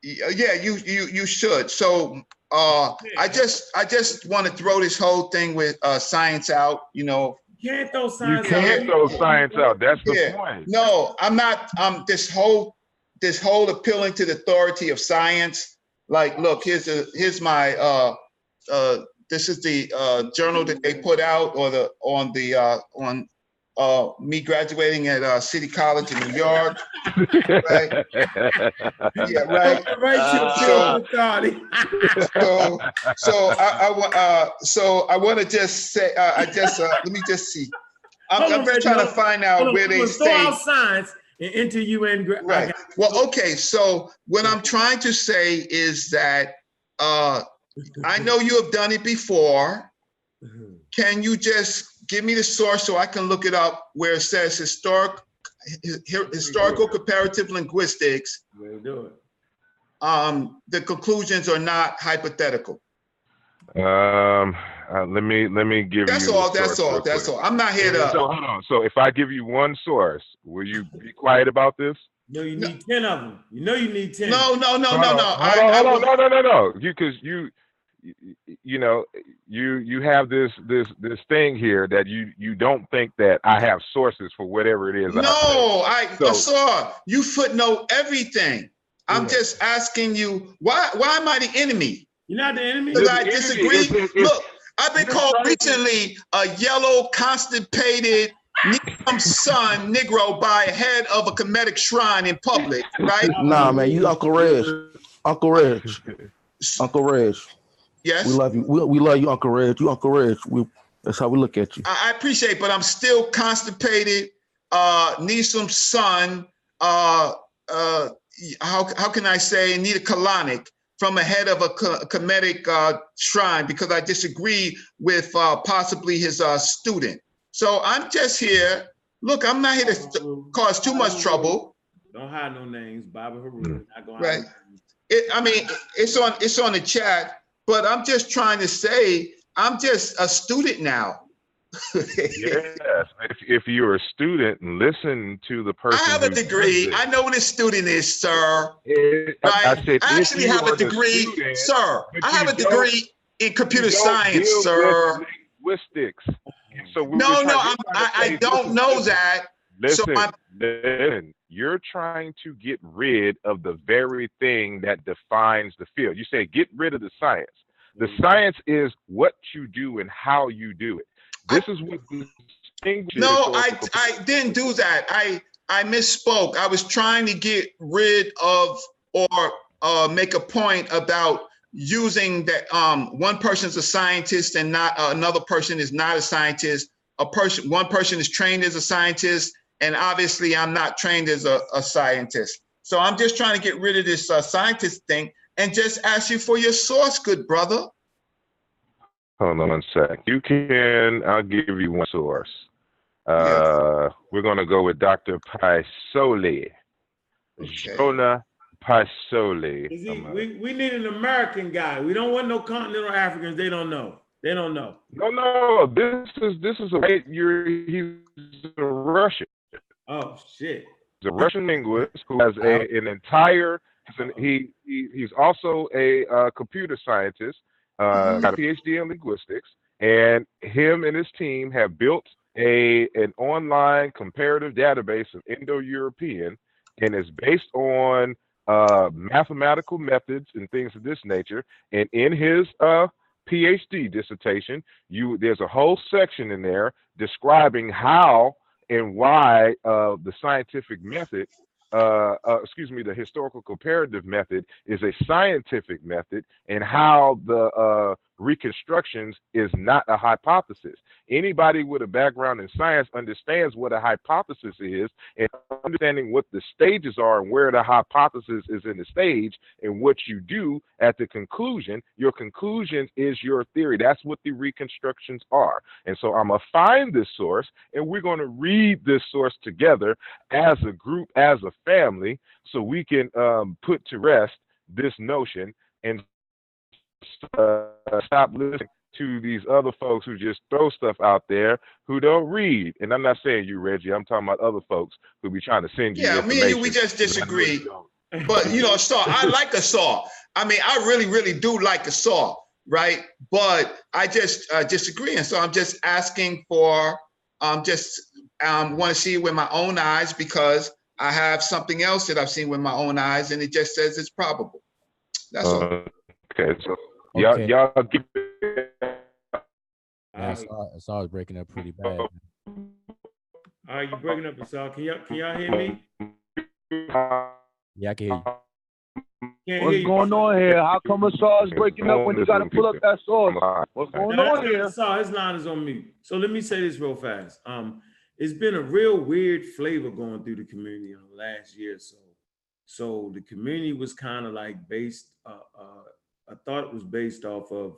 Yeah, you, you, you should. So, uh, I just, I just want to throw this whole thing with, uh, science out, you know, You can't throw science. You can't out. throw science out. That's the Yeah. point. No, I'm not, um, this whole, this whole appealing to the authority of science. Like, look, here's a, here's my, uh, uh, this is the, uh, journal that they put out or the, on the, uh, on, uh, me graduating at, uh, City College in New York. Right. (laughs) Yeah, right. Right to the So- So, so I, I want, uh, so I want to just say, uh, I just, uh, let me just see. I'm, I'm just trying to find out Hold on, where they gonna throw out science and enter you in. Right. Well, okay, so what I'm trying to say is that uh, I know you have done it before. Can you just give me the source so I can look it up where it says historic, hi- hi- historical comparative linguistics? We'll do it. Um, the conclusions are not hypothetical. Um, uh, let me let me give you That's you. all, the that's all, that's all. I'm not here to. So hold on. So if I give you one source, will you be quiet about this? No, you need ten of them. You know you need ten. no, no, no, Hold no, on, no. Hold on, I hold on, will- no, no, no, no. You because you, you, you know, you you have this this this thing here that you you don't think that I have sources for whatever it is. I. No, I, I So- saw you footnote everything. I'm Yeah. just asking you, why, why am I the enemy? You're not the enemy. Because I disagree. is- is- Look, I've been called trying recently a yellow, constipated, Negro son Negro by a head of a Kemetic shrine in public, right? Nah, man, you Uncle Reg. Uncle Reg. Uncle Reg. We love you. We, we love you, Uncle Reg. You Uncle Reg. We, that's how we look at you. I, I appreciate, but I'm still constipated, uh, Nisum's son, uh, uh, how, how can I say, need a colonic from a head of a Ke- Kemetic uh, shrine because I disagree with uh, possibly his uh, student. So I'm just here. Look, I'm not here to st- cause too much trouble. Don't hide no names. Bobby Haru. Mm. Not gonna Right. hide no names. It, I mean, it's on it's on the chat, but I'm just trying to say I'm just a student now. Yes, if, if you're a student and listen to the person. I have a degree. I know what a student is, sir. it. I, I Right? said, I actually have a degree, student, sir. I have a degree in computer science, sir. Linguistics. So we No, no, I, I don't know that. So Listen, I'm- listen, you're trying to get rid of the very thing that defines the field. You say get rid of the science. The Mm-hmm. science is what you do and how you do it. This is what distinguishes No, I, I didn't do that. I, I misspoke. I was trying to get rid of or uh, make a point about using that um, one person's a scientist and not uh, another person is not a scientist. A person, one person is trained as a scientist, and obviously I'm not trained as a, a scientist. So I'm just trying to get rid of this uh, scientist thing and just ask you for your source, good brother. Hold on one sec. You can, I'll give you one source. Uh, We're going to go with Dr. Pyysalo. Okay. Jonah Pyysalo. He, we, we need an American guy. We don't want no continental Africans. They don't know. They don't know. No, no, this is this is a you're he's a Russian. Oh shit. He's a Russian linguist who has a, an entire. he's an- He, he he's also a uh, computer scientist. Uh, got a PhD in linguistics, and him and his team have built a an online comparative database of Indo-European, and it's based on uh, mathematical methods and things of this nature. And in his uh, PhD dissertation, you there's a whole section in there describing how and why uh, the scientific method, uh, uh, excuse me, the historical comparative method is a scientific method, and how the uh, reconstructions is not a hypothesis. Anybody with a background in science understands what a hypothesis is and understanding what the stages are and where the hypothesis is in the stage and what you do at the conclusion. Your conclusion is your theory. That's what the reconstructions are. And so I'm going to find this source and we're going to read this source together as a group, as a family, so we can um, put to rest this notion and uh, stop listening to these other folks who just throw stuff out there who don't read. And I'm not saying you, Reggie. I'm talking about other folks who be trying to send you. Yeah, me and you, we just that I know disagree. But you know, saw I like a saw. I mean, I really, really do like a saw, right? But I just uh, disagree, and so I'm just asking for, um, just um, want to see it with my own eyes because I have something else that I've seen with my own eyes, and it just says it's probable. That's all. Uh, okay, so Okay. y'all give Yeah, I saw, I saw it was breaking up pretty bad. All right, you breaking up, Asar. Can y'all can y'all hear me? Yeah, I can hear you. Can't hear What's you. going on here? How come Asar is breaking up when you gotta pull up that source? What's going No, on here? not Asar. His line is on mute. So let me say this real fast. Um, it's been a real weird flavor going through the community in the last year or so. So the community was kind of like based. Uh, uh, I thought it was based off of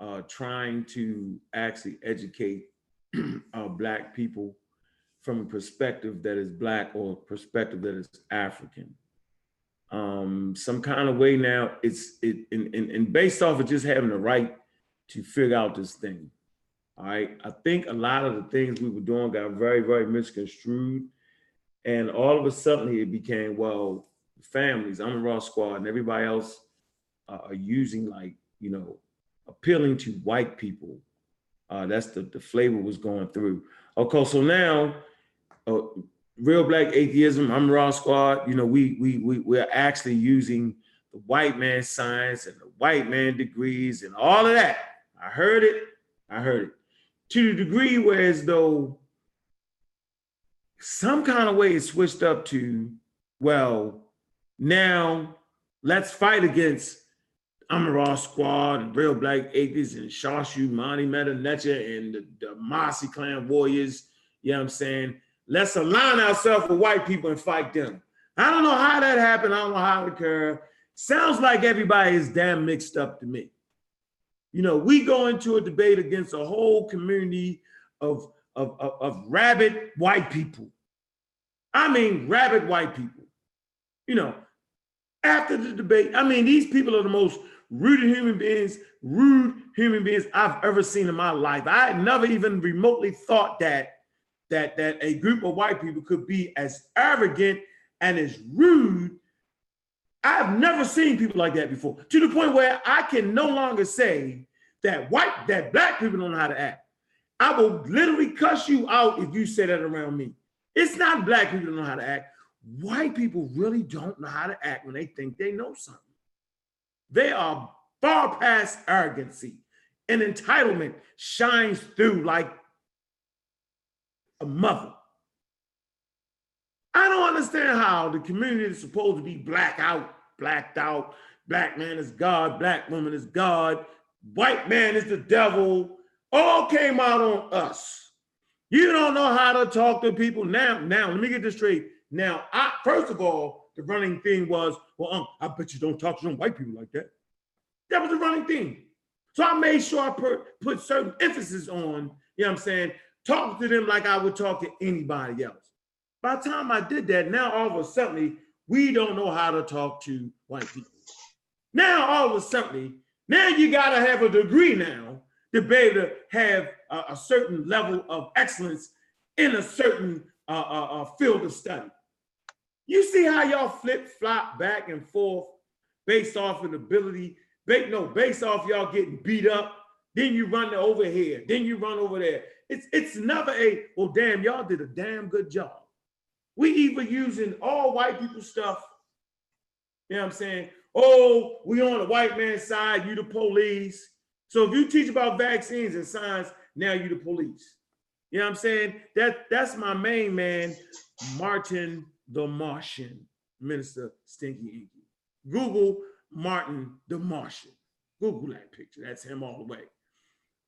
uh, trying to actually educate (clears throat) uh, black people from a perspective that is black or a perspective that is African. Um, some kind of way now it's it and, and, and based off of just having the right to figure out this thing. All right. I think a lot of the things we were doing got very, very misconstrued. And all of a sudden it became, well, families, I'm a raw squad, and everybody else uh, are using like, you know, appealing to white people. Uh, that's the, the flavor was going through. Okay, so now uh, real black atheism, I'm raw squad, you know, we we we we're actually using the white man science and the white man degrees and all of that. I heard it, I heard it. To the degree where as though some kind of way it switched up to, well, now let's fight against Amara Squad and Real Black Atheists and Shashu, Mani Meta Necha and the, the Mossy Clan Warriors. You know what I'm saying? Let's align ourselves with white people and fight them. I don't know how that happened. I don't know how it occurred. Sounds like everybody is damn mixed up to me. You know, we go into a debate against a whole community of, of, of, of rabid white people. I mean, rabid white people. You know, after the debate, I mean, these people are the most rude human beings, rude human beings I've ever seen in my life. I never even remotely thought that that that a group of white people could be as arrogant and as rude. I've never seen people like that before. To the point where I can no longer say that white that black people don't know how to act. I will literally cuss you out if you say that around me. It's not black people don't know how to act. White people really don't know how to act when they think they know something. They are far past arrogancy and entitlement shines through like a mother. I don't understand how the community is supposed to be black out, blacked out. Black man is God, black woman is God, white man is the devil. All came out on us. You don't know how to talk to people now. Now, let me get this straight. Now, I first of all, the running thing was, well, um, I bet you don't talk to white people like that. That was the running thing. So I made sure I put, put certain emphasis on, you know what I'm saying, talk to them like I would talk to anybody else. By the time I did that, now all of a sudden, we don't know how to talk to white people. Now, all of a sudden, now you got to have a degree now to be able to have a, a certain level of excellence in a certain uh, uh, uh, field of study. You see how y'all flip flop back and forth based off an ability, ba- no, based off y'all getting beat up. Then you run over here, then you run over there. It's it's never a well, damn, y'all did a damn good job. We either using all white people stuff. You know what I'm saying? Oh, we on the white man's side, you the police. So if you teach about vaccines and science, now you the police. You know what I'm saying? That that's my main man, Martin the Martian, Minister Stinky Inky. Google Martin the Martian. Google that picture. That's him all the way.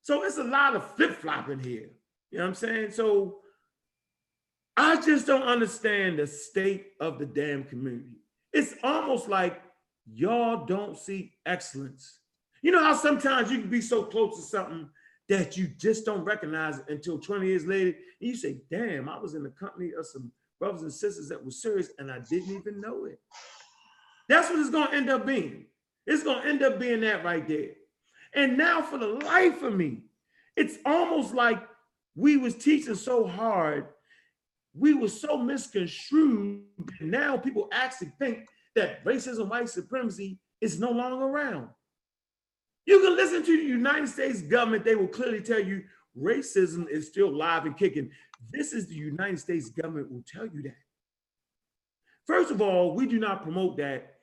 So it's a lot of flip flopping here. You know what I'm saying? So I just don't understand the state of the damn community. It's almost like y'all don't see excellence. You know how sometimes you can be so close to something that you just don't recognize it until 20 years later. And you say, damn, I was in the company of some brothers and sisters that were serious and I didn't even know it. That's what it's gonna end up being. It's gonna end up being that right there. And now for the life of me, it's almost like we was teaching so hard, we were so misconstrued. Now people actually think that racism, white supremacy is no longer around. You can listen to the United States government, they will clearly tell you racism is still live and kicking. This is the United States government will tell you that. First of all, we do not promote that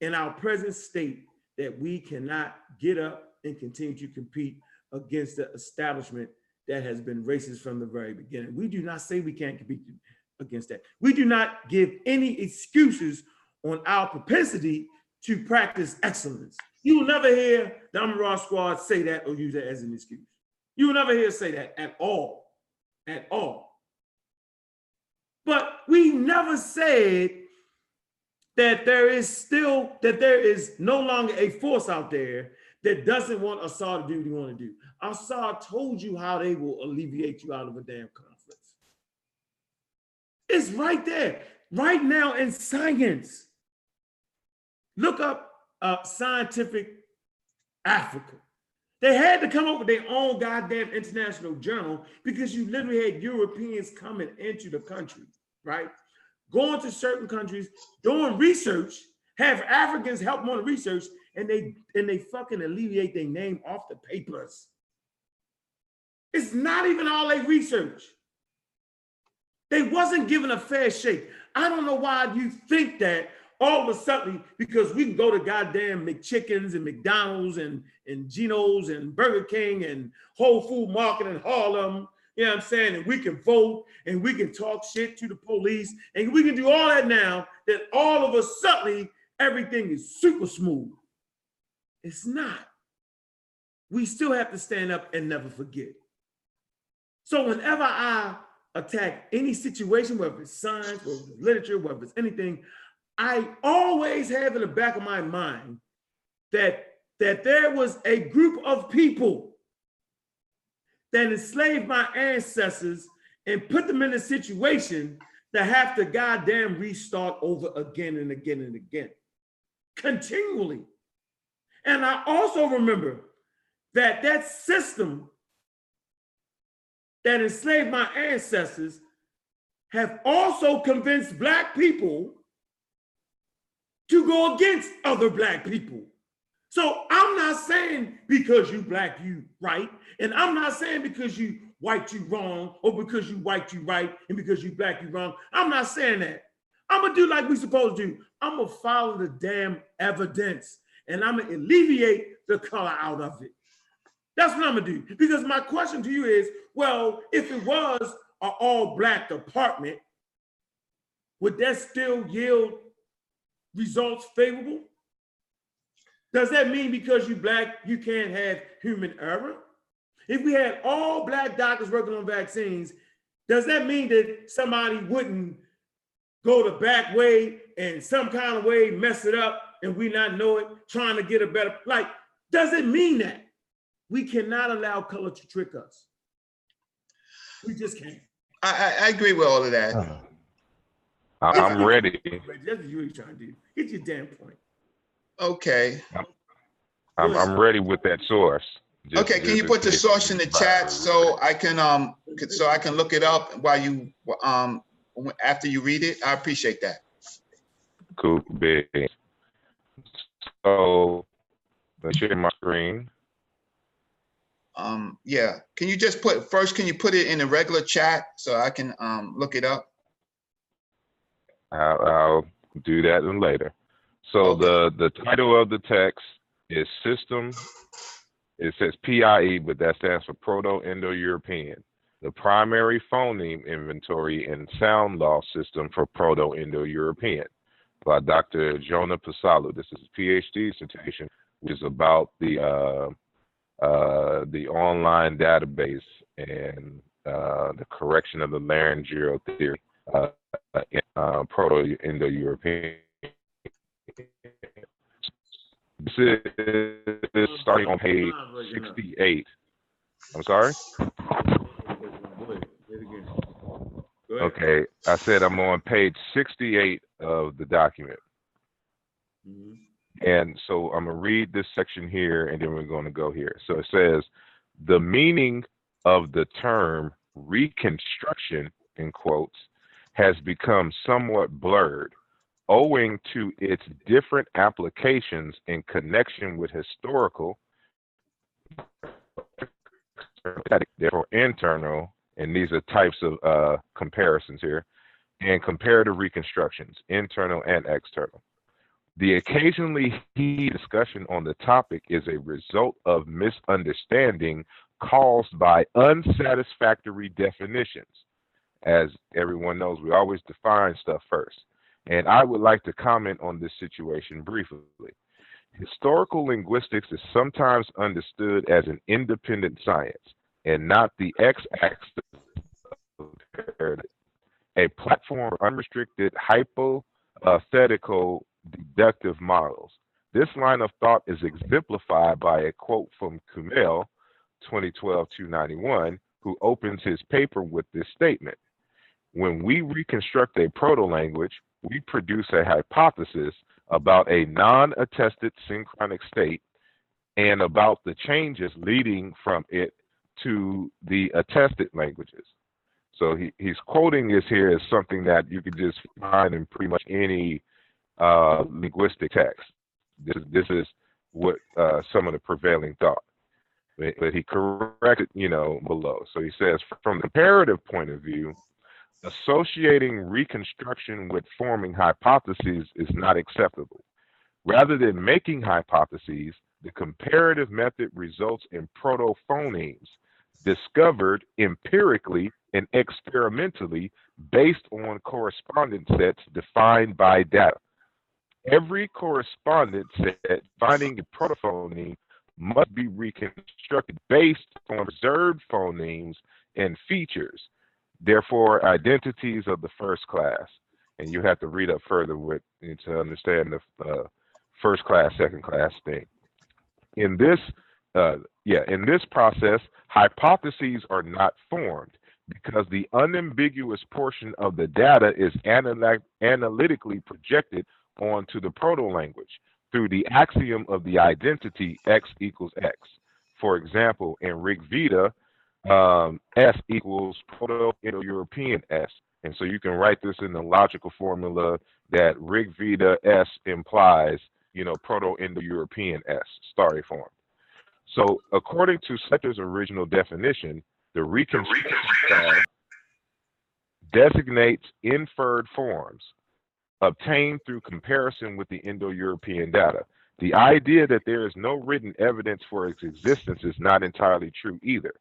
in our present state that we cannot get up and continue to compete against the establishment that has been racist from the very beginning. We do not say we can't compete against that. We do not give any excuses on our propensity to practice excellence. You will never hear the Amara Squad say that or use that as an excuse. You will never hear say that at all, at all. But we never said that there is still, that there is no longer a force out there that doesn't want Assad to do what he want to do. Assad told you how they will alleviate you out of a damn conflict. It's right there, right now in science. Look up uh, Scientific Africa. They had to come up with their own goddamn international journal because you literally had Europeans coming into the country, right? Going to certain countries, doing research, have Africans help them on the research, and they and they fucking alleviate their name off the papers. It's not even all they research. They wasn't given a fair shake. I don't know why you think that all of a sudden, because we can go to goddamn McChickens and McDonald's and, and Geno's and Burger King and Whole Food Market in Harlem, you know what I'm saying? And we can vote and we can talk shit to the police and we can do all that now that all of a sudden everything is super smooth. It's not. We still have to stand up and never forget. So whenever I attack any situation, whether it's science, whether it's literature, whether it's anything, I always have in the back of my mind that, that there was a group of people that enslaved my ancestors and put them in a situation to have to goddamn restart over again and again and again, continually. And I also remember that that system that enslaved my ancestors have also convinced black people to go against other black people. So I'm not saying because you black, you right. And I'm not saying because you white, you wrong, or because you white, you right, and because you black, you wrong. I'm not saying that. I'm gonna do like we supposed to do. I'm gonna follow the damn evidence and I'm gonna alleviate the color out of it. That's what I'm gonna do. Because my question to you is, well, if it was an all black department, would that still yield results favorable? Does that mean because you black, you can't have human error? If we had all black doctors working on vaccines, does that mean that somebody wouldn't go the back way and some kind of way mess it up and we not know it, trying to get a better, like, does it mean that? We cannot allow color to trick us. We just can't. I, I, I agree with all of that. I- I'm ready. That's what you're trying to do. Get your damn point. Okay. I'm, I'm ready with that source. Just- Okay, can you put the source in the chat so I can, um, so I can look it up while you, um, after you read it? I appreciate that. Cool, big. So, let's share my screen. Um, yeah, can you just put, first, can you put it in a regular chat so I can, um, look it up? I'll, I'll do that in later. So the the title of the text is System. It says PIE, but that stands for Proto-Indo-European. The primary phoneme inventory and sound law system for Proto-Indo-European by Dr. Jonah Pyysalo. This is a PhD dissertation which is about the uh, uh, the online database and uh, the correction of the laryngeal theory uh, in uh, Proto-Indo-European. This is starting on page 68. I'm sorry. Okay, I said I'm on page 68 of the document. And so I'm going to read this section here and then we're going to go here. So it says the meaning of the term reconstruction, in quotes, has become somewhat blurred owing to its different applications in connection with historical, therefore internal, and these are types of uh, comparisons here, and comparative reconstructions, internal and external. The occasionally heated discussion on the topic is a result of misunderstanding caused by unsatisfactory definitions. As everyone knows, we always define stuff first. And I would like to comment on this situation briefly. Historical linguistics is sometimes understood as an independent science and not the x axis of a platform for unrestricted hypothetical deductive models. This line of thought is exemplified by a quote from Kummel, 2012-291, who opens his paper with this statement. When we reconstruct a proto-language, we produce a hypothesis about a non-attested synchronic state and about the changes leading from it to the attested languages. So he, he's quoting this here as something that you could just find in pretty much any uh, linguistic text. This, this is what uh, some of the prevailing thought. But, but he corrected, you know, below. So he says, from the comparative point of view, associating reconstruction with forming hypotheses is not acceptable. Rather than making hypotheses, the comparative method results in protophonemes discovered empirically and experimentally based on correspondence sets defined by data. Every correspondence set finding a protophoneme must be reconstructed based on observed phonemes and features, therefore identities of the first class. And you have to read up further with to understand the uh, first class, second class thing. In this, uh, yeah, in this process, hypotheses are not formed because the unambiguous portion of the data is analy- analytically projected onto the proto language through the axiom of the identity x equals x. For example, in Rig Veda, um, S equals Proto Indo European S. And so you can write this in the logical formula that Rig Veda S implies, you know, Proto Indo European S, starry form. So according to Sletter's original definition, the reconstruction style designates inferred forms obtained through comparison with the Indo-European data. The idea that there is no written evidence for its existence is not entirely true either,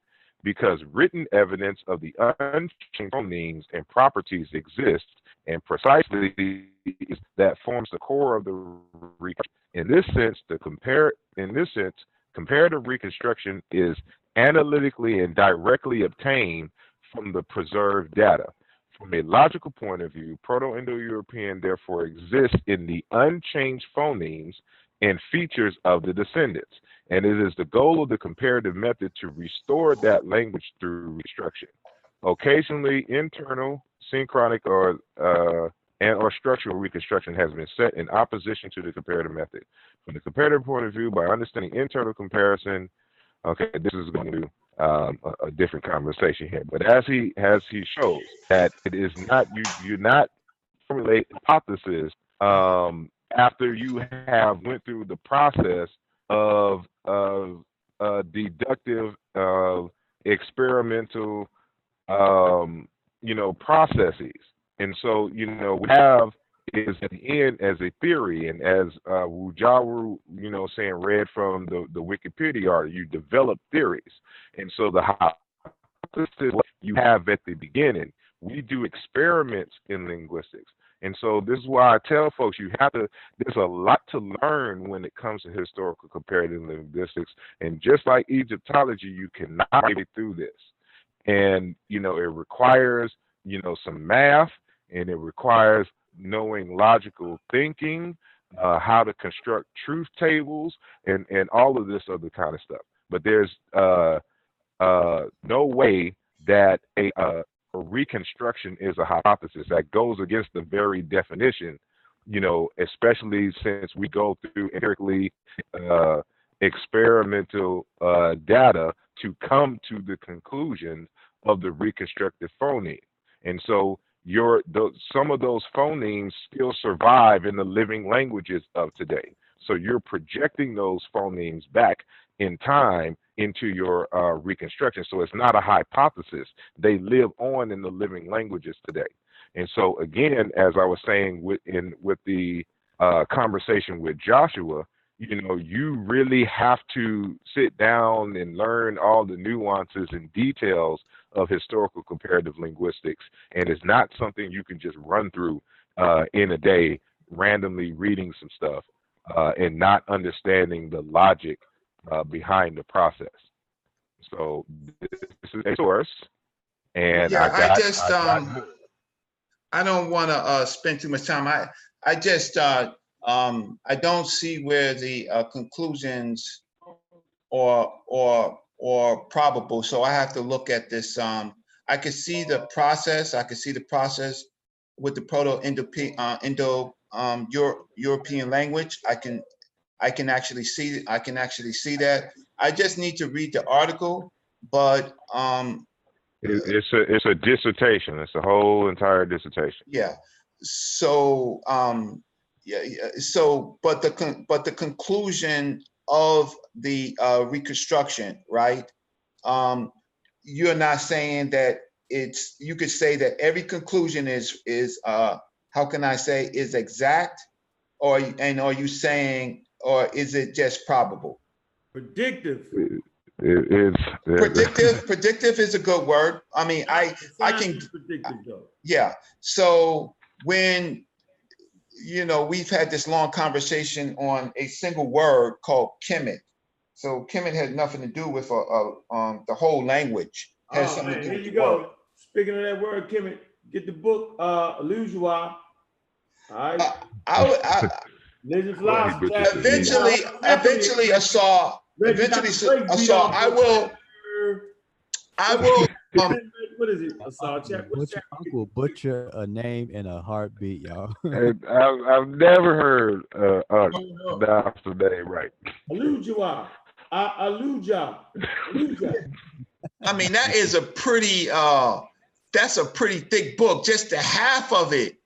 because written evidence of the unchanged phonemes and properties exists, and precisely that forms the core of the reconstruction. In this sense, the compare in this sense, comparative reconstruction is analytically and directly obtained from the preserved data. From a logical point of view, Proto Indo European therefore exists in the unchanged phonemes and features of the descendants. And it is the goal of the comparative method to restore that language through reconstruction. Occasionally, internal, synchronic, or uh, and or structural reconstruction has been set in opposition to the comparative method. From the comparative point of view, by understanding internal comparison, okay, this is going to um, a, a, different conversation here. But as he as he shows that it is not you you're not formulate hypothesis um, after you have went through the process of of uh, deductive uh, experimental um, you know processes. And so you know we have is at the end as a theory, and as uh, Wujaru, you know, saying read from the, the Wikipedia article, you develop theories, and so the hypothesis you have at the beginning, we do experiments in linguistics, And so this is why I tell folks you have to, there's a lot to learn when it comes to historical comparative linguistics. And just like Egyptology, you cannot get through this. And, you know, it requires, you know, some math and it requires knowing logical thinking, uh, how to construct truth tables, and, and all of this other kind of stuff. But there's uh, uh, no way that a, uh, reconstruction is a hypothesis that goes against the very definition, you know, especially since we go through empirically uh, experimental uh, data to come to the conclusion of the reconstructed phoneme. And so your some of those phonemes still survive in the living languages of today. So you're projecting those phonemes back in time into your uh, reconstruction. So it's not a hypothesis. They live on in the living languages today. And so again, as I was saying with in with the uh, conversation with Joshua, you know, you really have to sit down and learn all the nuances and details of historical comparative linguistics. And it's not something you can just run through uh, in a day, randomly reading some stuff uh, and not understanding the logic uh, behind the process. So this is a source, and Yeah, I got, I just, I got um, I don't want to, uh, spend too much time. I, I just, uh, um, I don't see where the, uh, conclusions or, or, or probable. So I have to look at this, um, I could see the process, I could see the process with the Proto-Indo, uh, Indo, um, Euro, European language. I can, I can actually see, I can actually see that. I just need to read the article, but, um, it, it's a it's a dissertation. It's a whole entire dissertation. Yeah, so, um, yeah, yeah, so, but the, con- but the conclusion of the, uh, reconstruction, right? Um, you're not saying that it's, you could say that every conclusion is, is, uh, how can I say, is exact? Or, and are you saying, or is it just probable? Predictive. It, it, it's Predictive, predictive is a good word. I mean, I, I can, is Predictive though. Yeah, so when, you know, we've had this long conversation on a single word called Kemet. So Kemet had nothing to do with, uh, uh, um, the whole language. Has Oh, something man, to do here with you the word. go. Speaking of that word, Kimmy, get the book, uh, Illusiois. All right, I, I, Legend Well, he Philosophy. butchered chapter- it. eventually, eventually I saw, eventually I saw, I will, I will, (laughs) um, What is it? Assault chapter. what Butcher, chapter? Uncle Butcher a name in a heartbeat, y'all. (laughs) And I've, I've never heard uh, uh, No, no. pronounce the name right. Illusiois. Illusia. Illusia. I mean, that is a pretty, uh, that's a pretty thick book, just the half of it,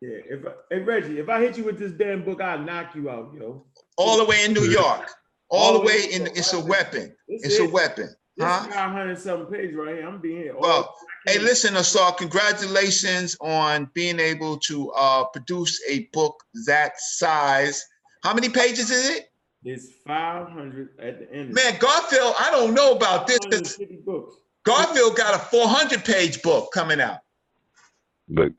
Yeah, if, I- hey Reggie, if I hit you with this damn book, I'll knock you out, yo. all the way in New York, all the way in, it's a weapon, it's a it. weapon, This huh? five hundred something pages right here. I'm being here. Well, Hey, listen, Asar, congratulations on being able to uh, produce a book that size. How many pages is it? It's five hundred at the end. Man, Garfield, I don't know about this. books. Garfield got a 400 page book coming out. But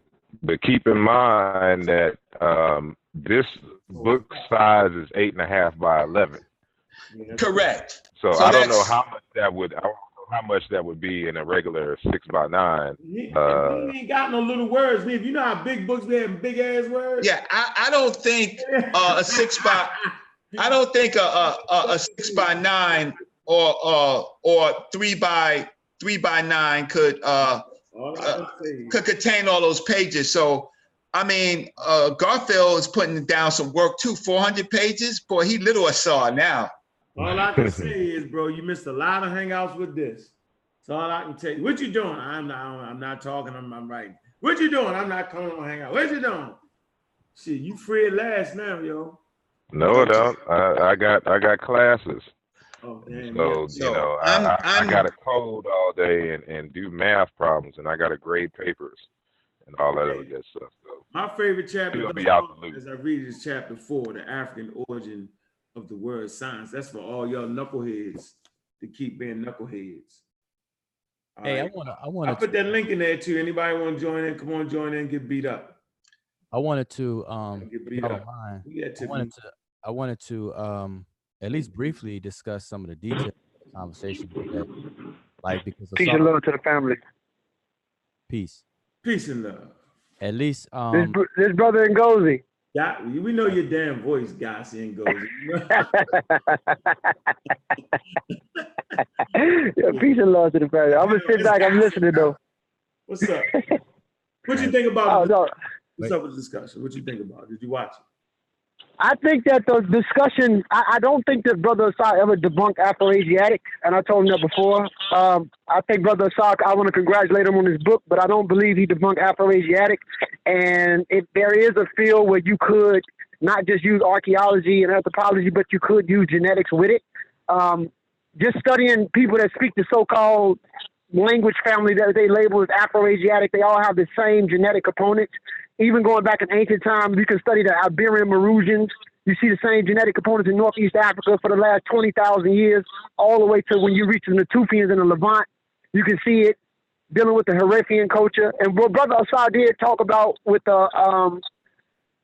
but keep in mind that um, this book size is eight and a half by eleven. Correct. So, So I don't know how much that would I don't know how much that would be in a regular six by nine. He, Uh, he ain't got no little words. Me, if you know how big books be having big ass words. Yeah, I, I don't think uh, a six by, I don't think a, a, a, a six by nine or, uh, or three by, three by nine could, uh, All I can say is- could contain all those pages. So, I mean, uh, Garfield is putting down some work too. 400 pages, boy, he little Asar now. All I can (laughs) say is, bro, you missed a lot of hangouts with this. That's all I can tell you. What you doing? I'm not. I'm not talking. I'm, I'm writing. What you doing? I'm not coming on hangout. What you doing? Shit, you free at last now, yo. No, I don't. I, I got I got classes. Oh, damn. So yeah. you know, I'm- I, I, I I'm- got to code all day and, and do math problems, and I got to grade papers and all that other good stuff. So My favorite chapter be out the loop. as I read is chapter four, the African origin of the word science. That's for all y'all knuckleheads to keep being knuckleheads. All hey, I wanna, I I wanna. put that link in there too. Anybody want to join in? Come on, join in, get beat up. I wanted to um Get beat up. mind, We got I to wanted to I wanted to um at least briefly discuss some of the details of the conversation that like because Peace and love to the family. peace. peace and love. At least This, um br- this brother Ngozi. Yeah, we know your damn voice, Gossi and goes. (laughs) yeah, (laughs) peace and love to the family. I'm gonna sit back. I'm listening though. What's up? (laughs) What you think Oh about? no, What's up with the discussion? What you think about? it? Did you watch it? I think that the discussion. I, I don't think that Brother Asar ever debunked Afroasiatic, and I told him that before. Um, I think Brother Asar. I want to congratulate him on his book, but I don't believe he debunked Afroasiatic. And if there is a field where you could not just use archaeology and anthropology, but you could use genetics with it. Um, just studying people that speak the so-called language family that they label as Afroasiatic, they all have the same genetic components. Even going back in ancient times, you can study the Iberomaurusians. You see the same genetic components in Northeast Africa for the last 20,000 years, all the way to when you reach the Natufians in the Levant. You can see it dealing with the Harifian culture. And what Brother Asar did talk about with the um,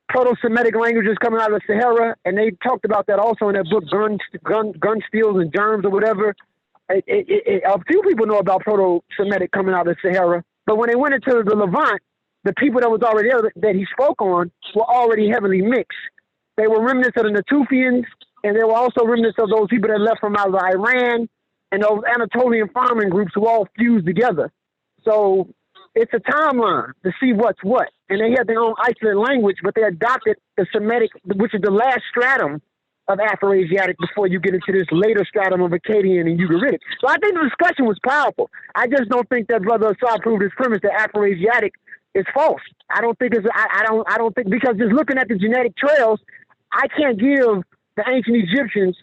proto-Semitic languages coming out of the Sahara, and they talked about that also in their book, Gun, Gun, Gun Steals and Germs or whatever. It, it, it, a few people know about proto-Semitic coming out of the Sahara, but when they went into the Levant, the people that was already there that he spoke on were already heavily mixed. They were remnants of the Natufians, and they were also remnants of those people that left from out of Iran and those Anatolian farming groups who all fused together. So it's a timeline to see what's what. And they had their own isolated language, but they adopted the Semitic, which is the last stratum of Afroasiatic before you get into this later stratum of Akkadian and Ugaritic. So I think the discussion was powerful. I just don't think that Brother Asar proved his premise that Afroasiatic is false. I don't think it's I, I don't I don't think because just looking at the genetic trails, I can't give the ancient Egyptians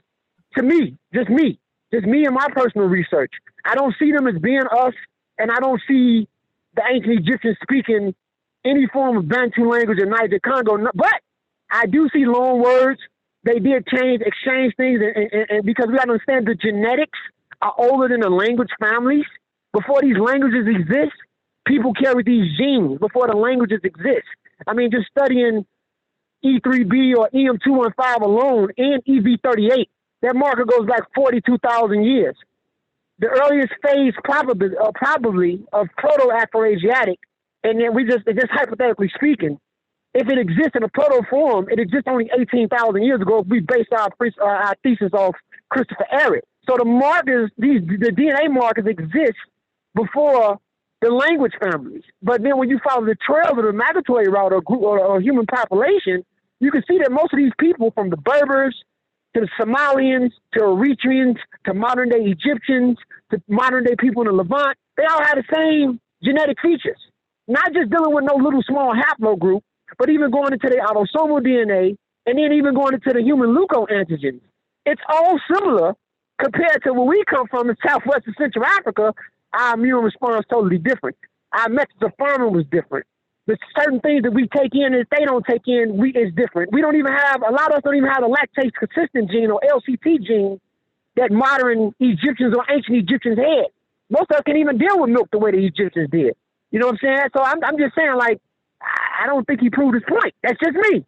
to me, just me, just me and my personal research. I don't see them as being us, and I don't see the ancient Egyptians speaking any form of Bantu language in Niger Congo. But I do see loan words. They did change, exchange things, and, and, and because we got to understand the genetics are older than the language families. Before these languages exist, people carry these genes before the languages exist. I mean, just studying E3B or EM215 alone and EV38, that marker goes back 42,000 years. The earliest phase probably, uh, probably of Proto-Afroasiatic, and then we just, just hypothetically speaking, if it exists in a proto form, it exists only 18,000 years ago if we base our, uh, our thesis off Christopher Ehret. So the markers, these the DNA markers exist before the language families. But then when you follow the trails of the migratory route or, group, or, or human population, you can see that most of these people, from the Berbers to the Somalians to Eritreans to modern day Egyptians to modern day people in the Levant, they all have the same genetic features. Not just dealing with no little small haplogroup, but even going into the autosomal DNA and then even going into the human leukoantigens. It's all similar compared to where we come from in Southwest and Central Africa. Our immune response totally different. Our methods of farming was different. The certain things that we take in that they don't take in, we is different. We don't even have a lot of us don't even have a lactase consistent gene or LCT gene that modern Egyptians or ancient Egyptians had. Most of us can even deal with milk the way the Egyptians did. You know what I'm saying? So I'm I'm just saying like I I don't think he proved his point. That's just me.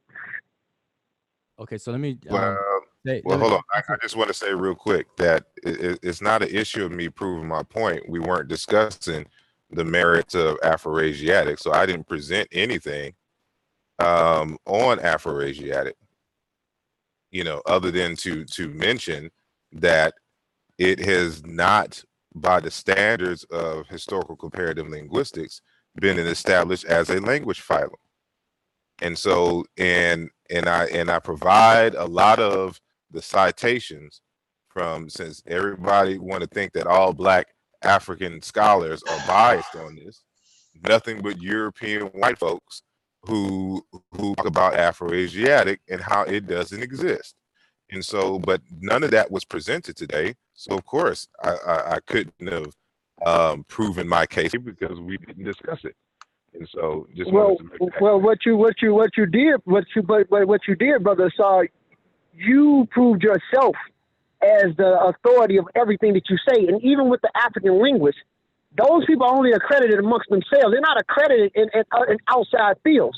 okay, so let me Well, um, say, well, hold on. I, I just want to say real quick that it, it- it's not an issue of me proving my point. We weren't discussing the merits of Afroasiatic, so I didn't present anything um, on Afroasiatic. You know, other than to to mention that it has not, by the standards of historical comparative linguistics, been established as a language phylum and so and and i and i provide a lot of the citations from since everybody want to think that all black african scholars are biased on this nothing but european white folks who who talk about Afro-Asiatic and how it doesn't exist. And so but none of that was presented today so of course i i, I couldn't have um proven my case because we didn't discuss it. And so just well, to make that well, what you what you what you did what you but, but what you did, brother, saw you proved yourself as the authority of everything that you say, and even with the African linguists, those people are only accredited amongst themselves. They're not accredited in, in, uh, in outside fields.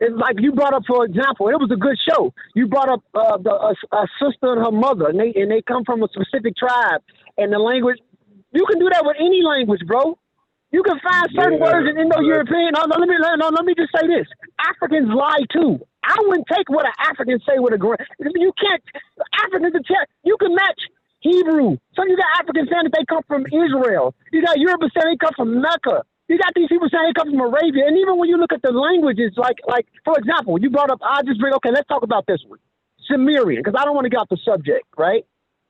It's like you brought up, for example, it was a good show. You brought up uh, the, a, a sister and her mother, and they and they come from a specific tribe, and the language. You can do that with any language, bro. You can find certain Yeah, words in Indo-European. No, no, let me no, let me just say this: Africans lie too. I wouldn't take what an African say with a gra- You can't. Africans, are you can match Hebrew. Some you got Africans saying that they come from Israel. You got Europeans saying they come from Mecca. You got these people saying they come from Arabia. And even when you look at the languages, like like for example, you brought up. I just bring. Okay, let's talk about this one, Sumerian, because I don't want to get off the subject, right?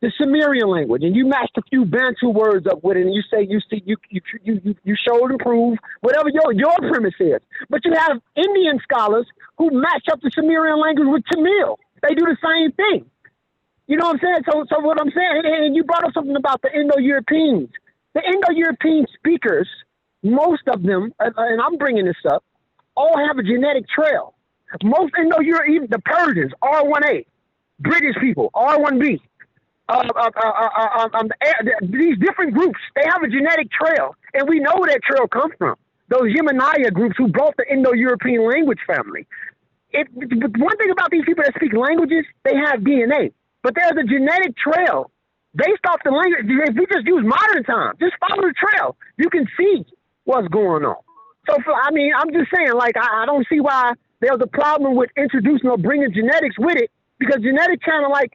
The Sumerian language, and you matched a few Bantu words up with it, and you say you see you you you you, showed and proved whatever your your premise is. But you have Indian scholars who match up the Sumerian language with Tamil. They do the same thing. You know what I'm saying? So so what I'm saying, and, you brought up something about the Indo-Europeans. The Indo-European speakers, most of them, and I'm bringing this up, all have a genetic trail. Most Indo-Europe, even the Persians, R1A, British people, R1B uh, uh, uh, uh, um, these different groups, they have a genetic trail, and we know where that trail comes from. Those Yamnaya groups who brought the Indo-European language family. It, one thing about these people that speak languages, they have DNA, but there's a genetic trail based off the language. If we just use modern time, just follow the trail, you can see what's going on. So, for, I mean, I'm just saying, like, I, I don't see why there's a problem with introducing or bringing genetics with it, because genetic kind of like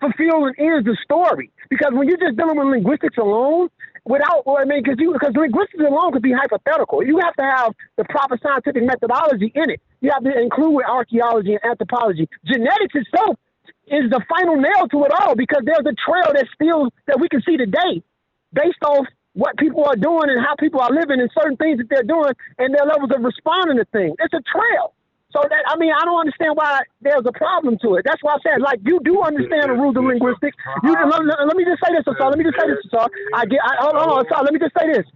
fulfill and ends the story. Because when you're just dealing with linguistics alone, without, I mean, because you because linguistics alone could be hypothetical. You have to have the proper scientific methodology in it. You have to include with archaeology and anthropology. Genetics itself is the final nail to it all because there's a trail that still that we can see today, based off what people are doing and how people are living and certain things that they're doing and their levels of responding to things. It's a trail. So that I mean, I don't understand why there's a problem to it. That's why I said, like, you do understand the rules of linguistics. You let, let, me just say this, Asar. Let me just say this, Asar. I get. I, hold on, Asar. Let me just say this.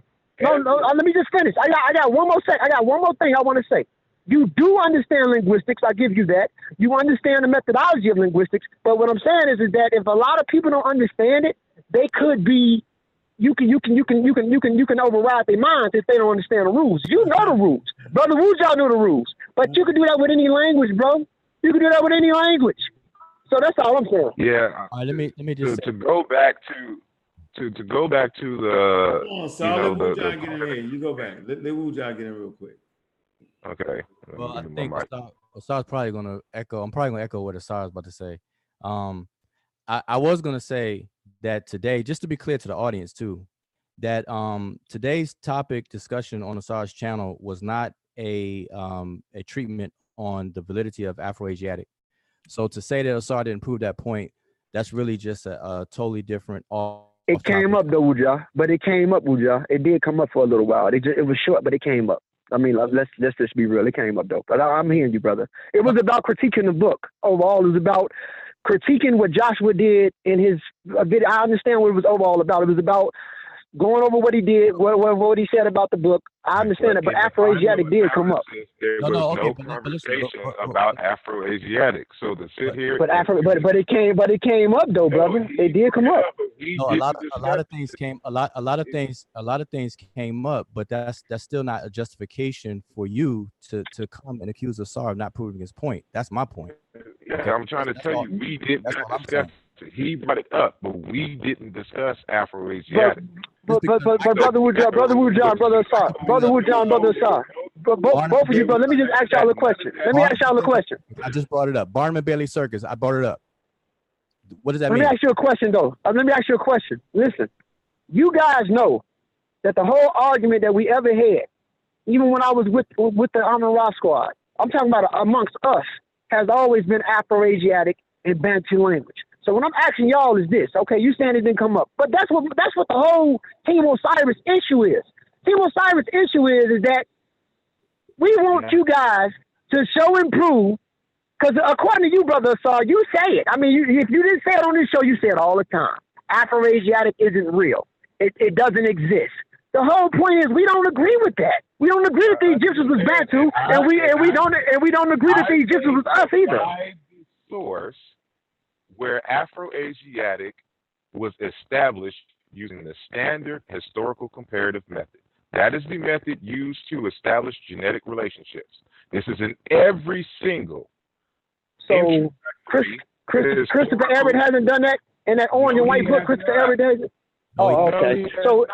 No, no. uh, Let me just finish. I got. I got one more sec. I got one more thing I want to say. You do understand linguistics. I give you that. You understand the methodology of linguistics. But what I'm saying is, is that if a lot of people don't understand it, they could be you can you can you can you can you can you can override their minds if they don't understand the rules. You know the rules, brother. Rules y'all know the rules, but you can do that with any language, bro. You can do that with any language. So that's all I'm saying. Yeah. All right, let me let me just to go back to to to go back to the Come on, you know Let Wu the, John get in here. You go back. Let, let Wu John get in real quick. okay. Well, I think get my mic. Asar- Asar's probably gonna echo. I'm probably gonna echo what Asar's about to say. Um, I, I was gonna say that today, just to be clear to the audience too, that um today's topic discussion on Asar's channel was not a um a treatment on the validity of Afroasiatic. So to say that Asar didn't prove that point, that's really just a, a totally different. It came up though, Wuja, but it came up, Wuja. It did come up for a little while. It just, it was short, but it came up. I mean, let's let's just be real. It came up though. But I, I'm hearing you, brother. It was about critiquing the book overall. It was about critiquing what Joshua did in his. I understand what it was overall about. It was about going over what he did, what what, what he said about the book. I understand that, but in the Afroasiatic did come up. There No, was no, no, okay, but- but listen, but- conversation but- about Afro-Asiatic. So to sit here, But Afro, but but it came, but it came up though, brother. It did come up. no, a lot, a lot of things came, a lot, a lot of things, a lot of things came up, but that's that's still not a justification for you to to come and accuse Asar of not proving his point. That's my point. Yeah, Okay, I'm trying to that's tell all- you, we did not discuss. It. He brought it up, but we didn't discuss Afro-Asiatic. But but but, but brother Wujan, brother Wujan, brother Asar, brother Wujan, brother Asar. But both, both of you, bro. Let me just ask y'all a question. Let me ask y'all a question. I just brought it up. Barnum and Bailey Circus. I brought it up. What does that Let mean? Let me ask you a question though. Uh, let me ask you a question. Listen, you guys know that the whole argument that we ever had, even when I was with with the Honor Ra Squad, I'm talking about amongst us, has always been Afro-Asiatic and Bantu language. So what I'm asking y'all is this: Okay, you saying it didn't come up, but that's what that's what the whole Team Osiris issue is. Team Osiris issue is is that we want you guys to show and prove because according to you, brother Asar, you say it. I mean, you, if you didn't say it on this show, you say it all the time. Afro-Asiatic isn't real. It, it doesn't exist. The whole point is we don't agree with that. We don't agree that the Egyptians was Bantu, and we and we don't and we don't agree that the Egyptians was us either. Source where Afro-Asiatic was established using the standard historical comparative method. That is the method used to establish genetic relationships. This is in every single. So Chris, Chris, Christopher Ehret hasn't done that in that orange and white book. Christopher not. Ehret has. Oh, No, okay. he has So.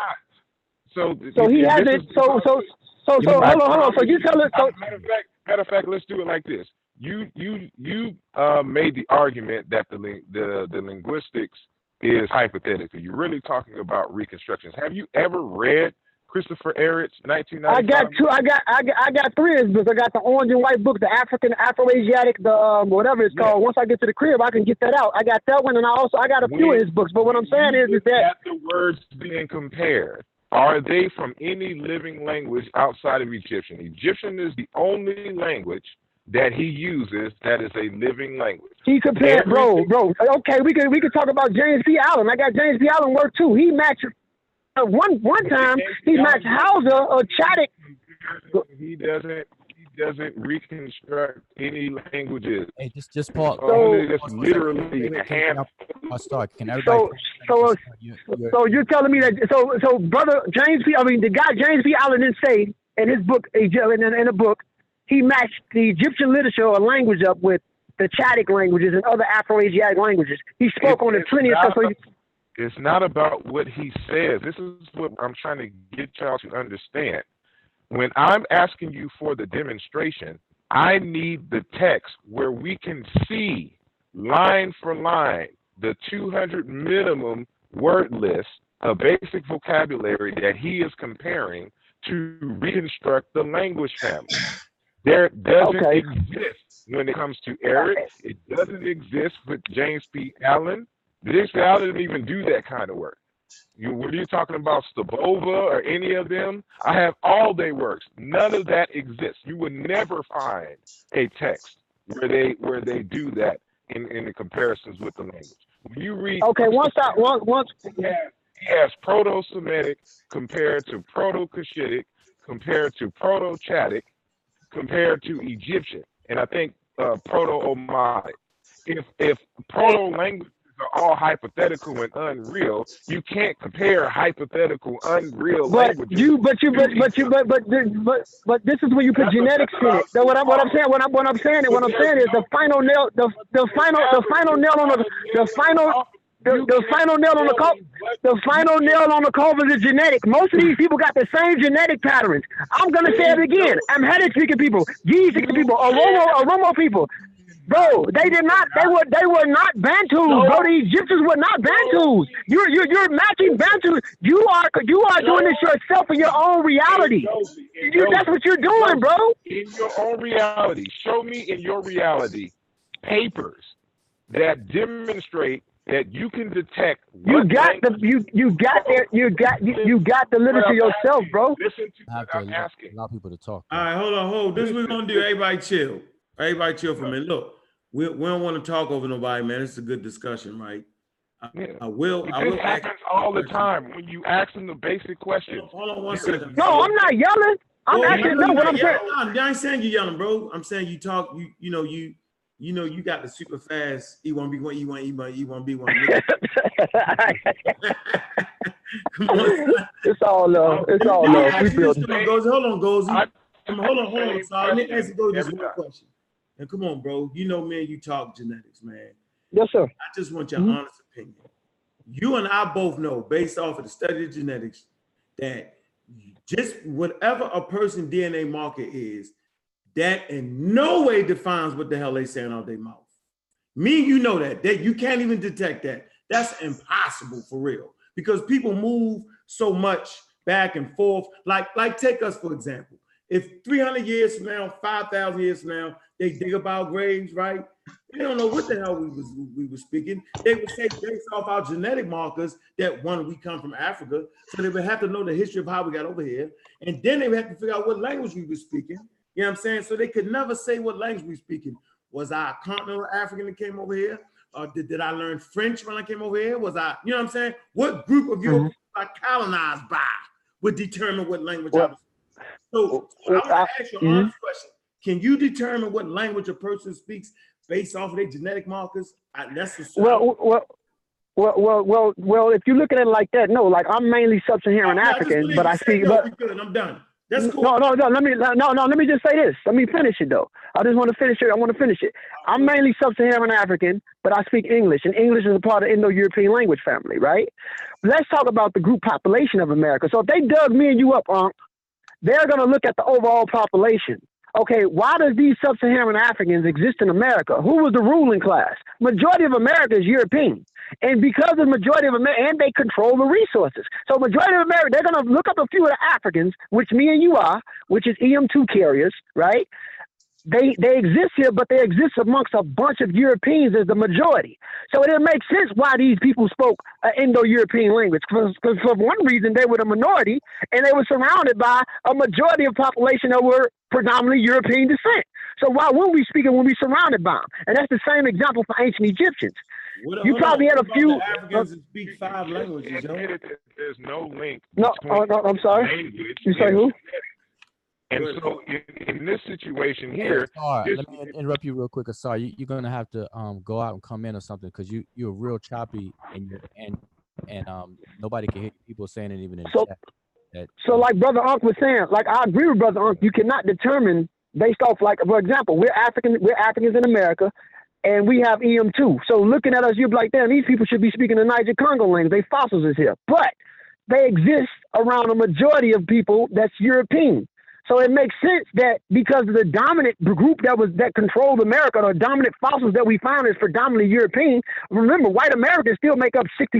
So, so he hasn't. So, so, so, so, hold on, hold on. So you tell us. So, matter of fact, matter of fact, let's do it like this. You you you uh, made the argument that the the the linguistics is hypothetical. You're really talking about reconstructions. Have you ever read Christopher Ehret's 1995? I got two. I got. I got. I got three of his books. I got the orange and white book, the African, Afro-Asiatic, the um, whatever it's called. Once I get to the crib, I can get that out. I got that one, and I also I got a few of his books. But what I'm saying is, is that the words being compared, are they from any living language outside of Egyptian? Egyptian is the only language that he uses that is a living language. he compared, bro, bro. Okay, we could we could talk about James P. Allen. I got James P. Allen work too. He matched uh, one one time. He matched Hausa or Chadic. He doesn't. He doesn't reconstruct any languages. Hey, just just pause. Only pause just for a second. literally Wait, wait, a can- I- I'll start. Can everybody? So so uh, You- you're- so you're telling me that so so brother James P. I mean the guy James P. Allen didn't say in his book in in, in a book he matched the Egyptian literature or language up with the Chadic languages and other Afro-Asiatic languages. He spoke on it plenty of stuff. So It's not about what he says. This is what I'm trying to get y'all to understand. When I'm asking you for the demonstration, I need the text where we can see line for line the 200 minimum word list of basic vocabulary that he is comparing to reconstruct the language family. There oh, doesn't Okay. exist when it comes to Ehret. It doesn't exist with James P. Allen. James P. Allen didn't even do that kind of work. You, when you're talking about Stolbova or any of them, I have all their works. None of that exists. You would never find a text where they where they do that in, in the comparisons with the language. When you read okay, once I once once he has, he has Proto-Semitic compared to Proto-Cushitic, compared to Proto-Chadic, compared to Egyptian, and I think uh, Proto-Omotic. If if proto languages are all hypothetical and unreal, you can't compare hypothetical unreal But languages. you, but you, but but you, but but this- but but this is where you put genetics in it. So what I'm what I'm saying, what I'm what I'm saying, what I'm saying is the final nail, the the final the final nail on the the final. The, the final nail on the coffin. the final nail on the cover is genetic. Most of these people got the same genetic patterns. I'm gonna say it again. I'm headed speaking people, G speaking people, Oromo Oromo people. Bro, they did not. They were. They were not Bantus, bro. The Egyptians were not Bantus. You're you're you're matching Bantus. You are you are doing this yourself in your own reality. You, that's what you're doing, bro. in your own reality. Show me in your reality papers that demonstrate that you can detect. You got the you you got there. You got you, you got the literature yourself, bro. Listen to I have what to I'm allow, asking. allow people to talk. All right, hold on, hold. This is what we're gonna do. Everybody chill. Everybody chill for a minute. Look, we, we don't want to talk over nobody, man. It's a good discussion, right? I, Yeah. I will. I This will happens all the time when you ask them the basic questions. Hold on one You- second. No, I'm not yelling. I'm actually you no. What I'm saying. yelling. No, I ain't saying you yelling, bro. I'm saying you talk. You you know you you know you got the super fast E one B one E one E one E one B one. (laughs) (laughs) Come on. it's all love. It's all Let me love. ask We build. this, come on, Hold on, Gozy. I- Come on, hold on, hold on. Sorry. Let me ask you Gozy just one question. And come on, bro. You know, man, you talk genetics, man. Yes, sir. I just want your Mhm. honest opinion. You and I both know, based off of the study of genetics, that just whatever a person DNA marker is, that in no way defines what the hell they saying out their mouth. Me, you know that. That you can't even detect that. That's impossible for real. Because people move so much back and forth. Like, like take us for example. If 300 years from now, 5,000 years from now, they dig our graves, right? They don't know what the hell we was we were speaking. They would say based off our genetic markers that one we come from Africa, so they would have to know the history of how we got over here, and then they would have to figure out what language we were speaking. You know what I'm saying? So they could never say what language we speaking. Was I a continental African that came over here? Or did, did I learn French when I came over here? Was I, you know what I'm saying? What group of Europeans mm-hmm. I colonized by would determine what language I Well, was. So, so I want to ask you an mm-hmm. honest question. Can you determine what language a person speaks based off of their genetic markers? I, that's the Well, well, Well, well, well, well. If you look at it like that, no. Like I'm mainly sub-Saharan No, I African, but I speak. But. I'm done. That's cool. no, no, no. Let me no, no. Let me just say this. Let me finish it though. I just want to finish it. I want to finish it. I'm mainly sub-Saharan African, but I speak English, and English is a part of Indo-European language family, right? Let's talk about the group population of America. So if they dug me and you up, Unc, they're going to look at the overall population. Okay, why does these sub-Saharan Africans exist in America? Who was the ruling class? Majority of America is European. And because of the majority of America, and they control the resources. So majority of America, they're going to look up a few of the Africans, which me and you are, which is EM2 carriers, right? They they exist here, but they exist amongst a bunch of Europeans as the majority. So it didn't make sense why these people spoke an Indo-European language. Because for one reason, they were the minority, and they were surrounded by a majority of population that were predominantly European descent. So why wouldn't we speak it when we're surrounded by them? And that's the same example for ancient Egyptians. What- You probably on. had a few. the Africans that speak five languages, yo. There's no link. No, between oh, no, I'm sorry. You say and who? And so in, in this situation here, Sorry, this- let me interrupt you real quick. Sorry, you, you're gonna have to um go out and come in or something because you you're real choppy and you and and um nobody can hear people saying it even in So- chat. That So, like Brother Unc was saying, like I agree with Brother Unc, you cannot determine based off, like for example, we're African, we're Africans in America, and we have EM2. So looking at us, you're like, damn, these people should be speaking the Niger Congo language. They fossils is here, but they exist around a majority of people that's European. So it makes sense that because the dominant group that was that controlled America, the dominant fossils that we found is predominantly European. Remember, white Americans still make up 65%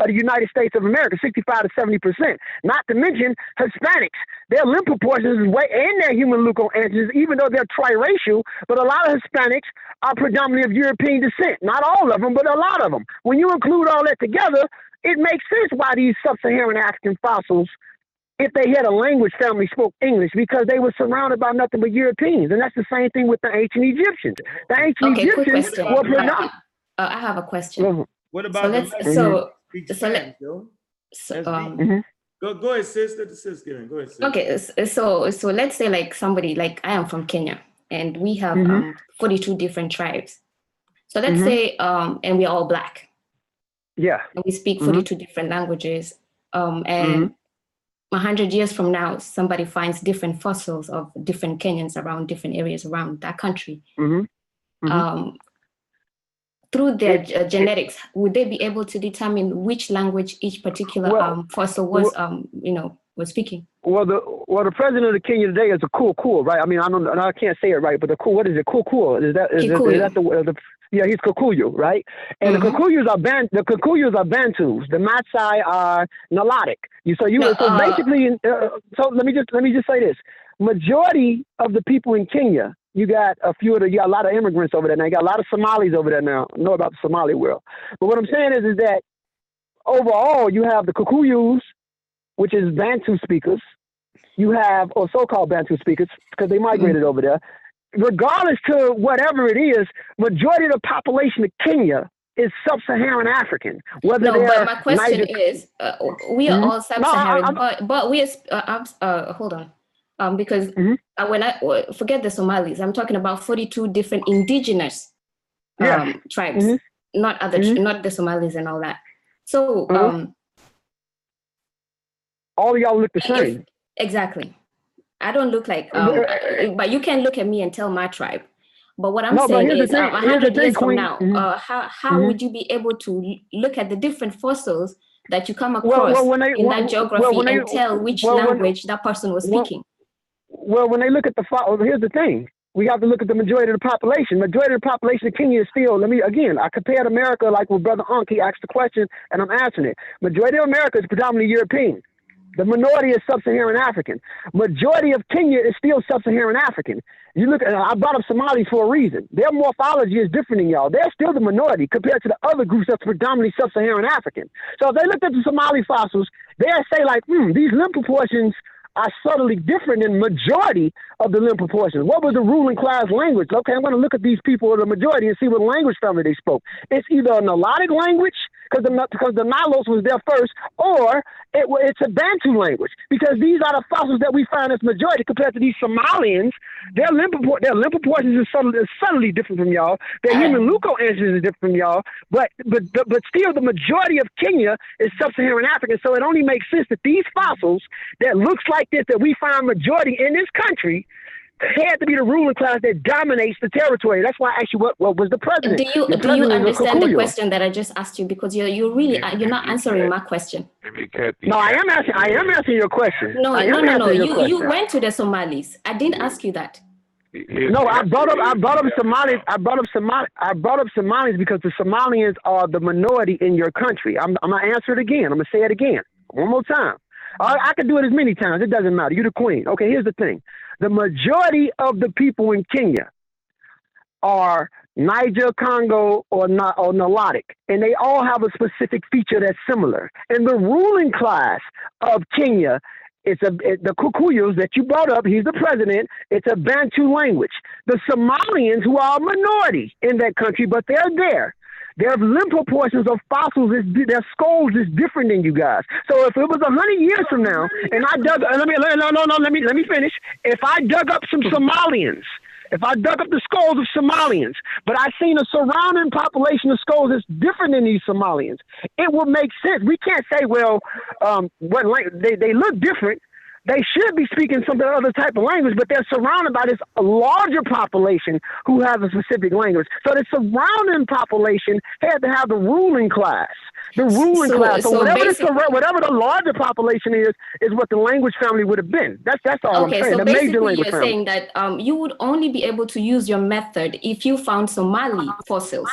of the United States of America, 65 to 70%. Not to mention Hispanics. Their limb proportions and their human leukoantigens, even though they're triracial, but a lot of Hispanics are predominantly of European descent. Not all of them, but a lot of them. When you include all that together, it makes sense why these sub-Saharan African fossils if they had a language family spoke English because they were surrounded by nothing but Europeans. And that's the same thing with the ancient Egyptians. The ancient Okay, Egyptians were predominant. uh, I have a question. What about the let's Mexican so so let yo? so, That's um deep. Go, go ahead, sis. Let the sis get in. Go ahead, sis. okay s- so so let's say like somebody like I am from Kenya and we have Mhm. um 42 different tribes. So let's Mhm. say um and we're all black Yeah. and we speak Mhm. 42 different languages um and a hundred years from now somebody finds different fossils of different Kenyans around different areas around that country. Mm-hmm. um, through their ge- genetics, would they be able to determine which language each particular Well, um, fossil was, well- um, you know, was speaking? Well, the well, the president of Kenya today is a cool, cool, right? I mean, I don't, I can't say it right, but the cool, what is it? Cool, cool. Is that is, is, that the, the yeah? He's Kikuyu, right? And Mhm. the Kikuyus are Ban, the Kikuyus are Bantus. The Maasai are Nilotic. You so you No, so uh, basically, uh, so let me just let me just say this: majority of the people in Kenya. You got a few of the, you got a lot of immigrants over there now. You got a lot of Somalis over there now. Know about the Somali world. But what I'm saying is, is that overall, you have the Kikuyus, which is Bantu speakers. You have, or so-called Bantu speakers, because they migrated over there. Regardless to whatever it is, majority of the population of Kenya is sub-Saharan African. Whether No, but my question Niger- is, uh, we are Mhm. all sub-Saharan, I'm- but but we are, uh, uh, hold on, um, because Mm-hmm. uh, when I uh, forget the Somalis, I'm talking about 42 different indigenous Yeah. um, tribes, Mhm. not other, Mhm. not the Somalis and all that. So Mhm. um, all y'all look the if- same. exactly. I don't look like, um, but you can look at me and tell my tribe. But what I'm No, saying is, um, a here's the hundred thing, years from now, Mhm. uh, how how Mhm. would you be able to look at the different fossils that you come across well, when they- in well, that geography well, and tell which well, language that person was speaking? Well, when they look at the fo- well, here's the thing. We have to look at the majority of the population. Majority of the population of Kenya is still, let me, again, I compared America like with Brother Unk. He asked the question and I'm answering it. Majority of America is predominantly European. The minority is sub-Saharan African. Majority of Kenya is still sub-Saharan African. You look at, I brought up Somalis for a reason. Their morphology is different than y'all. They're still the minority compared to the other groups that's predominantly sub-Saharan African. So if they looked at the Somali fossils, they'll say like, hmm, these limb proportions are subtly different than majority of the limb proportions. What was the ruling class language? Okay, I'm going to look at these people of the majority and see what language family they spoke. It's either a Nilotic language, because the because the Nilos was there first, or it, it's a Bantu language because these are the fossils that we find as majority compared to these Somalians. Their limb propor- their limb proportions is subtly, is subtly different from y'all. Their human leuco answers is different from y'all, but but but, but still the majority of Kenya is sub-Saharan African. So it only makes sense that these fossils that looks like this that we find majority in this country had to be the ruling class that dominates the territory. That's why I asked you what, what was the president. Do you Your do you president is a understand the question that I just asked you? Because you're you really are- you're not answering my question. No, I am asking. I am answering your question. No, no, no, no. You question. you went to the Somalis. I didn't ask you that. No, I brought up I brought up Somalis. I brought up Somali. I brought up Somalis because the Somalians are the minority in your country. I'm, I'm gonna answer it again. I'm gonna say it again one more time. I, I can do it as many times. It doesn't matter. You're the queen. Okay. Here's the thing: the majority of the people in Kenya are Niger, Congo, or or Nilotic, and they all have a specific feature that's similar. And the ruling class of Kenya it's a it, the Kikuyus that you brought up. He's the president. It's a Bantu language. The Somalians, who are a minority in that country, but they're there. Their limb proportions of fossils is their skulls is different than you guys. So if it was hundred years from now, and I dug, let me no no no let me let me finish. If I dug up some Somalians, if I dug up the skulls of Somalians, but I seen a surrounding population of skulls that's different than these Somalians, it would make sense. We can't say, well, um, what they they look different. They should be speaking some other type of language, but they're surrounded by this larger population who has a specific language. So the surrounding population had to have the ruling class. The ruling So- class. So, so whatever the whatever the larger population is, is what the language family would have been. That's that's all Okay, I'm saying. so the major basically you're family. saying that um, you would only be able to use your method if you found Somali fossils.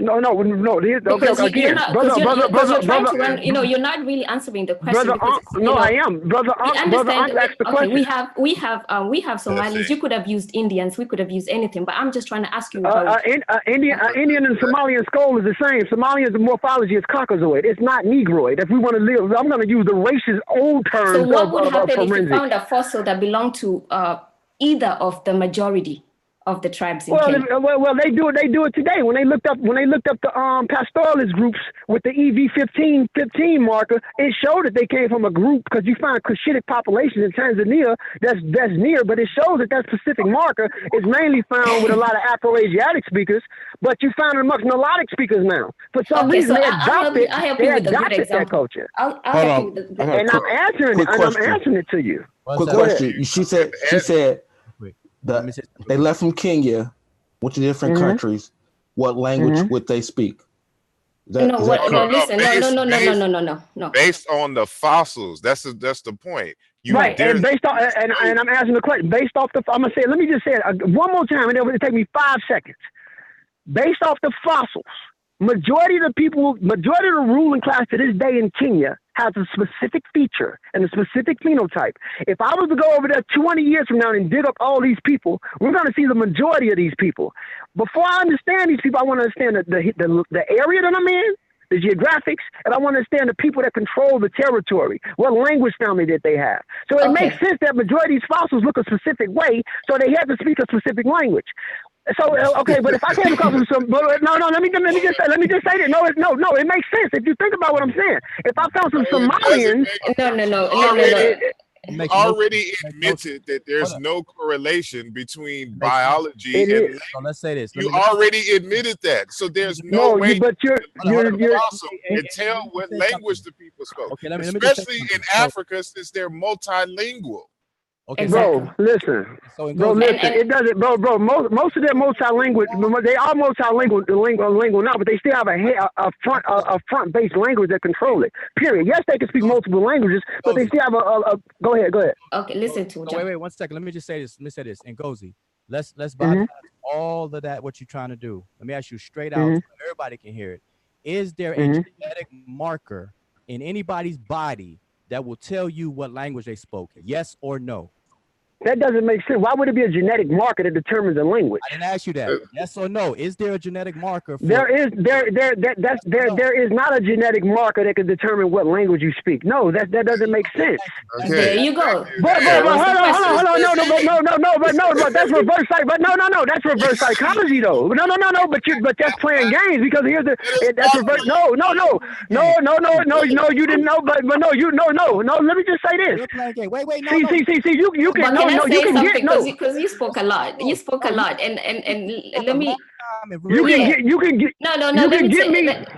No, no, no. Here, okay, you, again, you're not, brother, brother, brother, brother, run, you know, you're not really answering the question. brother, because, Unc, no, know, I am, brother, we Unc, brother, understand. Unc asked the okay, question. we have, we have, um, we have Somalis. You could have used Indians. We could have used anything. But I'm just trying to ask you Uh, about. uh, in, uh, Indian, uh, Indian and Somalian skull is the same. Somalian's morphology is Caucasoid. It's not Negroid. If we want to live, I'm going to use the racist old terms so what of, would happen if you found a fossil that belonged to uh, either of the majority of the tribes in Well, Kenya? well, well, they do it. They do it today. When they looked up, when they looked up the um pastoralist groups with the EV 15 15 marker, it showed that they came from a group because you find Cushitic populations in Tanzania that's that's near, but it shows that that specific marker is mainly found with a lot of Afro-Asiatic speakers, but you find it amongst Nilotic speakers now. For some Okay, reason, so they I- I'll help adopted, you- I'll help they you with a good adopted that culture, I'll, I'll Hold help on. you the- I got a and I'm answering it, and I'm answering it to you. Quick question. She said she said the, they left from Kenya, went to different Mhm. countries. What language Mhm. would they speak? That- no, what, that no, correct? listen, no, no, based- no, no, no, based- no, no, no, no. Based on the fossils, that's the, that's the point. You right, there's- and based on and, and I'm asking the question based off the I'm gonna say let me just say it uh, one more time, and it would take me five seconds. Based off the fossils, majority of the people, majority of the ruling class to this day in Kenya has a specific feature and a specific phenotype. If I was to go over there 20 years from now and dig up all these people, we're going to see the majority of these people. Before I understand these people, I want to understand the, the, the, the area that I'm in, the geographics, and I want to understand the people that control the territory, what language family that they have. So it makes sense that majority of these fossils look a specific way, so they had to speak a specific language. So uh, okay, but if I came across (laughs) some, but, no, no, let me let me just let me just say that no, it, no, no, it makes sense if you think about what I'm saying. If I found some Somalians, no, no, no, no, no, no. you already admitted that there's no correlation between biology It and is. So let's say this. Let You me- let me- already admitted that. So there's no, No, you- way but you're- to you're- look at the you're- fossil and tell what language the people spoke. Okay, let me- let me just say Especially in something. So- Africa since they're multilingual. Okay, bro, listen, So it bro, listen. And- it doesn't, bro, bro. Most most of them multilingual. They are multilingual, lingual, lingual now, but they still have a he- a, a front a, a front based language that control it. Period. Yes, they can speak multiple languages, but they still have a. a, a go ahead, go ahead. Okay, listen to So wait, wait, one second. Let me just say this. Let me say this. And Gozi, let's let's Mhm. bypass all of that. What you're trying to do? Let me ask you straight out, Mhm. so everybody can hear it. Is there a Mhm. genetic marker in anybody's body that will tell you what language they spoke? Yes or no? That doesn't make sense. Why would it be a genetic marker that determines a language? I didn't ask you that. Yes or no? Is there a genetic marker? For, There is there there that that's there there is not a genetic marker that can determine what language you speak. No, that that doesn't make sense. There you go. But, but, but hold on, hold on, hold on, no, no, but no, no, no, but no, but that's reverse psych, but no, no, no, that's reverse psychology though. No, no, no, no, but you, but that's playing games because here's the, it, that's reverse. No, no, no, no, no, no, no, no, you didn't know, but, but no, you, no, no, no. Let me just say this. You're playing game. Wait, wait, no, See, see, see, see, you, you can, no, can I no, say you can something? get, no, Because you, spoke a lot. You spoke a lot, and and and let me. you can Yeah. get, you can get, No, no, no. you let can me get say- me. let-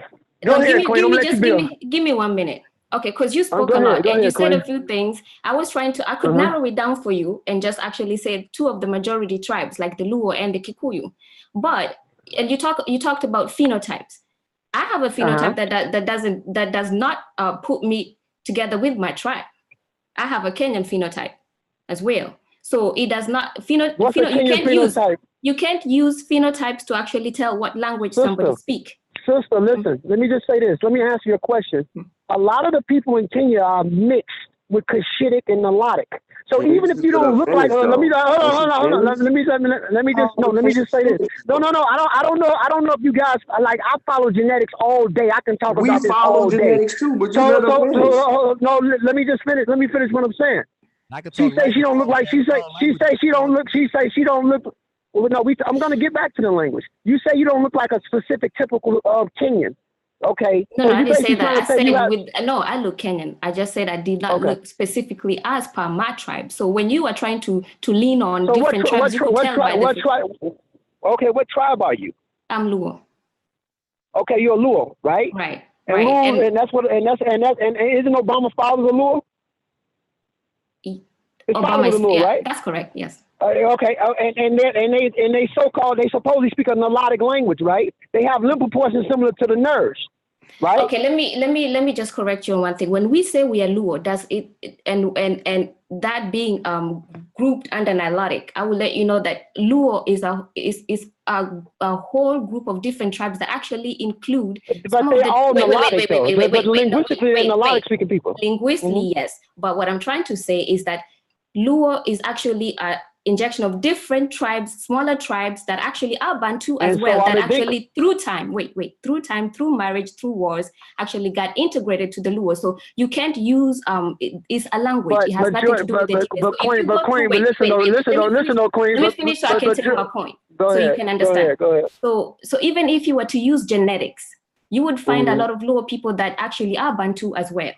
Go no, ahead, give me, Queen, give me just give me, give me one minute. Okay, because you spoke go a lot go and you ahead, said a few things. I was trying to, I could Uh-huh. narrow it down for you and just actually say two of the majority tribes, like the Luo and the Kikuyu. But and you talk, you talked about phenotypes. I have a phenotype Uh-huh. that, that that doesn't that does not uh, put me together with my tribe. I have a Kenyan phenotype as well. So it does not pheno, pheno- you Kenyan can't use you can't use phenotypes to actually tell what language somebody speak. Sister, listen, let me just say this. Let me ask you a question. A lot of the people in Kenya are mixed with Cushitic and Nilotic. So Yeah, even if you don't look like, it, uh, let me, though. hold on, hold on, hold on. Let, Don't let me, let me, let me just, no, let me just say this. No, no, no. I don't, I don't know. I don't know if you guys like. I follow genetics all day. I can talk We about this follow all day. We follow genetics too, but you So, let so, so, uh, no, let, let me just finish. Let me finish what I'm saying. I could She talk say she don't look like she say she say she don't look she say she don't look well, no we I'm gonna get back to the language. You say you don't look like a specific typical of Kenyan. Okay. No, so no, I didn't say that. I said you have, with no, I look Kenyan. I just said I did not Okay. look specifically as per my tribe. So when you are trying to to lean on so different tri- tribes, you tri- could what tell by tribe what ph- tribe okay, what tribe are you? I'm Luo. Okay, you're a Luo, right? Right. And right. Luo, And and, that's what and that's and that and, and isn't Obama's father a Luo? E- His Obama father is a Luo, yeah, right? that's correct. Yes. Uh, okay, uh, and and they and they and they so called they supposedly speak a Nilotic language, right? They have limb proportions similar to the nerves, right? Okay, let me let me let me just correct you on one thing. When we say we are Luo, does it it- and and and that being um grouped under Nilotic, I will let you know that Luo is a is is a, a whole group of different tribes that actually include But some of they the- all Nilotic wait, though. But, but linguistically, they're wait. Nilotic speaking people. Linguistically, yes. But what I'm trying to say is that Luo is actually a injection of different tribes, smaller tribes that actually are Bantu as And well, are that the actually through time, wait, wait, through time, through marriage, through wars, actually got integrated to the Luo. So you can't use um it- it's a language. But it has but nothing to do but with but, education. but So if Queen, but Queen, but listen wait, though, wait, listen though, listen though, Queen. let me but- finish so I but- can but take my point. Go so ahead, you can Go understand. ahead, go ahead. So, so even if you were to use genetics, you would find Mhm. a lot of Luo people that actually are Bantu as well.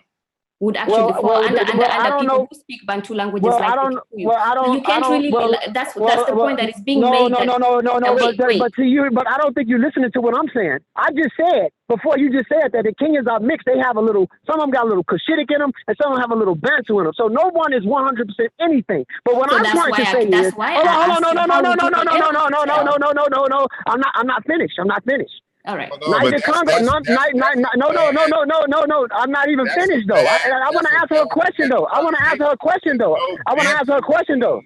Would actually Well, fall well, under, under, I under people know. who speak Bantu languages Well, like I don't. Kikuyu. Well, I don't. you can't really. That's that's the point that is being no, made. No, no, no, no, no, Uh, wait, but, wait. but to you, but I don't think you're listening to what I'm saying. I just said before you just said that the Kenyans are mixed. They have a little. Some of them got a little Cushitic in them, and some of them have a little Bantu in them. So no one is 100 percent anything. But what So I'm trying to I- say that's is, why hold on, hold on, asked no, you, no, how no, no, would no, you no, be no, no, able no, to no, no, tell? no, no, no, no, no. I'm not. I'm not finished. I'm not finished. All right. No, Niger that's- Congo, that's- not, that's- not, not, no, no, no, no, no, no, no. I'm not even finished though. I, I want to ask her a question though. I want to ask her a question though. I want to ask her a question though.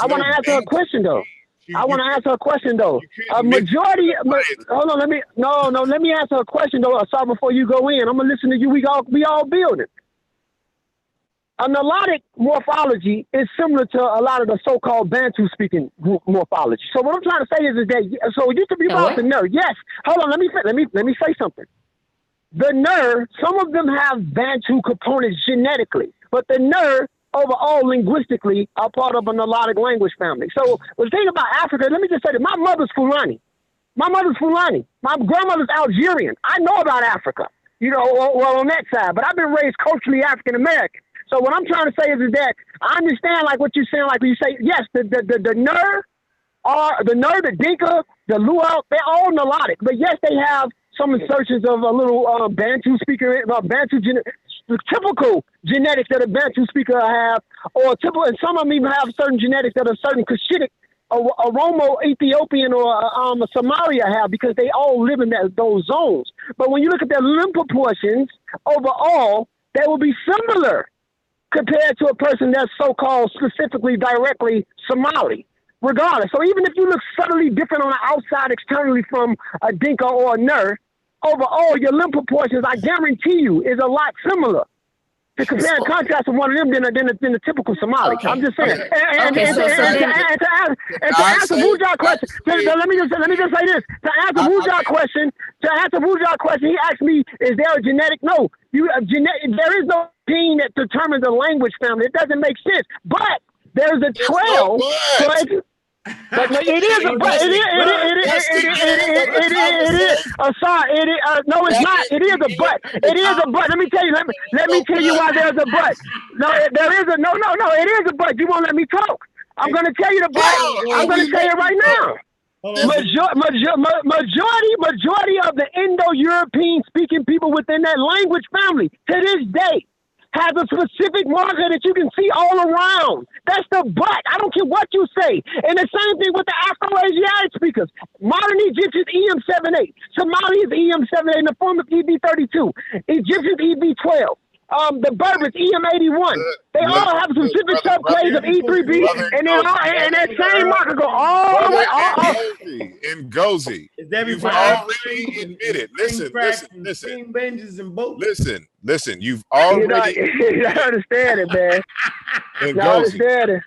I want to ask her a question though. You- I want to ask her a question though. A majority. science. hold on, let me. No, no, let me ask her a question though. Sorry, before you go in, I'm gonna listen to you. We all we all building. A Nilotic morphology is similar to a lot of the so-called Bantu speaking group morphology. So what I'm trying to say is, is that so you to be about the nerve. Yes. Hold on. Let me let me let me say something. The nerve, some of them have Bantu components genetically, but the nerve overall linguistically are part of a Nilotic language family. So the thing about Africa, let me just say that my mother's Fulani. My mother's Fulani. My grandmother's Algerian. I know about Africa, you know, well, well on that side, but I've been raised culturally African American. So what I'm trying to say is, is that I understand like what you're saying, like when you say, yes, the the the, the nerve are the Nuer, the Dinka, the Luo, they're all Nilotic. But yes, they have some insertions of a little uh, Bantu speaker, uh, Bantu typical genetics that a Bantu speaker have, or typical, and some of them even have certain genetics that a certain Cushitic, a, a Romo Ethiopian or a, um, a Somalia have because they all live in that, those zones. But when you look at their limb proportions overall, they will be similar compared to a person that's so-called specifically directly Somali, regardless. So even if you look subtly different on the outside externally from a Dinka or a Nuer, overall your limb proportions, I guarantee you, is a lot similar. to compare and contrast with one of them than a, than a, than a typical Somali. Okay. I'm just saying. Okay. And, and, Okay, and, so- and, so and, and, to ask, and to I answer say- question, to- to- let me just let me just say this. To answer I- Wuja I- question, to answer Wuja question, he asked me, "Is there a genetic?" No, you uh, a genetic. There is no gene that determines a language family. It doesn't make sense. But there's a trail. no but. edu- but no, it is a (laughs) but it is it is it is it is it is it is it is uh, sorry it is uh, no it's not. It is a but. it is a but. Let me tell you let me let me tell you why there's a but. No it- there is a no no no it is a but. You won't let me talk. I'm gonna tell you the but. I'm gonna tell you right now. Major, major, majority majority of the Indo-European speaking people within that language family to this day has a specific marker that you can see all around. That's the butt. I don't care what you say. And the same thing with the Afro-Asiatic speakers. Modern Egyptians EM78. Somali is EM78 in the form of EV32. Egyptian EV12. Um, the Berbers EM81. They all have specific brother, subclades of E3B, and then all, and, and that same marker go all the way. All, all, And Gozi, Is every you've already admitted. Listen, listen, listen, King Benjis and both. listen, listen. You've (laughs) you know, already (laughs) I understand it, man. and I Gozi, understand it.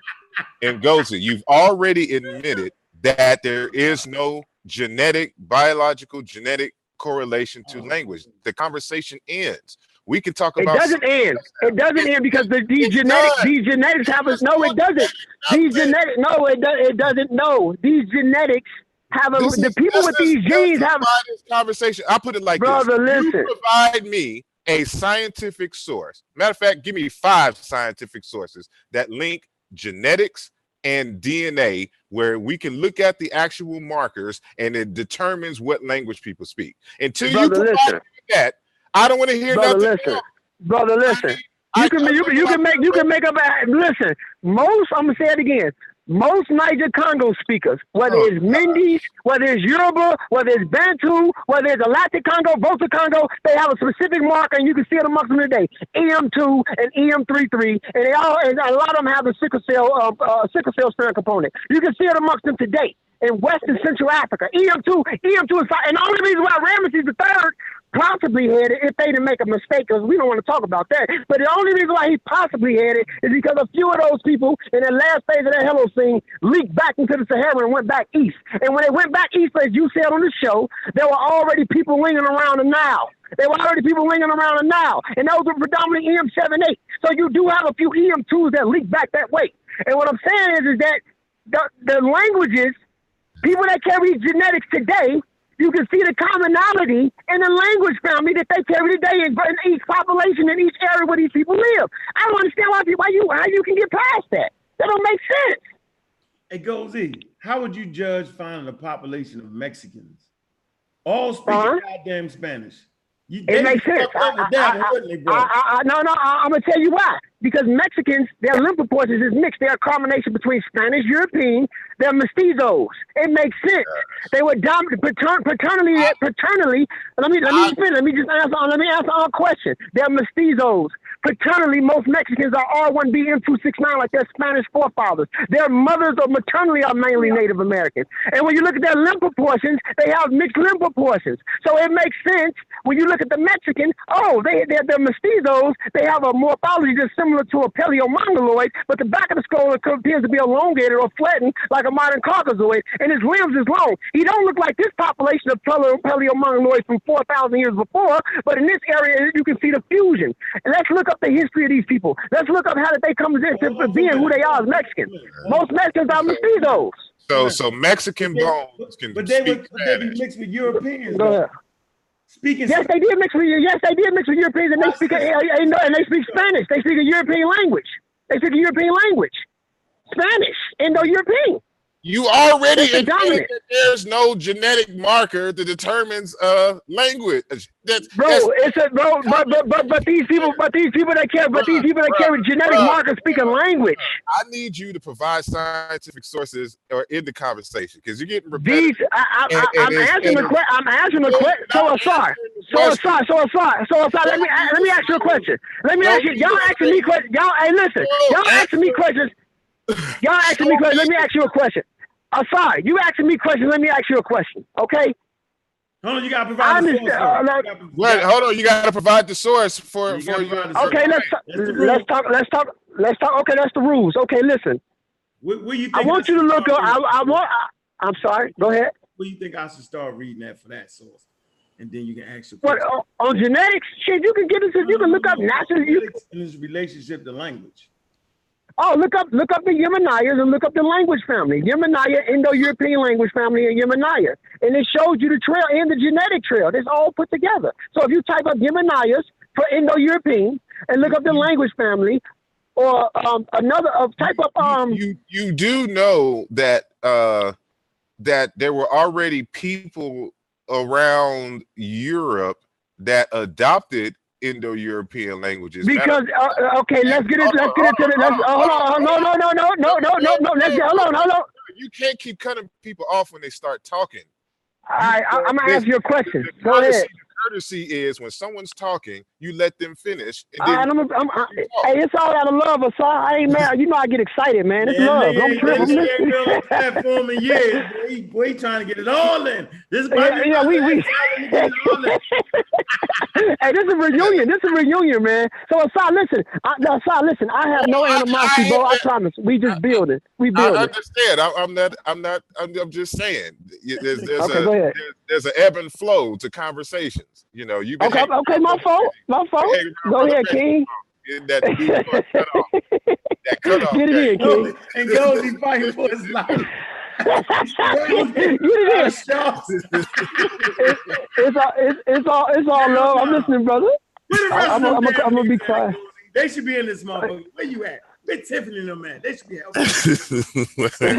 and Gozi, you've already admitted that there is no genetic, biological, genetic correlation to language. The conversation ends. We can talk It about doesn't end. It doesn't end because the, these It genetics, these genetics have a no. It doesn't. These genetics, no, it does. It doesn't. No, these genetics have a. This The people with these genes have. this conversation. I put it like Brother, this: listen. You provide me a scientific source. Matter of fact, give me five scientific sources that link genetics and DNA, where we can look at the actual markers and it determines what language people speak. Until you provide listen. that, I don't want to hear Brother, nothing listen. else. Brother, listen. I- You can you can you can make you can make up a listen. Most I'm gonna say it again. Most Niger Congo speakers, whether Oh, it's Mindis, whether it's Yoruba, whether it's Bantu, whether it's Atlantic Congo, Volta Congo, they have a specific marker, and you can see it amongst them today. EM2 and EM33, and they all and a lot of them have a sickle cell uh, uh, sickle cell strain component. You can see it amongst them today in West and Central Africa. EM2, EM2 is. And the only reason why Ramesses the third possibly had it if they didn't make a mistake, because we don't want to talk about that. But the only reason why he possibly had it is because a few of those people in the last phase of that Hello scene leaked back into the Sahara and went back east. And when they went back east, as you said on the show, there were already people lingering around the Nile. There were already people lingering around the Nile, and those were predominantly EM78. So you do have a few EM2s that leak back that way. And what I'm saying is, is that the, the languages, people that carry genetics today, you can see the commonality in the language family that they carry today in, in each population in each area where these people live. I don't understand why, why you how you can get past that. That don't make sense. It goes in. How would you judge finding a population of Mexicans? All speaking Uh-huh. goddamn Spanish. You, It makes sense. I- I- one, wouldn't they, bro? I, no, no, I, I'm gonna tell you why. Because Mexicans, their limb proportions is mixed. They're a combination between Spanish, European. They're mestizos. It makes sense. They were dominant patern- paternally. paternally. Let me let me finish. Let me just answer. Let me answer our question. They're mestizos. Paternally, most Mexicans are R1B M269, like their Spanish forefathers. Their mothers or maternally are mainly Native Americans. And when you look at their limb proportions, they have mixed limb proportions. So it makes sense when you look at the Mexican. Oh, they they're, they're mestizos. They have a morphology that's similar to a paleo-mongoloid, but the back of the skull appears to be elongated or flattened like a modern caucasoid, and his limbs is long. He don't look like this population of paleo- paleo-mongoloids from 4,000 years before, but in this area you can see the fusion. And let's look up the history of these people. Let's look up how did they come into being who they are as Mexicans. Most Mexicans are mestizos. So, so Mexican bones can But they speak would but they be mixed with Europeans. Go though. ahead. Speaking Yes, they did mix with yes, they did mix with Europeans, and they speak and they speak Spanish. They speak a European language. They speak a European language, Spanish, Indo-European. You already admitted that there's no genetic marker that determines uh language. That's, Bro, that's- it's a bro, but but but but these people, but these people that carry, but these people that carry genetic markers speak a language. I need you to provide scientific sources or in the conversation because you're getting repetitive. These, I, I, And- and I'm answering the question. I'm answering the question. So sorry. So sorry. So sorry. So sorry. Let me let me ask you a question. Let me ask you. Y'all asking me questions. Y'all, hey, listen. Y'all asking me questions. Y'all asking me questions. Let me ask you a question. I'm sorry. You asking me questions. Let me ask you a question. Okay. Hold on, you gotta I provide the source. understand. though. uh, You like- gotta- Wait, hold on. You got to provide the source for You for gotta your. provide the source. Okay, let's talk, That's let's talk. Let's talk. Let's talk. Okay, that's the rules. Okay, listen. Where, where you think I want you to look up. I. I want. I, I'm sorry. Go ahead. What do you think I should start reading that for that source, and then you can ask your What question. on, on genetics? Shit, you can get it. You can look up natural. You, Genetics and its relationship to language. Oh, look up. Look up the Yamnayas and look up the language family. Yamnaya, Indo-European language family, and Yamnaya, and it shows you the trail and the genetic trail. It's all put together. So if you type up Yamnayas for Indo-European and look up the language family, or um, another uh, type up um. you you do know that uh that there were already people around Europe that adopted Indo-European languages. Because uh, okay, let's get it. Let's get into the. Let's, uh, hold on. No, no, no, no, no, no, no, no. Let's get. Hold on, hold on. you can't keep cutting people off when they start talking. All right, I'm gonna ask you a question. Go ahead. courtesy is when someone's talking, you let them finish. And All then right, I'm, I'm, I, hey, it's all out of love, Asar. I ain't mad. You know I get excited, man. It's Man, love. nigga Don't trip. I'm nigga ain't been on platform in years. Boy, he, boy, he trying to get it all in. This is Yeah, yeah, we- we- get it all in. (laughs) hey, this is a reunion. This is a reunion, man. So Asar, listen. I, no, Asar, listen. I have no oh, animosity, bro. I promise. We just build it. We build I building. understand. I, I'm not. I'm not. I'm, I'm just saying. There's, there's Okay, a go ahead. there's, there's an ebb and flow to conversations. You know, you've been Okay, okay, my fault. My fault. Go ahead, King. in that dude cut off. That cut off. Get it in, King. And goes, he fighting for his life. Get it in. It's, it's all. It's, it's all. It's all love. I'm listening, brother. Where the rest I'm I'm gonna be quiet. They should be in this motherfucker. Where you at? Where Tiffany and them at? They should be (laughs) helping. (laughs) Where they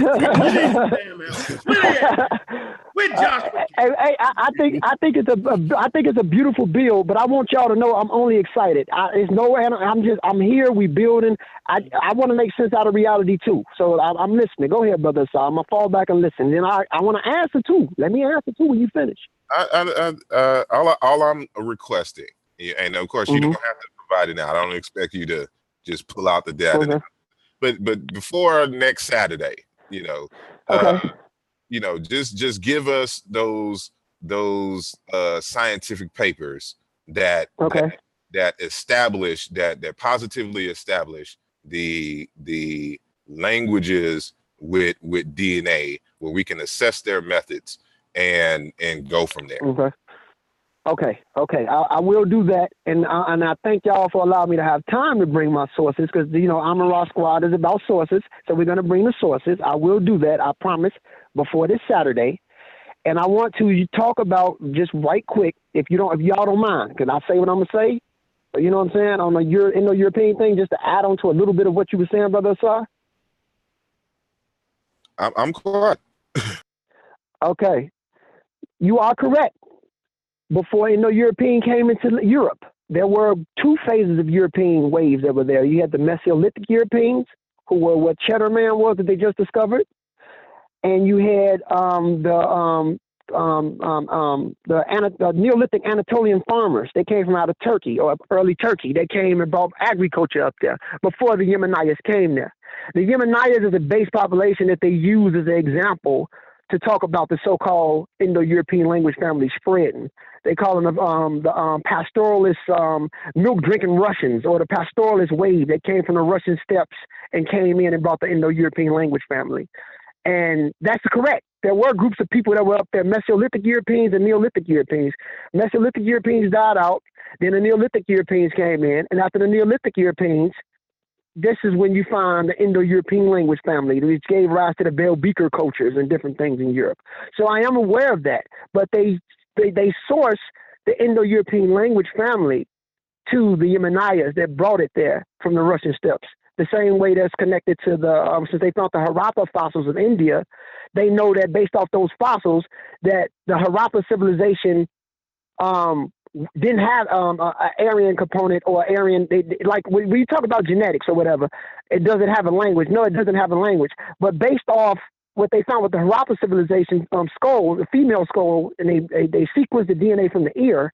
at? (laughs) Where Josh? Hey, hey, I, I think I think it's a, a I think it's a beautiful bill, but I want y'all to know I'm only excited. I, it's no, I'm just I'm here. We building. I I want to make sense out of reality too. So I, I'm listening. Go ahead, brother. So I'm gonna fall back and listen. Then I I want to answer too. Let me answer too when you finish. I, I, I, uh, all, I- all I'm requesting, and of course you Mhm. don't have to provide it now. I don't expect you to just pull out the data. Okay. But but before next Saturday, you know, uh, you know, just just give us those those uh, scientific papers that Okay. that, that establish that that positively establish the the languages with with DNA where we can assess their methods and and go from there. Okay. Okay, okay, I, I will do that, and I, and I thank y'all for allowing me to have time to bring my sources because you know Amara Squad is about sources, so we're gonna bring the sources. I will do that, I promise, before this Saturday, and I want to talk about just right quick, if you don't, if y'all don't mind, can I say what I'm gonna say? You know what I'm saying on the Euro, Indo-European thing, just to add on to a little bit of what you were saying, brother Asar. I'm, I'm quiet. Okay. You are correct. Before Indo-European came into Europe, there were two phases of European waves that were there. You had the Mesolithic Europeans, who were what Cheddar Man was that they just discovered, and you had um, the um, um, um, um, the, Ana- the Neolithic Anatolian farmers. They came from out of Turkey or early Turkey. They came and brought agriculture up there before the Yamnayas came there. The Yamnayas is a base population that they use as an example to talk about the so-called Indo-European language family spreading. They call them um, the um, pastoralist um, milk-drinking Russians or the pastoralist wave that came from the Russian steppes and came in and brought the Indo-European language family. And that's correct. There were groups of people that were up there, Mesolithic Europeans and Neolithic Europeans. Mesolithic Europeans died out, then the Neolithic Europeans came in, and after the Neolithic Europeans, this is when you find the Indo-European language family, which gave rise to the Bell Beaker cultures and different things in Europe. So I am aware of that, but they they, they source the Indo-European language family to the Yamnayas that brought it there from the Russian steppes. The same way that's connected to the um, since they found the Harappa fossils of India, they know that based off those fossils that the Harappa civilization um, didn't have um, a, a Aryan component or Aryan they, like when we talk about genetics or whatever, it doesn't have a language. No, it doesn't have a language. But based off what they found with the Harappa civilization um, skull, the female skull, and they they, they sequenced the DNA from the ear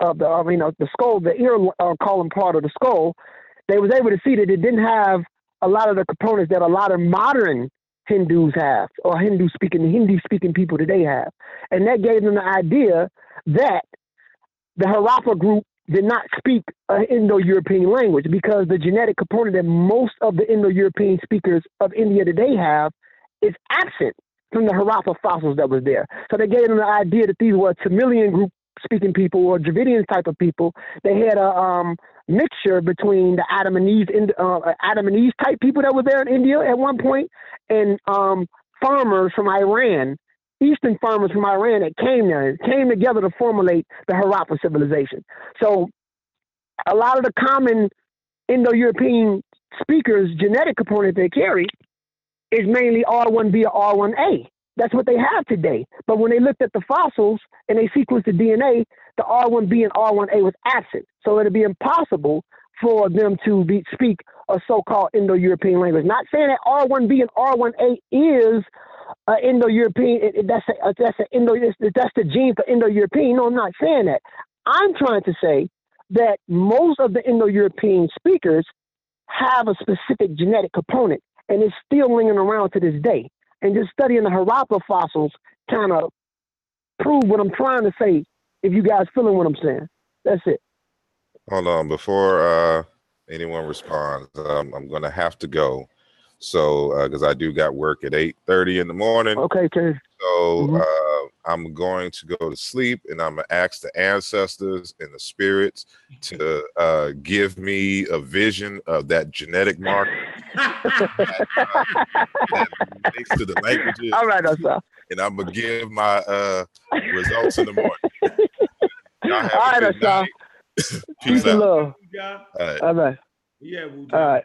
of the mean uh, the skull, the ear uh, column part of the skull. They was able to see that it didn't have a lot of the components that a lot of modern Hindus have, or Hindu speaking Hindi speaking people today have, and that gave them the idea that the Harappa group did not speak an Indo-European language because the genetic component that most of the Indo-European speakers of India today have is absent from the Harappa fossils that was there. So they gave them the idea that these were Tamilian group speaking people or Dravidian type of people. They had a um, mixture between the Adam and Eve, uh, Adam and Eve type people that were there in India at one point, and um, farmers from Iran, Eastern farmers from Iran that came there, came together to formulate the Harappa civilization. So a lot of the common Indo-European speakers' genetic component they carry is mainly R1B or R1A. That's what they have today. But when they looked at the fossils and they sequenced the DNA, the R1B and R1A was absent. So it'd be impossible for them to be, speak a so-called Indo-European language. Not saying that R1B and R1A is uh, Indo-European. That's a, that's a Indo. That's the gene for Indo-European. No, I'm not saying that. I'm trying to say that most of the Indo-European speakers have a specific genetic component, and it's still lingering around to this day and just studying the Harappa fossils kind of prove what I'm trying to say. If you guys feeling what I'm saying, that's it. Hold on, before uh, anyone responds, um, I'm gonna have to go. So, because I do got work at 8:30 in the morning. Okay, okay. So uh, I'm going to go to sleep, and I'm gonna ask the ancestors and the spirits to uh, give me a vision of that genetic marker that, uh, (laughs) that makes to the languages. All right, that's all. And I'm gonna give my uh, results in the morning. (laughs) Y'all have All a good night. (laughs) Peace Peace and out. love. All right. All right. Yeah, Wu All right.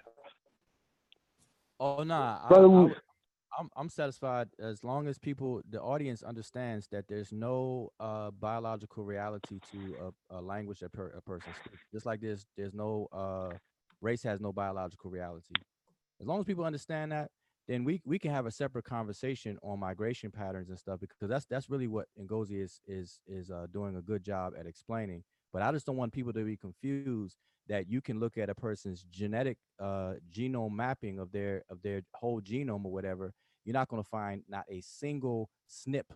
Oh nah, I, I, I'm I'm satisfied as long as people, the audience understands that there's no uh, biological reality to a, a language that per, a person speaks. Just like there's there's no uh, race has no biological reality. As long as people understand that, then we we can have a separate conversation on migration patterns and stuff because that's that's really what Ngozi is is is uh, doing a good job at explaining. But I just don't want people to be confused that you can look at a person's genetic uh, genome mapping of their of their whole genome or whatever. You're not going to find not a single snip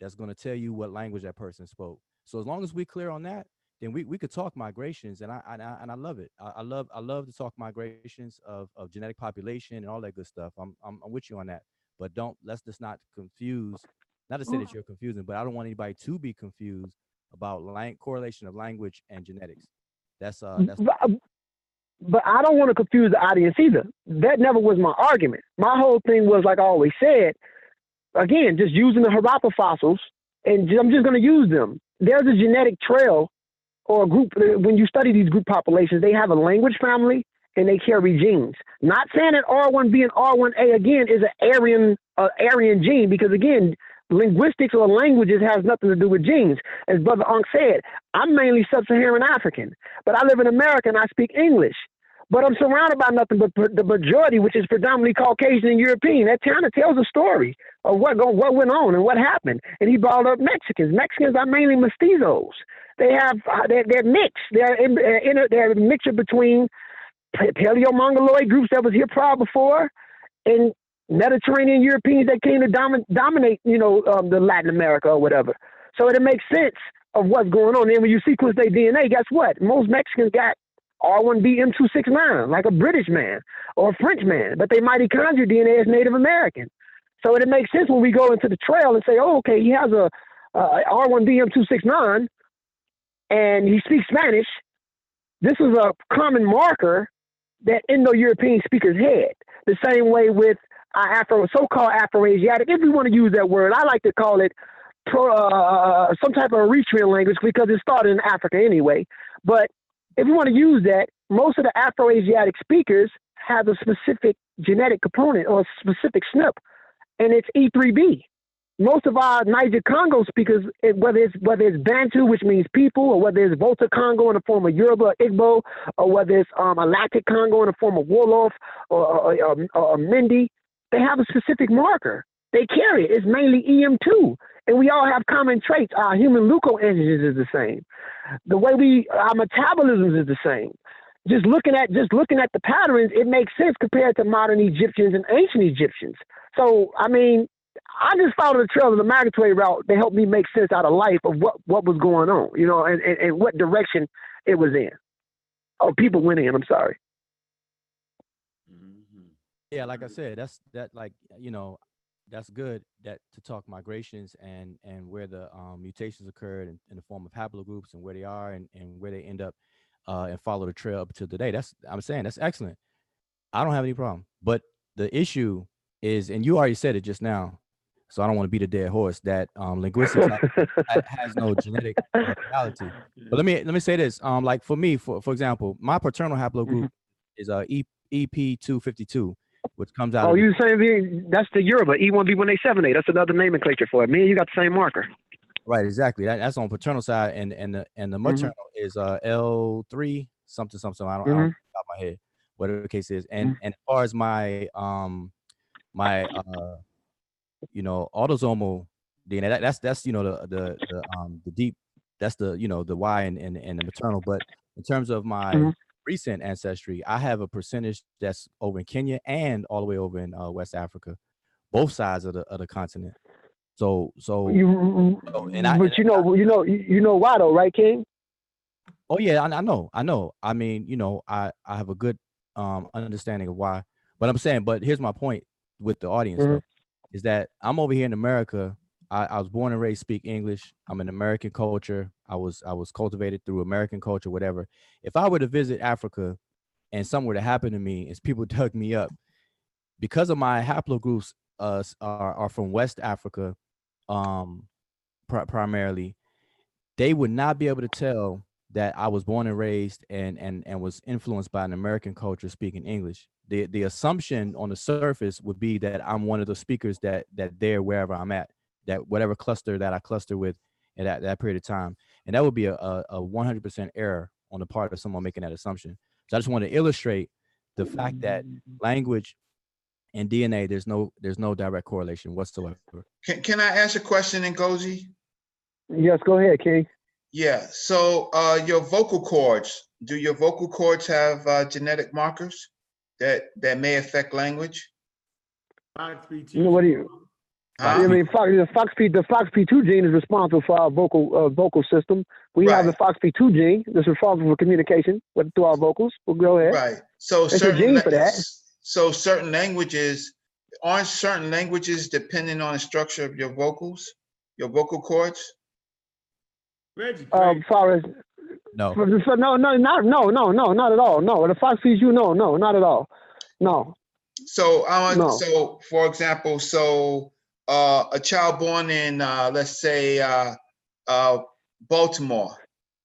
that's going to tell you what language that person spoke. So as long as we're clear on that, then we, we could talk migrations, and I and I, and I love it. I, I love I love to talk migrations of, of genetic population and all that good stuff. I'm, I'm I'm with you on that. But don't let's just not confuse. Not to say that you're confusing, but I don't want anybody to be confused about lang- correlation of language and genetics. That's uh that's But, but I don't want to confuse the audience either. That never was my argument. My whole thing was, like I always said, again, just using the Harappa fossils, and I'm just going to use them. There's a genetic trail or a group, uh, when you study these group populations, they have a language family and they carry genes. Not saying that R1B and R1A, again, is an Aryan, uh, Aryan gene, because again, linguistics or languages has nothing to do with genes. As Brother Unk said, I'm mainly sub-Saharan African, but I live in America and I speak English. But I'm surrounded by nothing but the majority, which is predominantly Caucasian and European. That kind of tells a story of what go, what went on and what happened. And he brought up Mexicans. Mexicans are mainly mestizos. They have uh, they're, they're mixed. They're in, a, they're a mixture between paleo-mongoloid groups that was here prior before, and Mediterranean Europeans that came to domin- dominate, you know, um, the Latin America or whatever. So it makes sense of what's going on. And when you sequence their DNA, guess what? Most Mexicans got R1B M269, like a British man or a French man, but they mitochondrial DNA is Native American. So it makes sense when we go into the trail and say, oh, okay, he has a, a R1B M269 and he speaks Spanish. This is a common marker that Indo-European speakers had. The same way with uh, Afro, so-called Afro-Asiatic, if we want to use that word, I like to call it pro, uh, some type of Eritrean language because it started in Africa anyway. But if we want to use that, most of the Afro-Asiatic speakers have a specific genetic component or a specific SNP, and it's E3B. Most of our Niger Congo speakers, whether it's whether it's Bantu, which means people, or whether it's Volta Congo in the form of Yoruba or Igbo, or whether it's um, Atlantic Congo in the form of Wolof or, or, or, or Mindi, they have a specific marker. They carry it. It's mainly EM2. And we all have common traits. Our human leukoantigens is the same. The way we, our metabolisms is the same. Just looking at just looking at the patterns, it makes sense compared to modern Egyptians and ancient Egyptians. So I mean, I just followed the trail of the migratory route to help me make sense out of life of what what was going on, you know, and and, and what direction it was in. Oh, people went in. I'm sorry. Yeah, like I said, that's that like you know, that's good that to talk migrations and and where the um, mutations occurred in, in the form of haplogroups and where they are and, and where they end up uh, and follow the trail up to today. That's I'm saying that's excellent. I don't have any problem. But the issue is, and you already said it just now, so I don't want to beat a dead horse that um, linguistics ha- ha- (laughs) has no genetic reality. But let me let me say this. Um, like for me, for for example, my paternal haplogroup is uh, e, EP two fifty two, which comes out. Oh, the- you saying the- that's the Yoruba E1B1A7A. That's another nomenclature for it. Me and you got the same marker. Right, exactly. That, that's on paternal side, and and the and the Mhm. maternal is uh L three something something. I don't, I don't Mhm. know top my head, whatever the case is. And and as far as my um my uh you know autosomal DNA, that, that's that's you know the the the um the deep that's the you know the Y and and, and the maternal. But in terms of my Mhm. Recent ancestry, I have a percentage that's over in Kenya and all the way over in uh, West Africa, both sides of the of the continent. So so You, so, and I, but you know, you know, you know why though, right, King? Oh yeah, I, I know, I know. I mean, you know, I I have a good um understanding of why. But I'm saying, but here's my point with the audience though, is that I'm over here in America. I, I was born and raised speak English. I'm an American culture. I was I was cultivated through American culture, whatever. If I were to visit Africa and something were to happen to me as people (laughs) dug me up, because of my haplogroups uh are, are from West Africa, um pri- primarily, they would not be able to tell that I was born and raised and and and was influenced by an American culture speaking English. The the assumption on the surface would be that I'm one of the speakers that that there wherever I'm at, that whatever cluster that I cluster with at that, that period of time. And that would be a, a, a 100% error on the part of someone making that assumption. So I just want to illustrate the fact that language and DNA, there's no there's no direct correlation whatsoever. Can, can I ask a question, Ngozi? Yes, go ahead, King. Yeah, so uh, your vocal cords, do your vocal cords have uh, genetic markers that, that may affect language? You know what do you? I mean, Fox, the FOXP, the FOXP2 gene is responsible for our vocal uh, vocal system. We have the FOXP2 gene that's responsible for communication with, through our vocals. Well, go ahead. Right, so It's a certain, gene for that. so certain languages, aren't certain languages depending on the structure of your vocals, your vocal cords? Reggie, Um, far as no, for- for- no, no, not no, no, no, not at all. No, the FOXP2, no, no, not at all. No. So, uh, No. so for example, so uh, a child born in, uh, let's say, uh, uh, Baltimore,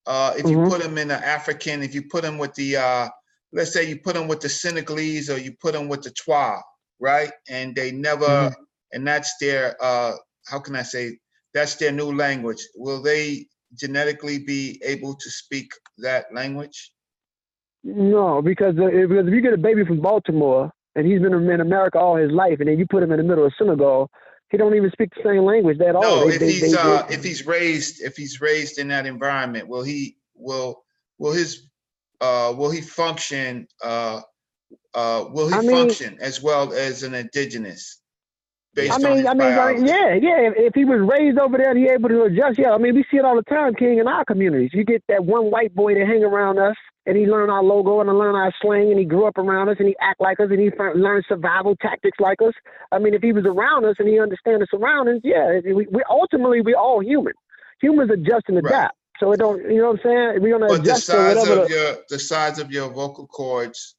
uh, if you Mhm. put him in an African, if you put him with the, uh, let's say you put him with the Senegalese or you put him with the Twa, right? And they never, Mhm. and that's their, uh, how can I say, that's their new language. Will they genetically be able to speak that language? No, because the, if, because if you get a baby from Baltimore and he's been in America all his life, and then you put him in the middle of Senegal, he don't even speak the same language at all. No, They- if they- he's they- uh, they- if he's raised if he's raised in that environment, will he will will his uh will he function uh uh will he I mean- function as well as an indigenous based I mean, I mean, like, yeah, yeah. If, if he was raised over there and he able to adjust, yeah. I mean, we see it all the time, King, in our communities. You get that one white boy that hang around us, and he learned our logo and learned our slang, and he grew up around us, and he act like us, and he learned survival tactics like us. I mean, if he was around us and he understand the surroundings, yeah. We, we ultimately we all human. Humans adjust and adapt. So it don't, you know what I'm saying? We're gonna But the adjust to size whatever. of the- your the size of your vocal cords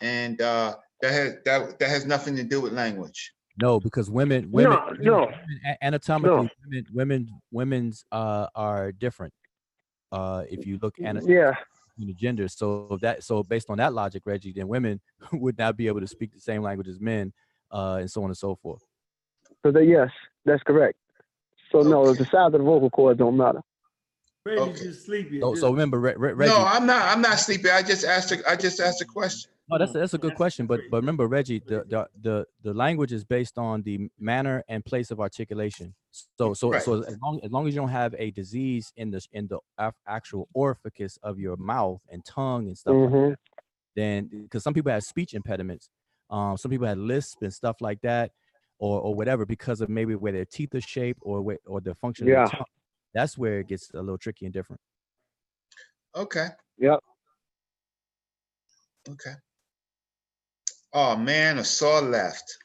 and uh that has that that has nothing to do with language. No, because women, women, No, women- no. women a- anatomically, women, women, women's uh are different. Uh, if you look ana- Yeah. In the genders, so if that, so based on that logic, Reggie, then women (laughs) would not be able to speak the same language as men, uh, and so on and so forth. So that yes, that's correct. So no, the size of the vocal cords don't matter. Reggie's just sleepy. So, so remember, Re- Re- Reggie. No, I'm not I'm not sleepy. I just asked a, I just asked a question. No, that's that's a good question, but but remember, Reggie, the the the, the language is based on the manner and place of articulation. So so Right. so as long as long as you don't have a disease in the in the actual orifice of your mouth and tongue and stuff like Mhm. that, then because some people have speech impediments, um, some people have lisp and stuff like that, or or whatever because of maybe where their teeth are shaped or where, or the function of their Yeah. tongue. That's where it gets a little tricky and different. Okay. Yep. Okay. Oh man, Asar left.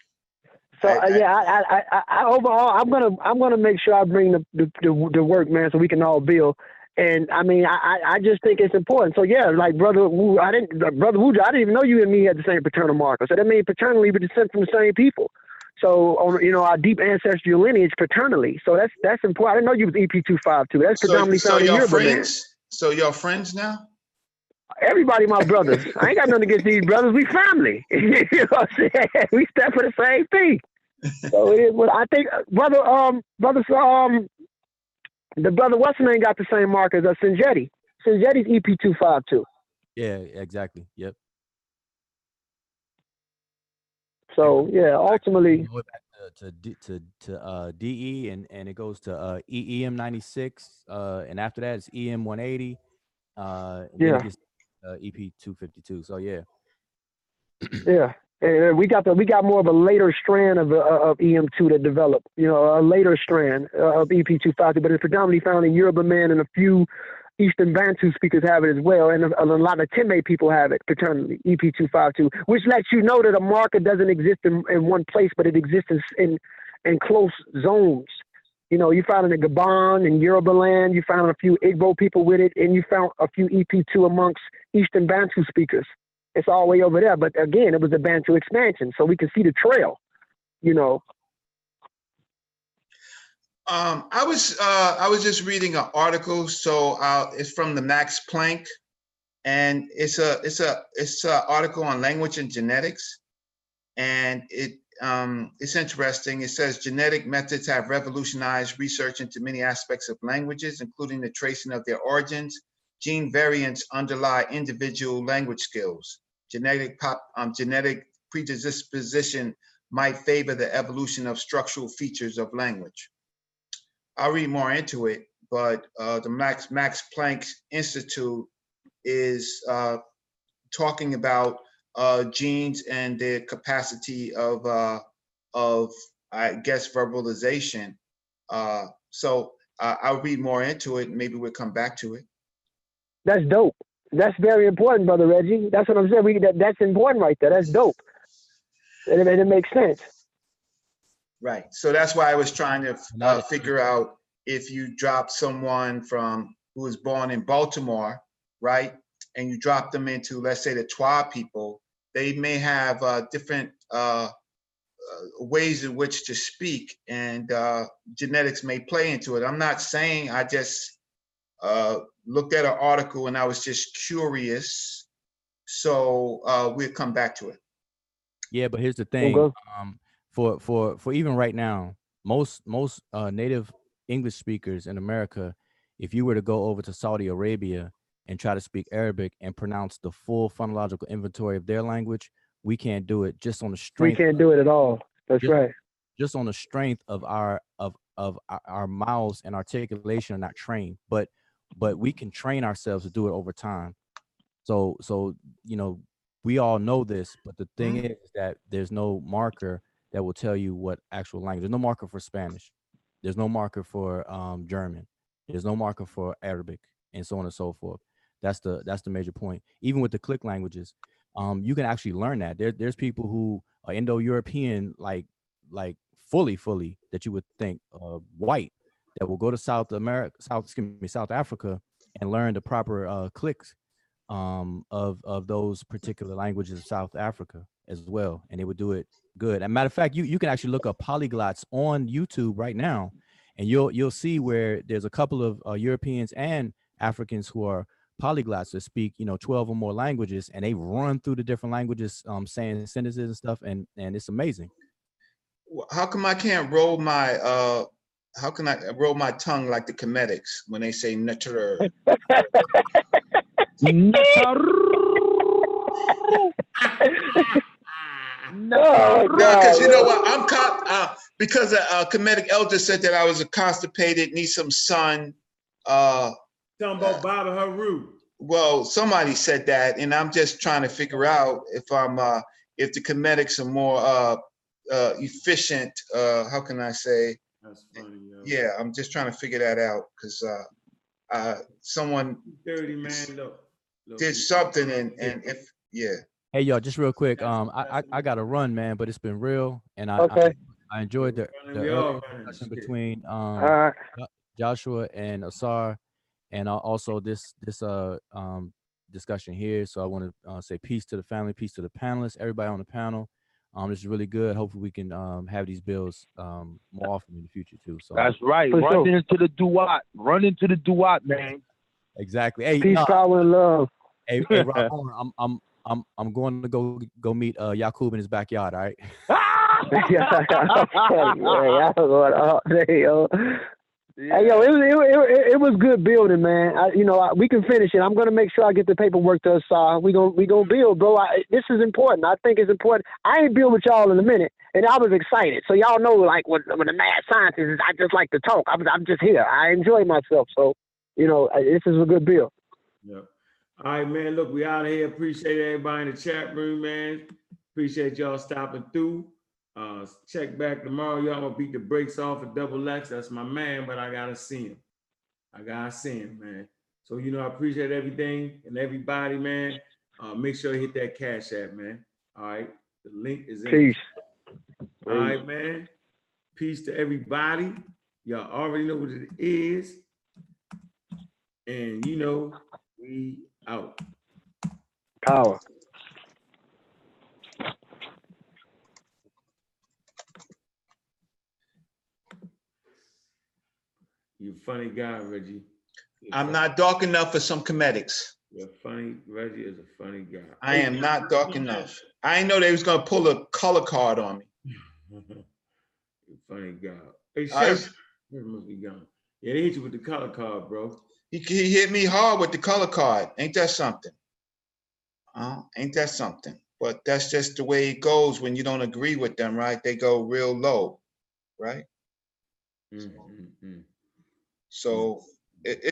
So uh, yeah, I, I, I, I overall, I'm gonna, I'm gonna make sure I bring the, the, the, the work, man, so we can all build. And I mean, I, I I just think it's important. So yeah, like brother Wu, I didn't, brother Wuja, I didn't even know you and me had the same paternal marker. So that means paternally we're descent from the same people. So on, you know, our deep ancestral lineage paternally. So that's that's important. I didn't know you was EP two five two. That's predominantly so found in land. friends? So y'all friends now? Everybody my brothers. I ain't got nothing against these brothers. We family. (laughs) you know what I'm saying? We stand for the same thing. So it is what I think uh, brother um brother um the brother his name got the same mark as uh, Sinjetti. Sinjetti's EP two five two. Yeah, exactly. Yep. So yeah, ultimately to to to, to uh, DE and and it goes to uh, EEM ninety six uh, and after that it's EM one eighty. Uh, Yeah. Uh, EP two fifty two. So yeah. yeah. And we got the we got more of a later strand of uh, of EM two that developed. You know, a later strand uh, of EP two five two, but it's predominantly found in Yoruba man and a few Eastern Bantu speakers have it as well, and a, a lot of Teme people have it paternally, EP two five two, which lets you know that a marker doesn't exist in, in one place, but it exists in in close zones. You know, you found it in Gabon and Yoruba land, you found a few Igbo people with it, and you found a few EP two amongst Eastern Bantu speakers. It's all the way over there, but again, it was a Bantu expansion, so we can see the trail. You know, Um, I was uh, I was just reading an article. So uh, it's from the Max Planck, and it's a it's a it's an article on language and genetics, and it um, it's interesting. It says genetic methods have revolutionized research into many aspects of languages, including the tracing of their origins. Gene variants underlie individual language skills. Genetic pop um, genetic predisposition might favor the evolution of structural features of language. I'll read more into it, but uh, the Max Max Planck Institute is uh, talking about uh, genes and their capacity of uh, of I guess verbalization. Uh, so uh, I'll read more into it. Maybe we'll come back to it. that's dope. That's very important, brother Reggie. That's what I'm saying. We, that, that's important right there. That's dope, and it, and it makes sense. Right. So that's why I was trying to uh, figure out if you drop someone from who was born in Baltimore, right, and you drop them into, let's say, the Twa people, they may have uh, different uh, uh, ways in which to speak, and uh, genetics may play into it. I'm not saying I just uh, looked at an article and I was just curious. So uh, we'll come back to it. Yeah, but here's the thing. Okay. Um, for for for even right now, most most uh, native English speakers in America, if you were to go over to Saudi Arabia and try to speak Arabic and pronounce the full phonological inventory of their language, we can't do it just on the strength. We can't do it at all. That's just, right. Just on the strength of our of of our, our mouths and articulation are not trained, but but we can train ourselves to do it over time. So so you know we all know this, but the thing is that there's no marker that will tell you what actual language. There's no marker for Spanish. There's no marker for um, German. There's no marker for Arabic, and so on and so forth. That's the that's the major point. Even with the click languages, um, you can actually learn that. There, there's people who are Indo-European, like like fully, fully that you would think uh, white, that will go to South America, South excuse me, South Africa, and learn the proper uh, clicks um, of of those particular languages of South Africa as well, and they would do it good. And matter of fact, you you can actually look up polyglots on YouTube right now, and you'll you'll see where there's a couple of uh, Europeans and Africans who are polyglots that speak you know 12 or more languages, and they run through the different languages, um, saying sentences and stuff, and and it's amazing. How come I can't roll my uh how can I roll my tongue like the Kemetics when they say neter? No, (laughs) because you know what? I'm con- uh, because a, a Kemetic elder said that I was a constipated, need some sun. Uh, Talking about Baba Haru. well, somebody said that, and I'm just trying to figure out if I'm uh, if the Kemetics are more uh, uh, efficient, uh, how can I say? That's funny, yo. Yeah, I'm just trying to figure that out because uh, uh, someone Thirty, man, look. look, did something and, and if, yeah. Hey y'all, just real quick. Um, I I, I got to run, man, but it's been real, and I Okay. I, I enjoyed the, the We all discussion between um All right. Joshua and Asar, and uh, also this this uh um discussion here. So I want to uh, say peace to the family, peace to the panelists, everybody on the panel. Um, this is really good. Hopefully, we can um have these bills um more often in the future too. So That's right. For Run sure. into the duat. Run into the duat, man. exactly. Hey, Peace, nah, power, and love. hey, hey Rob, (laughs) I'm I'm I'm I'm going to go go meet uh Yakub in his backyard. All right. (laughs) yeah, (laughs) y'all going all day, yo. Hey, yo, it was it, it, it was good building, man. I, you know, I, we can finish it. I'm gonna make sure I get the paperwork to us. Uh, we gonna we gonna build, bro. I, this is important. I think it's important. I ain't build with y'all in a minute, and I was excited. So y'all know, like when when the mad scientist is, I just like to talk. I'm I'm just here. I enjoy myself. So, you know, this is a good build. Yep. All right, man. Look, we out of here. Appreciate everybody in the chat room, man. Appreciate y'all stopping through. Uh, check back tomorrow. Y'all gonna beat the brakes off of Double X. That's my man, but I gotta see him. I gotta see him, man. So you know, I appreciate everything and everybody, man. Uh, make sure you hit that cash app, man. All right, the link is in. Peace. All right, man. Peace to everybody. Y'all already know what it is. And you know, we out. Power. You funny guy, Reggie. You're I'm funny. not dark enough for some Kemetics. You're funny. Reggie is a funny guy. I am not dark enough. I didn't know they was gonna pull a color card on me. (laughs) you funny guy. Hey, I- Chef, where must be gone? Yeah, they hit you with the color card, bro. He, he hit me hard with the color card. Ain't that something? Uh, ain't that something? But that's just the way it goes when you don't agree with them, right? They go real low, right? Mm, mm, mm. So it, it's